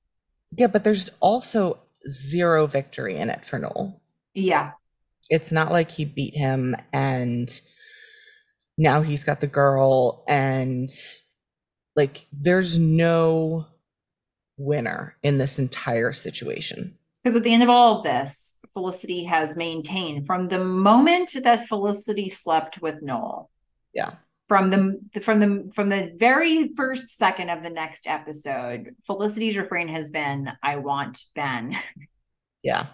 Yeah, but there's also zero victory in it for Noel. Yeah, It's not like he beat him and now he's got the girl and like there's no winner in this entire situation. because at the end of all of this, Felicity has maintained from the moment that Felicity slept with Noel, Yeah. from the from the from the very first second of the next episode, Felicity's refrain has been, "I want Ben." Yeah.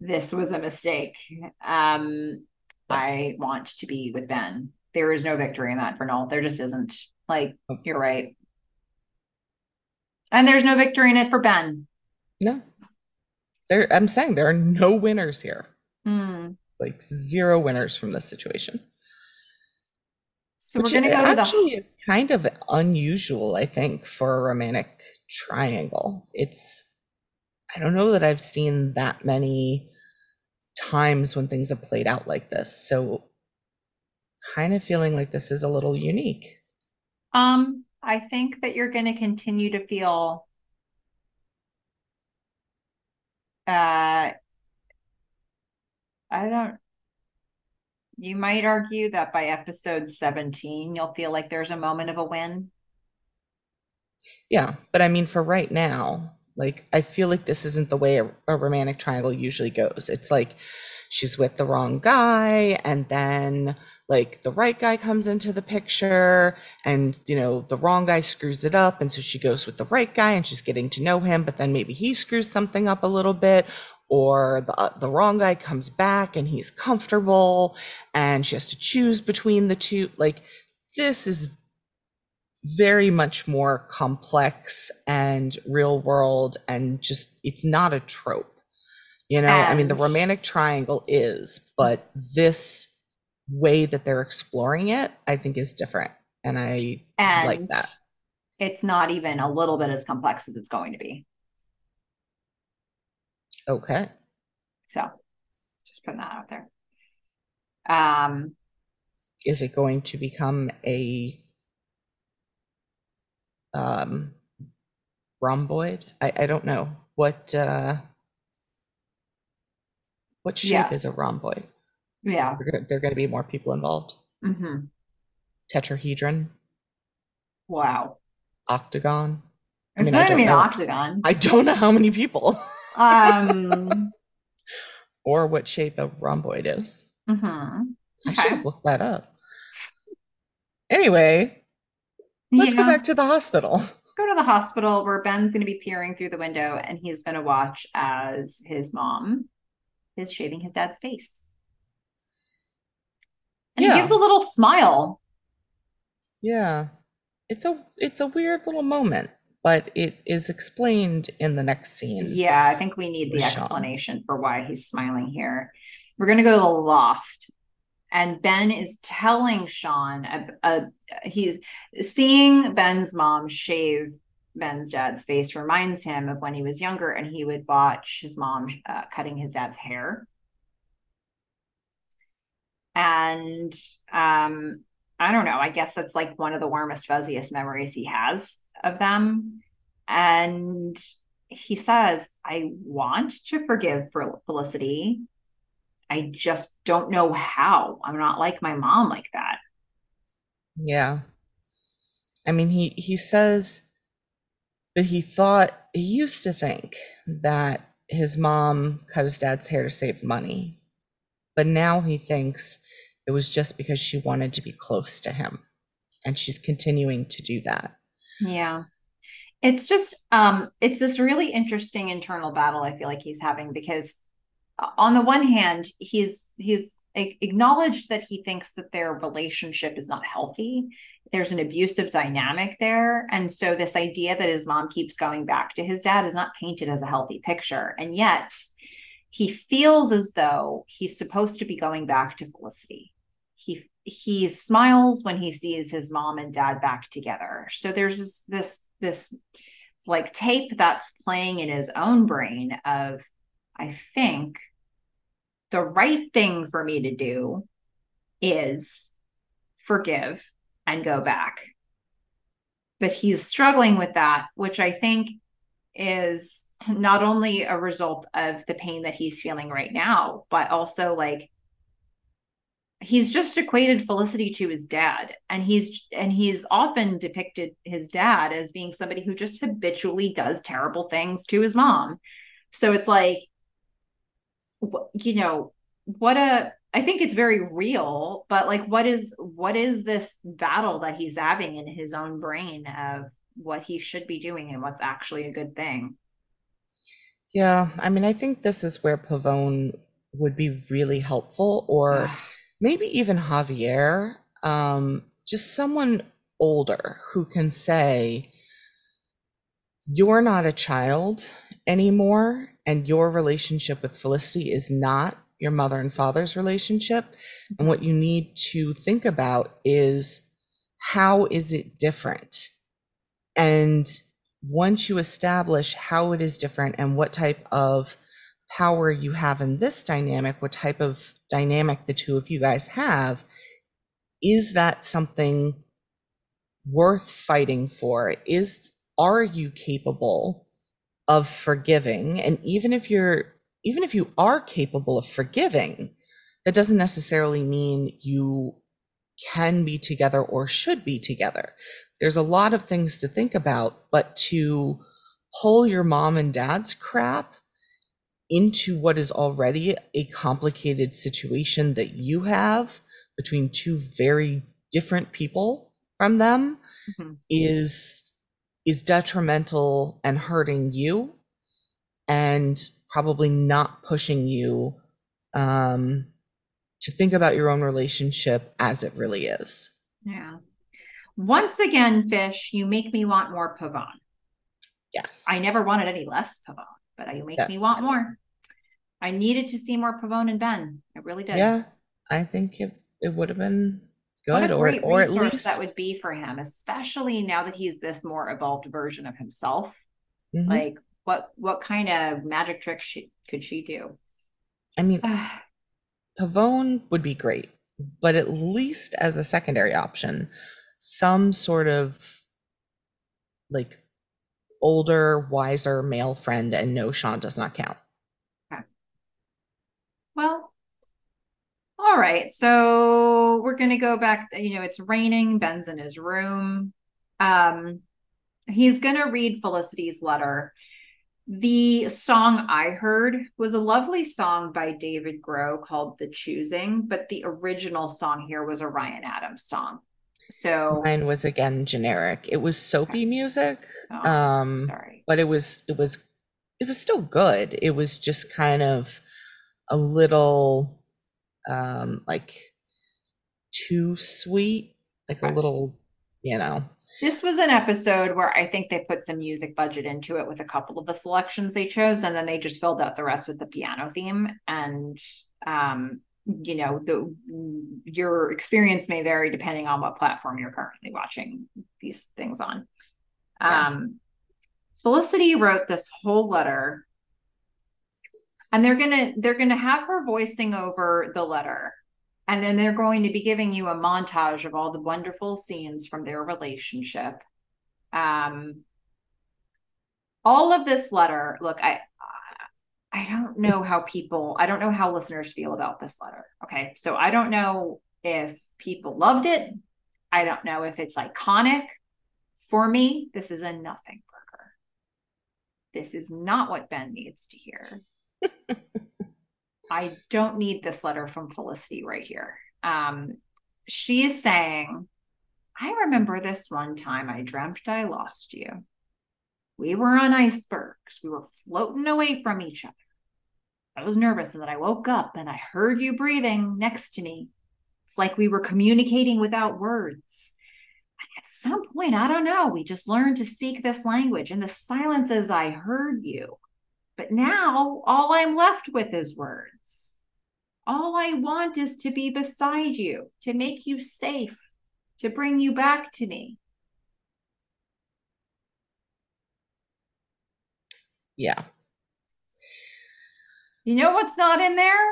This was a mistake. Um, I want to be with Ben. There is no victory in that for Noel. There just isn't. Like, you're right. And there's no victory in it for Ben. No. There I'm saying there are no winners here. Hmm. Like zero winners from this situation. So Which we're gonna go to the actually is kind of unusual, I think, for a romantic triangle. It's I don't know that I've seen that many times when things have played out like this. So kind of feeling like this is a little unique. Um, I think that you're going to continue to feel uh I don't you might argue that by episode 17 you'll feel like there's a moment of a win. Yeah, but I mean for right now, like I feel like this isn't the way a, a romantic triangle usually goes. It's like she's with the wrong guy and then like the right guy comes into the picture and you know the wrong guy screws it up and so she goes with the right guy and she's getting to know him but then maybe he screws something up a little bit or the uh, the wrong guy comes back and he's comfortable and she has to choose between the two like this is very much more complex and real world and just it's not a trope you know i mean the romantic triangle is but this way that they're exploring it i think is different and i And like that it's not even a little bit as complex as it's going to be. okay So just putting that out there. Um, is it going to become a um rhomboid i i don't know what uh what shape Yeah. is a rhomboid yeah. there are going to be more people involved hmm tetrahedron Wow. octagon I mean, I not gonna don't be an know. octagon. I don't know how many people Um, or what shape a rhomboid is. mhm. I should Okay. have looked that up. Anyway, let's Yeah. go back to the hospital. Let's go to the hospital where Ben's going to be peering through the window and he's going to watch as his mom is shaving his dad's face. And Yeah. he gives a little smile. Yeah. It's a it's a weird little moment, but it is explained in the next scene. Yeah, I think we need the Sean. explanation for why he's smiling here. We're going to go to the loft. And Ben is telling Sean, uh, uh, he's seeing Ben's mom shave Ben's dad's face reminds him of when he was younger and he would watch his mom uh, cutting his dad's hair. And um, I don't know, I guess that's like one of the warmest, fuzziest memories he has of them. And he says, I want to forgive for Felicity. I just don't know how. I'm not like my mom like that. Yeah. I mean, he he says that he thought he used to think that his mom cut his dad's hair to save money, but now he thinks it was just because she wanted to be close to him, and she's continuing to do that. Yeah. It's just um it's this really interesting internal battle I feel like he's having because on the one hand he's he's acknowledged that he thinks that their relationship is not healthy. There's an abusive dynamic there and so this idea that his mom keeps going back to his dad is not painted as a healthy picture and yet he feels as though he's supposed to be going back to Felicity. He he smiles when he sees his mom and dad back together. So there's this this this like tape that's playing in his own brain of I think the right thing for me to do is forgive and go back. But he's struggling with that, which I think is not only a result of the pain that he's feeling right now, but also like he's just equated Felicity to his dad and he's and he's often depicted his dad as being somebody who just habitually does terrible things to his mom. So it's like you know, what a I think it's very real, but like what is what is this battle that he's having in his own brain of what he should be doing and what's actually a good thing? Yeah, I mean, I think this is where Pavone would be really helpful, or maybe even Javier, um, just someone older who can say, You're not a child anymore, and your relationship with Felicity is not your mother and father's relationship. And what you need to think about is how is it different? And once you establish how it is different and what type of power you have in this dynamic, what type of dynamic the two of you guys have, is that something worth fighting for? Is are you capable of forgiving? And even if you're even if you are capable of forgiving, that doesn't necessarily mean you can be together or should be together. There's a lot of things to think about, but to pull your mom and dad's crap into what is already a complicated situation that you have between two very different people from them Mhm. is is detrimental and hurting you and probably not pushing you um, to think about your own relationship as it really is. Yeah. Once again, Fish, you make me want more Pavone. Yes. I never wanted any less Pavone, but you make Yeah. me want more. I needed to see more Pavone and Ben. I really did. Yeah, I think it, it would have been good, a or great or at least that would be for him, especially now that he's this more evolved version of himself. Mhm. Like, what what kind of magic trick she, could she do? I mean, Pavone would be great, but at least as a secondary option, some sort of like older, wiser male friend, and no, Sean does not count. Well, all right. So we're gonna go back. You know, it's raining. Ben's in his room. Um, he's gonna read Felicity's letter. The song I heard was a lovely song by David Groh called The Choosing, but the original song here was a Ryan Adams song. So, Mine was again generic. It was soapy music, oh, um, sorry. but it was it was it was still good. It was just kind of a little um like too sweet, like a little, you know. This was an episode where I think they put some music budget into it with a couple of the selections they chose, and then they just filled out the rest with the piano theme. And um, you know, the your experience may vary depending on what platform you're currently watching these things on. Yeah. Um, Felicity wrote this whole letter and they're gonna they're gonna have her voicing over the letter. And then they're going to be giving you a montage of all the wonderful scenes from their relationship. Um all of this letter look i i don't know how people i don't know how listeners feel about this letter okay? So i don't know if people loved it. I don't know if it's iconic. For me this is a nothing burger. This is not what ben needs to hear I don't need this letter from Felicity right here. Um, she is saying, I remember this one time I dreamt I lost you. We were on icebergs. We were floating away from each other. I was nervous and then I woke up and I heard you breathing next to me. It's like we were communicating without words. And at some point, I don't know, we just learned to speak this language. In the silences, I heard you. But now all I'm left with is words. All I want is to be beside you, to make you safe, to bring you back to me. Yeah. You know what's not in there?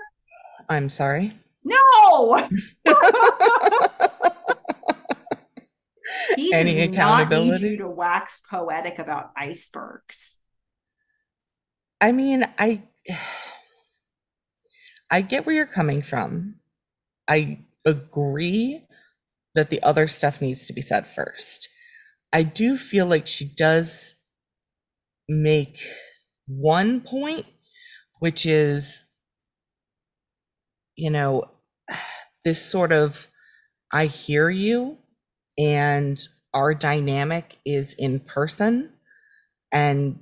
I'm sorry. No. he Any does accountability? not need you to wax poetic about icebergs. I mean, I I get where you're coming from. I agree that the other stuff needs to be said first. I do feel like she does make one point, which is, you know, this sort of I hear you and our dynamic is in person and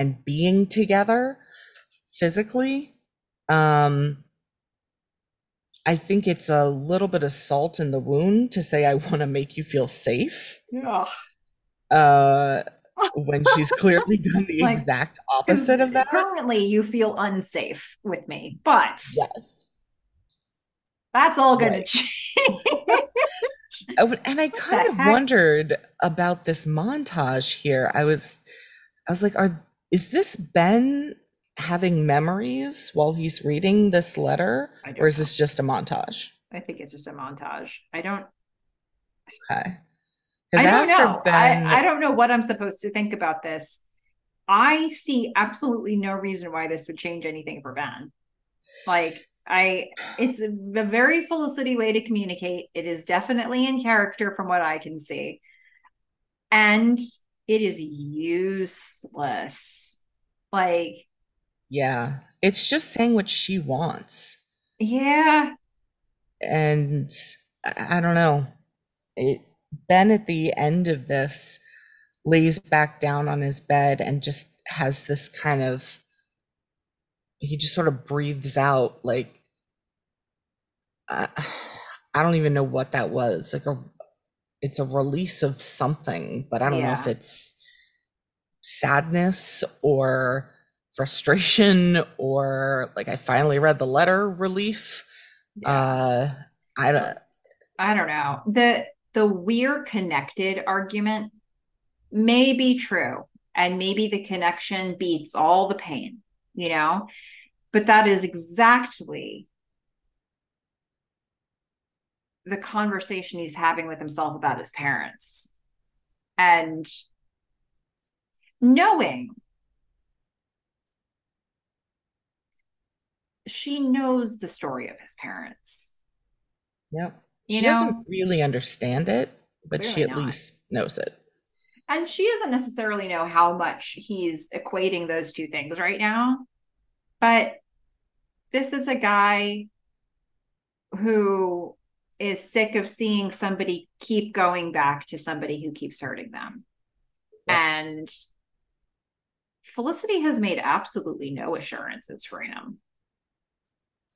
and being together physically um i think it's a little bit of salt in the wound to say i want to make you feel safe. Yeah uh when she's clearly done the like, exact opposite of that. currently you feel unsafe with me but yes. that's all going right. to change and i kind of heck? wondered about this montage here. I was i was like are is this Ben having memories while he's reading this letter, or is this just a montage? I think it's just a montage. I don't. Okay. I don't know. Ben... I, I don't know what I'm supposed to think about this. I see absolutely no reason why this would change anything for Ben. Like, I, it's a, a very Felicity way to communicate. It is definitely in character from what I can see. And it is useless. Like, yeah, it's just saying what she wants. Yeah. And I, don't know. It, ben at the end of this lays back down on his bed and just has this kind of he just sort of breathes out like I, I don't even know what that was like a it's a release of something, but I don't yeah. know if it's sadness or frustration or like I finally read the letter relief. Yeah. Uh I don't I don't know. The the we're connected argument may be true and maybe the connection beats all the pain, you know? But that is exactly the conversation he's having with himself about his parents and knowing she knows the story of his parents. Yep. You she know? doesn't really understand it, but Clearly she at not. least knows it. And she doesn't necessarily know how much he's equating those two things right now. But this is a guy who is sick of seeing somebody keep going back to somebody who keeps hurting them. Yeah. And Felicity has made absolutely no assurances for him.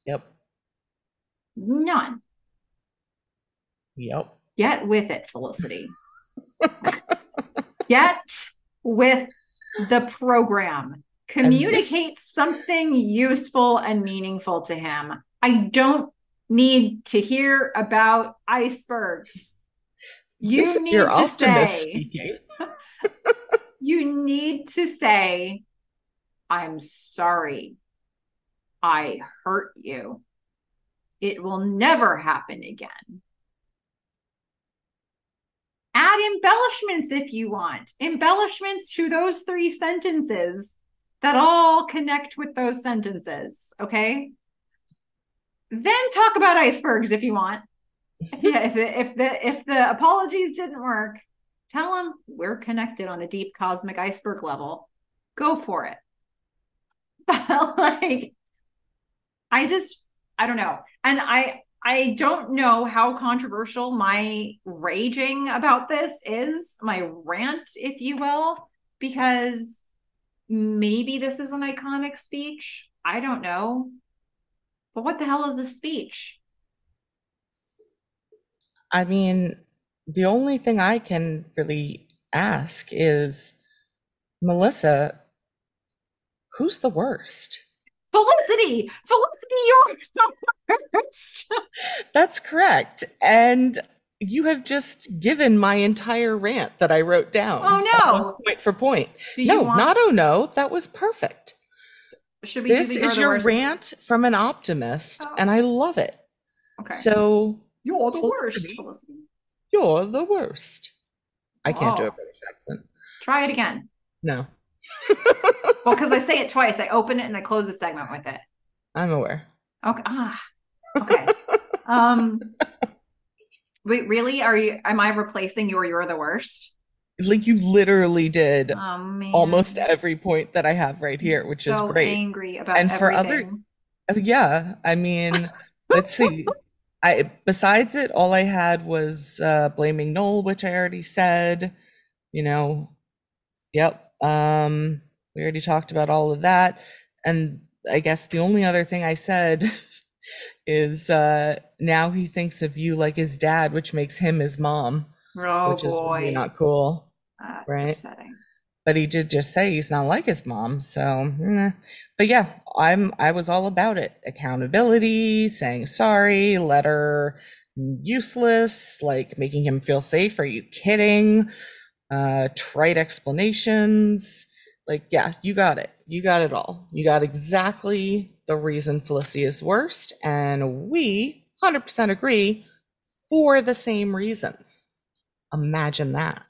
Yep. None. Yep. Get with it, Felicity. Get with the program. Communicate this... something useful and meaningful to him. I don't need to hear about icebergs. You this need your to say, you need to say, I'm sorry. I hurt you. It will never happen again. Add embellishments if you want. Embellishments to those three sentences that all connect with those sentences. Okay. Then talk about icebergs if you want. yeah, if the, if the if the apologies didn't work, tell them we're connected on a deep cosmic iceberg level. Go for it. like I just I don't know. And I I don't know how controversial my raging about this is, my rant, if you will, because maybe this is an iconic speech. I don't know. But what the hell is this speech? I mean, the only thing I can really ask is Melissa, who's the worst? Felicity, Felicity, you're the worst. That's correct. And you have just given my entire rant that I wrote down. Oh no. point for point. No, want... not oh no. That was perfect. Should we this is your worst? rant from an optimist, oh. and I love it. Okay. So you're the worst, You're the worst. I can't oh. do a British accent. Try it again. No well, because I say it twice. I open it and I close the segment with it. I'm aware. Okay. Ah. Okay. um. Wait, really? Are you? Am I replacing you or you're the worst? Like you literally did oh, almost every point that I have right here, I'm which so is great. Angry about and for other, oh, yeah. I mean, let's see. I besides it, all I had was uh, blaming Noel, which I already said. You know, yep. Um, we already talked about all of that. And I guess the only other thing I said is uh, now he thinks of you like his dad, which makes him his mom, oh, which is boy. really not cool. That's right? upsetting. But he did just say he's not like his mom. So, but yeah, I'm I was all about it. Accountability, saying sorry, letter useless, like making him feel safe. Are you kidding? uh, trite explanations. Like, yeah, you got it. You got it all. You got exactly the reason Felicity is worst. And we 100% agree for the same reasons. Imagine that.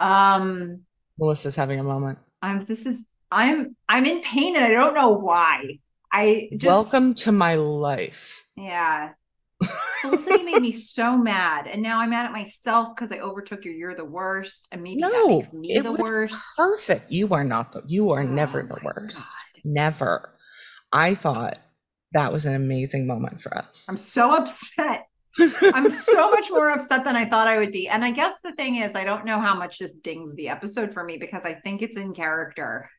Um, Melissa's having a moment. I'm, this is, I'm, I'm in pain and I don't know why. I just, welcome to my life. Yeah. Felicity made me so mad, and now I'm mad at myself because I overtook your "You're the worst," and maybe no, that makes me the worst. Perfect. You are not the. You are oh, never the worst. God. Never. I thought that was an amazing moment for us. I'm so upset. I'm so much more upset than I thought I would be. And I guess the thing is, I don't know how much this dings the episode for me because I think it's in character.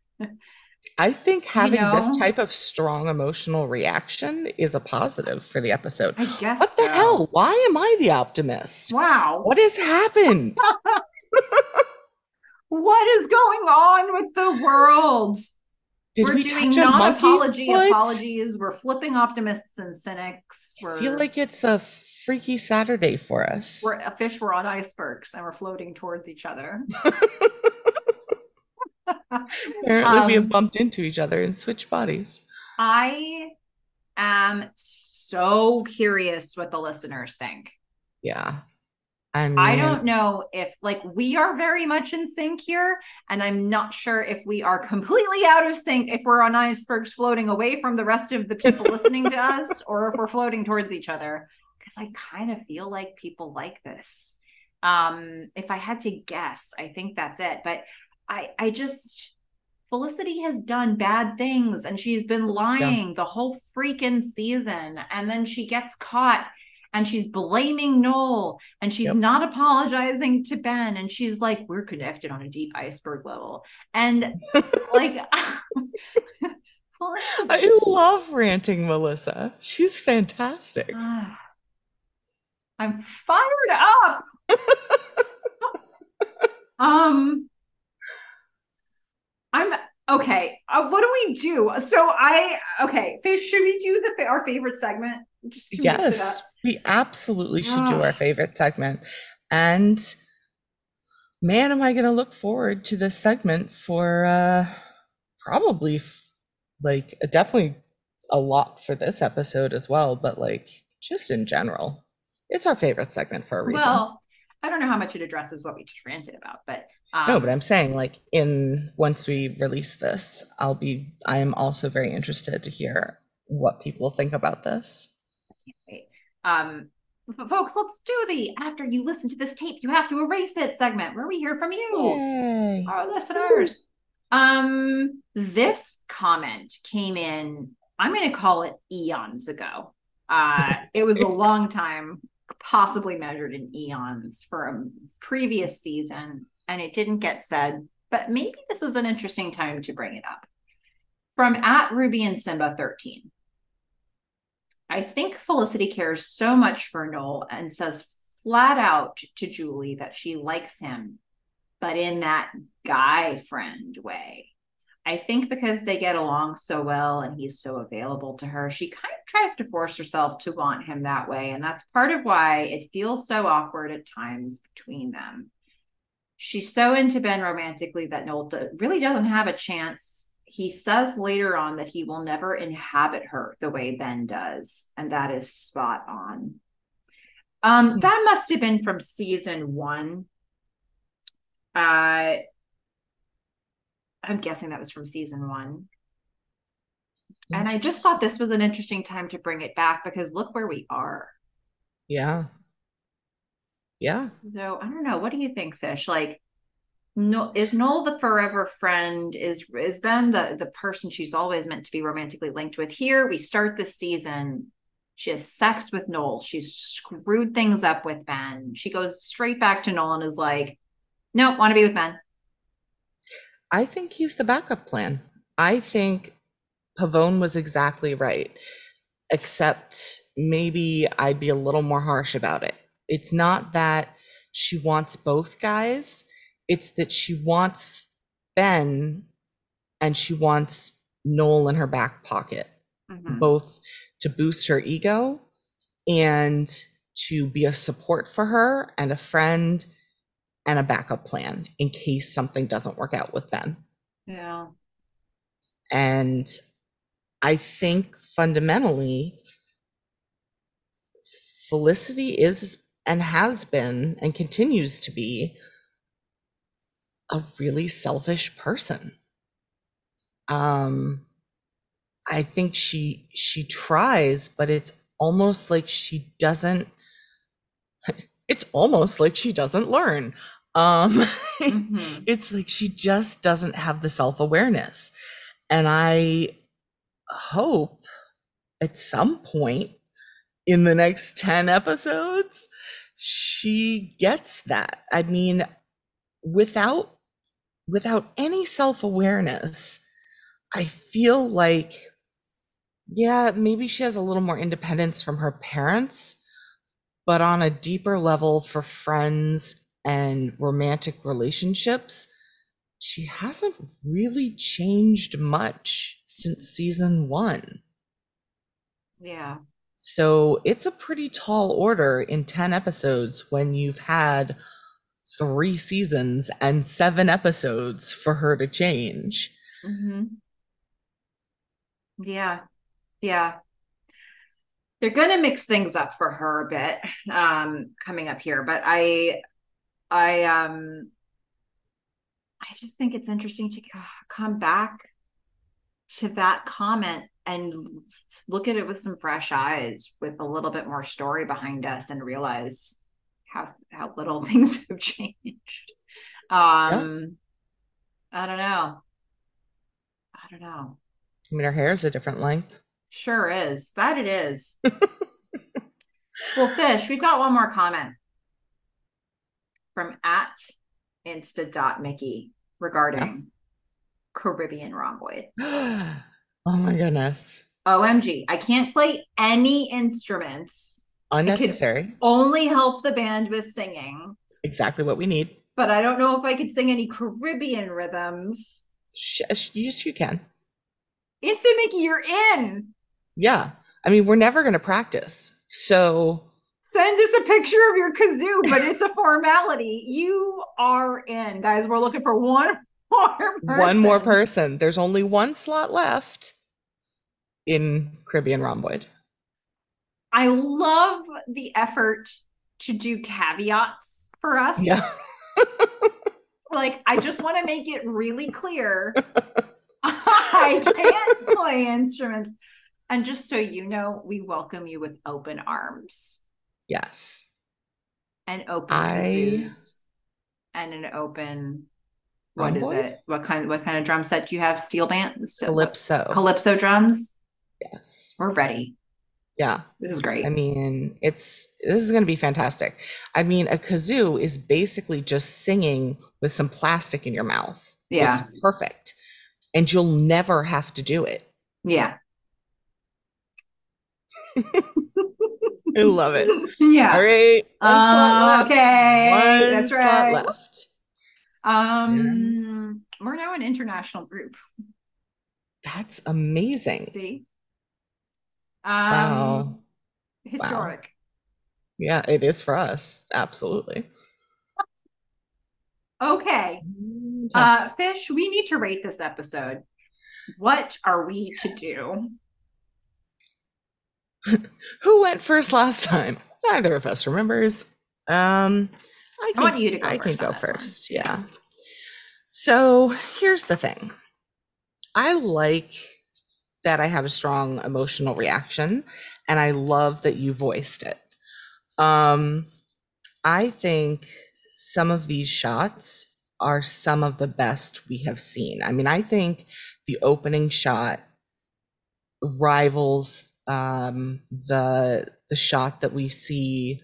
I think having you know, this type of strong emotional reaction is a positive for the episode. I guess. What so. the hell? Why am I the optimist? Wow. What has happened? what is going on with the world? Did We're we doing non-apology apologies. We're flipping optimists and cynics. We're, I feel like it's a freaky Saturday for us. We're a fish. We're on icebergs and we're floating towards each other. Apparently, um, we have um, bumped into each other and switched bodies. I am so curious what the listeners think. Yeah. I, mean, I don't know if like we are very much in sync here, and I'm not sure if we are completely out of sync if we're on icebergs floating away from the rest of the people listening to us, or if we're floating towards each other. Because I kind of feel like people like this. Um, if I had to guess, I think that's it. But I I just Felicity has done bad things and she's been lying yeah. the whole freaking season. And then she gets caught and she's blaming Noel and she's yep. not apologizing to Ben. And she's like, we're connected on a deep iceberg level. And like, I love ranting Melissa. She's fantastic. Ah. I'm fired up. um I'm okay. Uh, what do we do? So I okay, should we do the our favorite segment? Just yes, we absolutely should do our favorite segment. And man, am I going to look forward to this segment for uh probably like definitely a lot for this episode as well, but like just in general. It's our favorite segment for a reason. Well, I don't know how much it addresses what we just ranted about, but um, no, but I'm saying like in once we release this, I'll be I am also very interested to hear what people think about this. Um, folks, let's do the after you listen to this tape, you have to erase it segment where we hear from you, Yay. our listeners. Um, this comment came in, I'm going to call it eons ago. Uh, it was a long time, possibly measured in eons for a previous season, and it didn't get said, but maybe this is an interesting time to bring it up. From at Ruby and Simba 13. I think Felicity cares so much for Noel and says flat out to Julie that she likes him but in that guy friend way. I think because they get along so well and he's so available to her, she kind of tries to force herself to want him that way. And that's part of why it feels so awkward at times between them. She's so into Ben romantically that Noel really doesn't have a chance. He says later on that he will never inhabit her the way Ben does. And that is spot on. Um, hmm. that must have been from season one uh, I'm guessing that was from season one. And I just thought this was an interesting time to bring it back because look where we are. Yeah. Yeah. So I don't know. What do you think, Fish? Like, no, is Noel the forever friend? Is is Ben the the person she's always meant to be romantically linked with? Here we start the season. She has sex with Noel. She's screwed things up with Ben. She goes straight back to Noel and is like, no, want to be with Ben. I think he's the backup plan. I think Pavone was exactly right, except maybe I'd be a little more harsh about it. It's not that she wants both guys, it's that she wants Ben and she wants Noel in her back pocket, mm-hmm. both to boost her ego and to be a support for her and a friend and a backup plan in case something doesn't work out with Ben. Yeah. And I think fundamentally, Felicity is and has been and continues to be a really selfish person. Um, I think she she tries, but it's almost like she doesn't it's almost like she doesn't learn. Um, mm-hmm. it's like she just doesn't have the self awareness. And I hope at some point in the next 10 episodes, she gets that. I mean, without without any self-awareness, I feel like yeah, maybe she has a little more independence from her parents, but on a deeper level for friends and romantic relationships, she hasn't really changed much since season one. Yeah. So it's a pretty tall order in 10 episodes when you've had three seasons and seven episodes for her to change. Mm-hmm. Yeah. Yeah they're going to mix things up for her a bit um, coming up here but i i um i just think it's interesting to come back to that comment and look at it with some fresh eyes with a little bit more story behind us and realize how how little things have changed. Um yeah. i don't know. I don't know. I mean her hair is a different length Sure is. That it is. well, Fish, we've got one more comment from at insta.mickey regarding yeah. Caribbean rhomboid. Oh my goodness. OMG. I can't play any instruments. Unnecessary. Only help the band with singing. Exactly what we need. But I don't know if I could sing any Caribbean rhythms. Sh- yes, you can. Instant Mickey, you're in. Yeah. I mean, we're never going to practice. So send us a picture of your kazoo, but it's a formality. You are in, guys. We're looking for one more person. One more person. There's only one slot left in Caribbean Rhomboid. I love the effort to do caveats for us. Yeah. like, I just want to make it really clear I can't play instruments. And just so you know, we welcome you with open arms. Yes. And open I... kazoos and an open what is it? What kind what kind of drum set do you have? Steel band? Calypso. Calypso drums? Yes. We're ready. Yeah. This is great. I mean, it's this is going to be fantastic. I mean, a kazoo is basically just singing with some plastic in your mouth. Yeah. It's perfect. And you'll never have to do it. Yeah. I love it. Yeah. All right. Uh. Okay. One That's slot right. left. Um, yeah. we're now an international group. That's amazing. See? Um, wow. Historic. Wow. Yeah, it is for us. Absolutely. Okay. Uh, Fish, we need to rate this episode. What are we to do? Who went first last time? Neither of us remembers. Um, I, think, I want you to go. I can go first. One. Yeah. So here's the thing. I like that I had a strong emotional reaction, and I love that you voiced it. Um, I think some of these shots are some of the best we have seen. I mean, I think the opening shot rivals um, the the shot that we see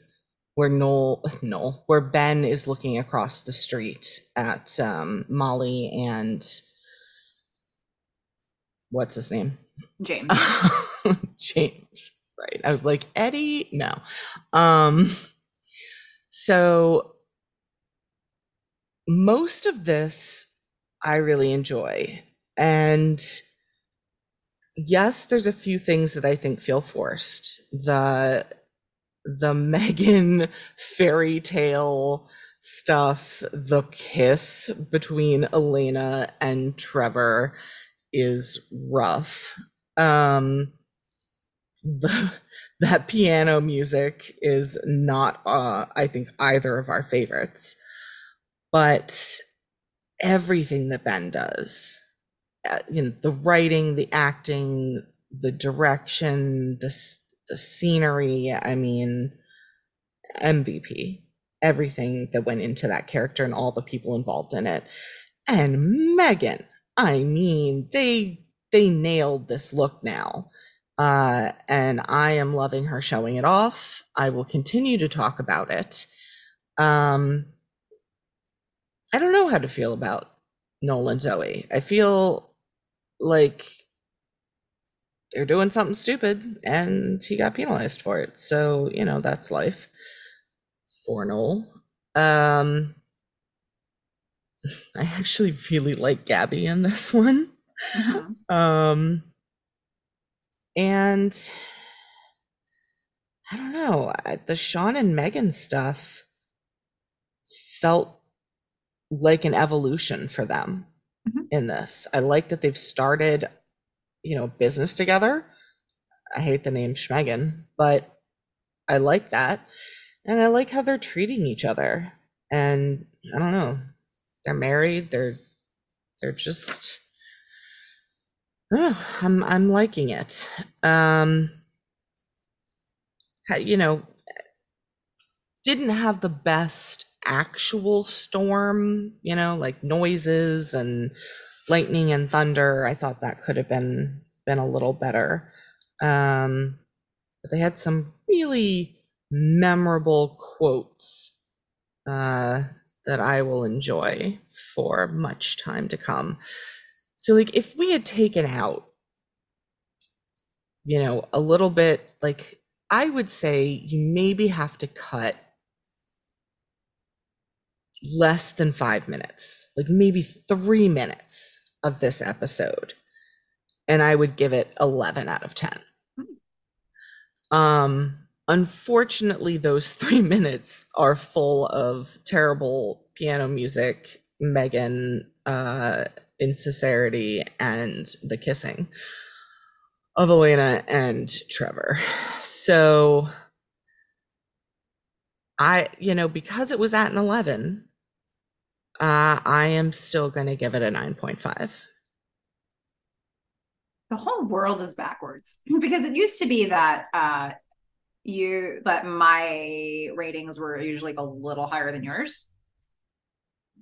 where Noel Noel where Ben is looking across the street at um, Molly and what's his name? James. James right. I was like Eddie? No. Um so most of this I really enjoy. And yes, there's a few things that I think feel forced. The the Meghan fairy tale stuff, the kiss between Elena and Trevor is rough. Um the that piano music is not uh I think either of our favorites. But everything that Ben does you know the writing the acting the direction the the scenery i mean mvp everything that went into that character and all the people involved in it. And meghan i mean they they nailed this look now. Uh, and i am loving her showing it off. I will continue to talk about it. Um, i don't know how to feel about Noel and zoe. I feel like they're doing something stupid and he got penalized for it. So, you know, that's life for Noel. Um I actually really like Gabby in this one. Mm-hmm. Um and I don't know, the Sean and Meghan stuff felt like an evolution for them. In this. I like that they've started, you know, business together. I hate the name Schmegan, but I like that. And I like how they're treating each other. And I don't know. They're married. They're they're just oh, I'm I'm liking it. Um you know, didn't have the best actual storm, you know, like noises and lightning and thunder. I thought that could have been been a little better. Um, but they had some really memorable quotes uh, that I will enjoy for much time to come. So, like, if we had taken out you know, a little bit like I would say you maybe have to cut less than five minutes, like maybe three minutes of this episode. And I would give it 11 out of 10. Um, unfortunately, those three minutes are full of terrible piano music, Meghan, uh, insincerity, and the kissing of Elena and Trevor. So I, you know, because it was at an 11, uh, I am still going to give it a 9.5. The whole world is backwards because it used to be that uh, you but my ratings were usually a little higher than yours.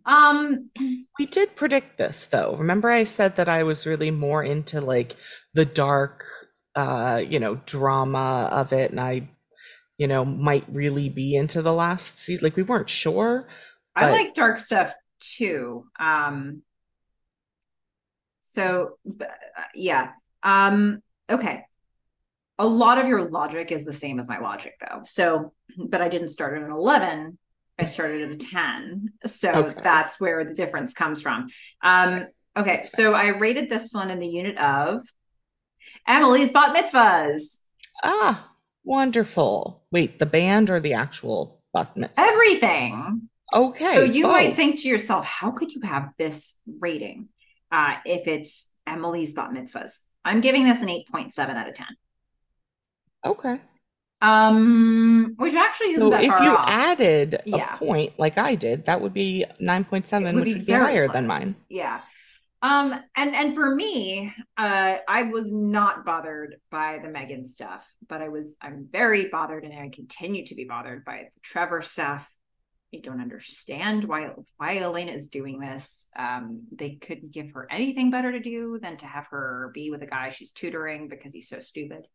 Um, we did predict this though. Remember, I said that I was really more into like the dark, uh, you know, drama of it, and I, you know, might really be into the last season. Like we weren't sure. I like dark stuff too. Um, so uh, yeah. Um, okay. A lot of your logic is the same as my logic though. So, but I didn't start at an 11. I started at a 10. So okay. that's where the difference comes from. Um, okay. So I rated this one in the unit of Emily's bat mitzvahs. Ah, wonderful. Wait, the band or the actual bat mitzvahs? Everything. Okay. So you both. might think to yourself, how could you have this rating uh, if it's Emily's bat mitzvahs? I'm giving this an 8.7 out of 10. Okay. Um, which actually isn't so if you off. added yeah. a point like I did, that would be 9.7, would which be would be higher close. than mine. Yeah. Um, and and for me, uh, I was not bothered by the Meghan stuff, but I was I'm very bothered, and I continue to be bothered by the Trevor stuff. I don't understand why why Elena is doing this. Um, they couldn't give her anything better to do than to have her be with a guy she's tutoring because he's so stupid.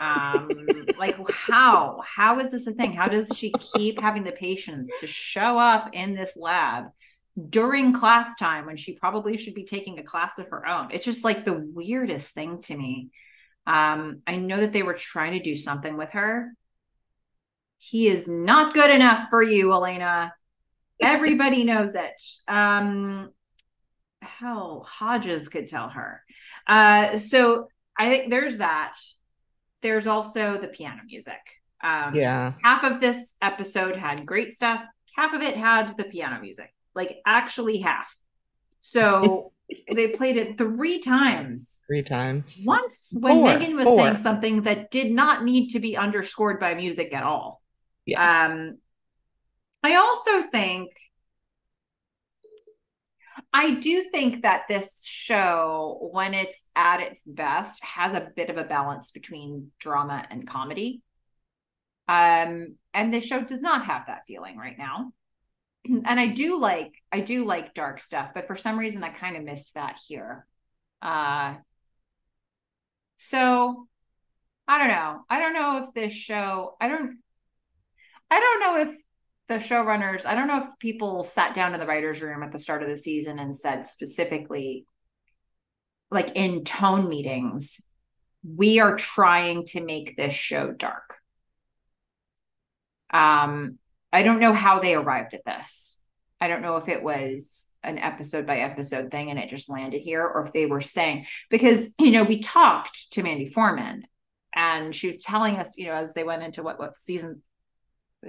Um, like how how is this a thing? How does she keep having the patience to show up in this lab during class time when she probably should be taking a class of her own. It's just like the weirdest thing to me. Um, I know that they were trying to do something with her. He is not good enough for you, Elena. Everybody knows it. Um, hell, Hodges could tell her. Uh, so I think there's that. There's also the piano music. Um, yeah. Half of this episode had great stuff. Half of it had the piano music like actually half. So they played it three times. Three times. Once when four, Meghan was four. saying something that did not need to be underscored by music at all. Yeah. Um, I also think I do think that this show, when it's at its best, has a bit of a balance between drama and comedy. Um, and this show does not have that feeling right now. and I do like I do like dark stuff, but for some reason I kind of missed that here. Uh so I don't know. I don't know if this show I don't I don't know if the showrunners, I don't know if people sat down in the writers' room at the start of the season and said specifically, like in tone meetings, we are trying to make this show dark. Um, I don't know how they arrived at this. I don't know if it was an episode by episode thing and it just landed here or if they were saying because you know we talked to Mandy Foreman and she was telling us you know as they went into what what season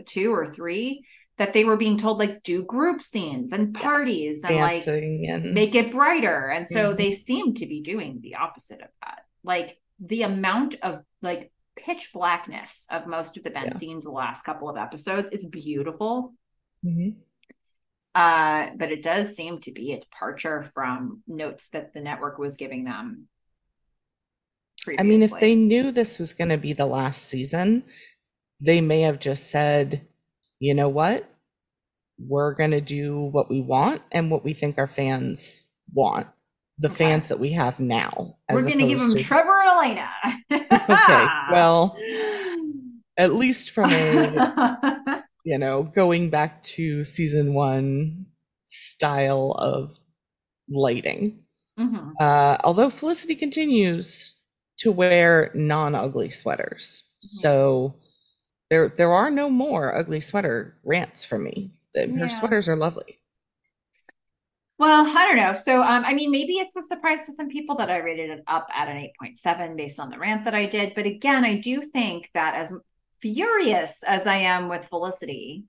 2 or 3 that they were being told like do group scenes and parties yes, and like and... make it brighter and so mm-hmm. they seem to be doing the opposite of that like the amount of like pitch blackness of most of the Ben yeah. scenes the last couple of episodes. It's beautiful. Mm-hmm. Uh, but it does seem to be a departure from notes that the network was giving them. Previously. I mean, if they knew this was going to be the last season, they may have just said, you know what? We're going to do what we want and what we think our fans want the okay. fans that we have now. We're going to give them Trevor and Elena. okay. Well, at least from a, you know, going back to season one style of lighting. Mm-hmm. Uh, although Felicity continues to wear non-ugly sweaters. So there there are no more ugly sweater rants from me. The- Yeah. Her sweaters are lovely. Well, I don't know. So, um, I mean, maybe it's a surprise to some people that I rated it up at an 8.7 based on the rant that I did. But again, I do think that as furious as I am with Felicity,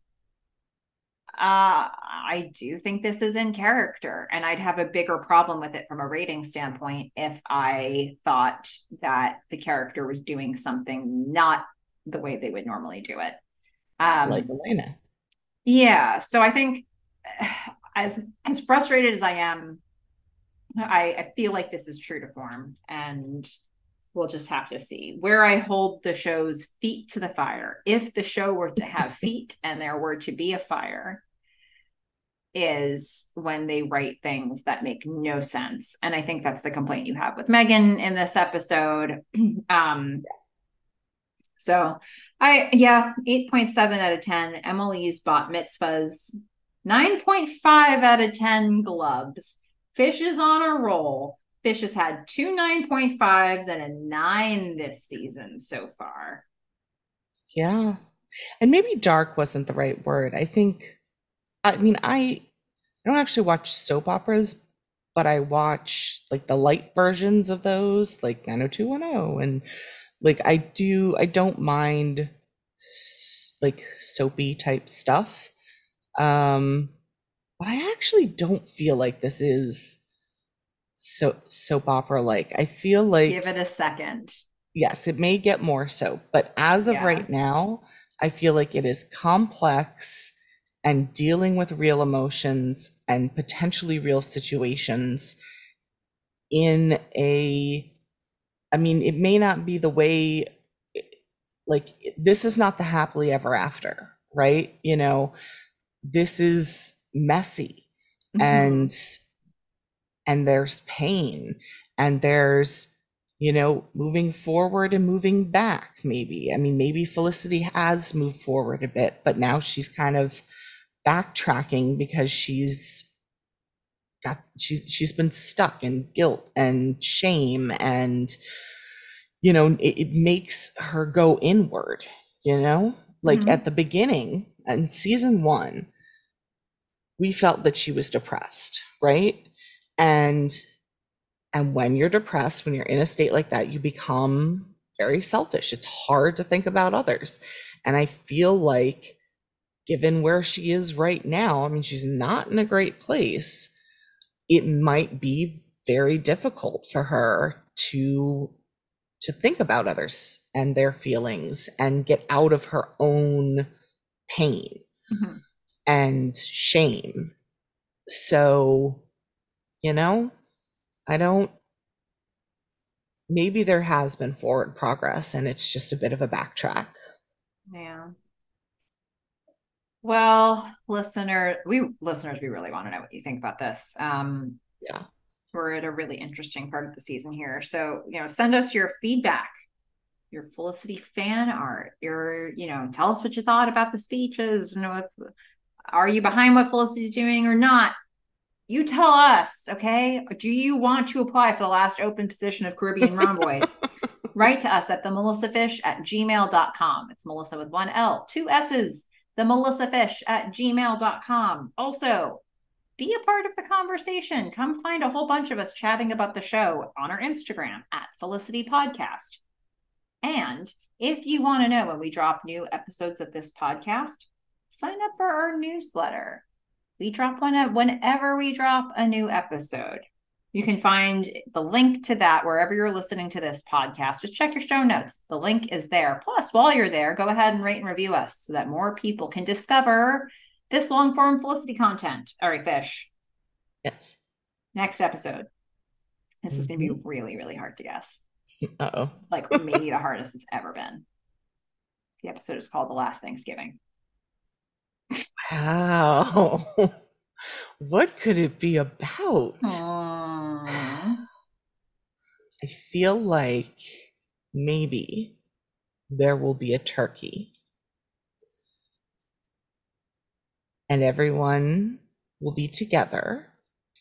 uh, I do think this is in character, and I'd have a bigger problem with it from a rating standpoint if I thought that the character was doing something not the way they would normally do it. Um, like Elena. yeah, so I think as as frustrated as I am, I, I feel like this is true to form, and we'll just have to see where I hold the show's feet to the fire. If the show were to have feet and there were to be a fire, is when they write things that make no sense. And I think that's the complaint you have with Meghan in this episode. um so I yeah, 8.7 out of 10. Emily's bat mitzvahs, 9.5 out of 10 gloves. Fish is on a roll. Fish has had two 9.5s and a nine this season so far. Yeah. And maybe dark wasn't the right word. I think I mean I I don't actually watch soap operas, but I watch like the light versions of those, like 90210 and like I do I don't mind like soapy type stuff. Um but I actually don't feel like this is so soap opera like. I feel like Give it a second. yes, it may get more so, but as of Yeah. right now, I feel like it is complex and dealing with real emotions and potentially real situations in a I mean, it may not be the way like this is not the happily ever after, right? You know, this is messy Mhm. and and there's pain and there's you know moving forward and moving back maybe i mean maybe felicity has moved forward a bit but now she's kind of backtracking because she's got she's she's been stuck in guilt and shame and you know it, it makes her go inward you know? Like Mhm. at the beginning in season one we felt that she was depressed right? And and when you're depressed when you're in a state like that you become very selfish. It's hard to think about others. And i feel like given where she is right now i mean she's not in a great place it might be very difficult for her to to think about others and their feelings and get out of her own pain Mhm. and shame. So, you know, I don't, maybe there has been forward progress and it's just a bit of a backtrack. Yeah. Well, listener, we listeners, we really want to know what you think about this. Um, Yeah. we're at a really interesting part of the season here. So, you know, send us your feedback, your Felicity fan art, your, you know, tell us what you thought about the speeches. You know, if, are you behind what Felicity's doing or not? You tell us, okay? Do you want to apply for the last open position of Caribbean Romboy? Write to us at the melissafish at gmail.com. It's Melissa with one L, two S's, the melissafish at gmail.com. Also, be a part of the conversation. Come find a whole bunch of us chatting about the show on our Instagram at Felicity Podcast. And if you want to know when we drop new episodes of this podcast, sign up for our newsletter. We drop one whenever we drop a new episode. You can find the link to that wherever you're listening to this podcast. Just check your show notes. The link is there. Plus, while you're there, go ahead and rate and review us so that more people can discover this long form Felicity content. All right, Fish. Yes. Next episode. This is going to be really, really hard to guess. Uh oh. Like maybe the hardest it's ever been. The episode is called The Last Thanksgiving. Wow. what could it be about? Aww. I feel like maybe there will be a turkey. And everyone will be together.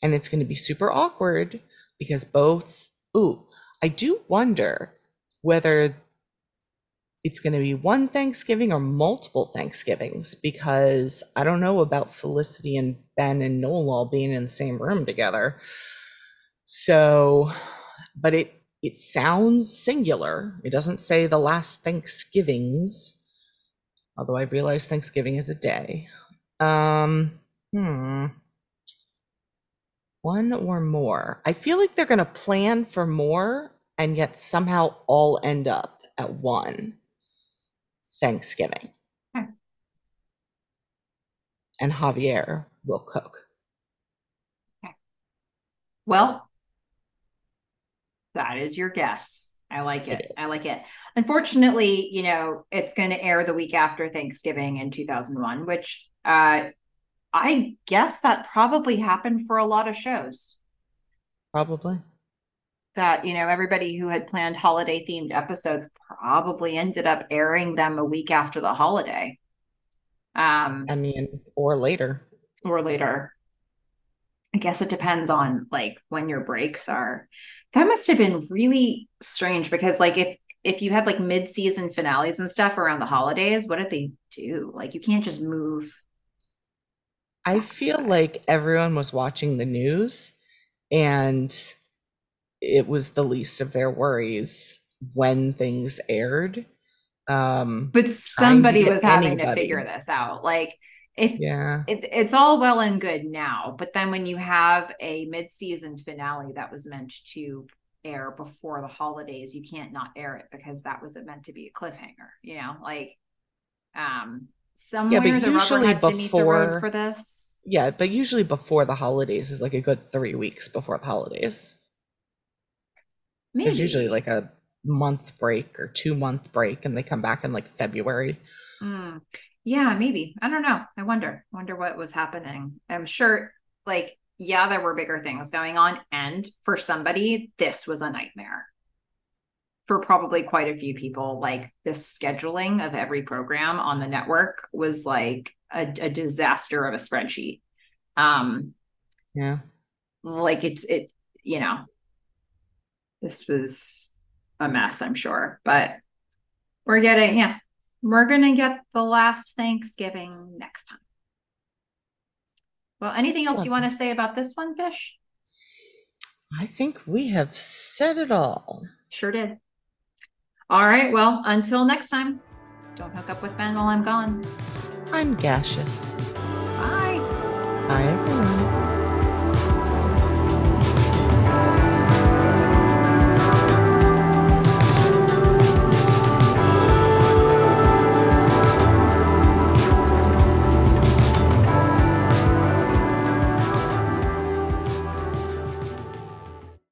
And it's going to be super awkward because both, ooh, I do wonder whether it's going to be one Thanksgiving or multiple Thanksgivings because I don't know about Felicity and Ben and Noel all being in the same room together. So, but it it sounds singular. It doesn't say the last Thanksgivings, although I realize Thanksgiving is a day. Um, hmm. One or more. I feel like they're going to plan for more and yet somehow all end up at one Thanksgiving. Okay. And Javier will cook. Okay. Well, that is your guess. I like it. It I like it. Unfortunately, you know, it's going to air the week after Thanksgiving in 2001, which uh I guess that probably happened for a lot of shows. Probably. That, you know, everybody who had planned holiday themed episodes probably ended up airing them a week after the holiday. Um I mean, or later. or later. I guess it depends on like when your breaks are. That must have been really strange because like if if you had like mid-season finales and stuff around the holidays, what did they do? Like you can't just move. I feel like everyone was watching the news and it was the least of their worries when things aired. Um, But somebody was having to figure this out. Like if yeah. it, it's all well and good now, but then when you have a mid-season finale that was meant to air before the holidays, you can't not air it because that was meant to be a cliffhanger, you know, like um somewhere the rubber usually had to meet the road before- for this. Yeah, but usually before the holidays is like a good three weeks before the holidays. Maybe There's usually like a month break or two month break and they come back in like February. Mm. Yeah, maybe. I don't know. I wonder. Wonder what was happening. I'm sure, like, yeah, there were bigger things going on, and for somebody, this was a nightmare. For probably quite a few people, like the scheduling of every program on the network was like a, a disaster of a spreadsheet. Um, Yeah. like it's it, you know, this was a mess, I'm sure, but we're getting, yeah, we're gonna get the last Thanksgiving next time. Well, anything else you want to say about this one, Fish? I think we have said it all. Sure did. All right, well, until next time, don't hook up with Ben while I'm gone. I'm gaseous. Bye. Bye, everyone.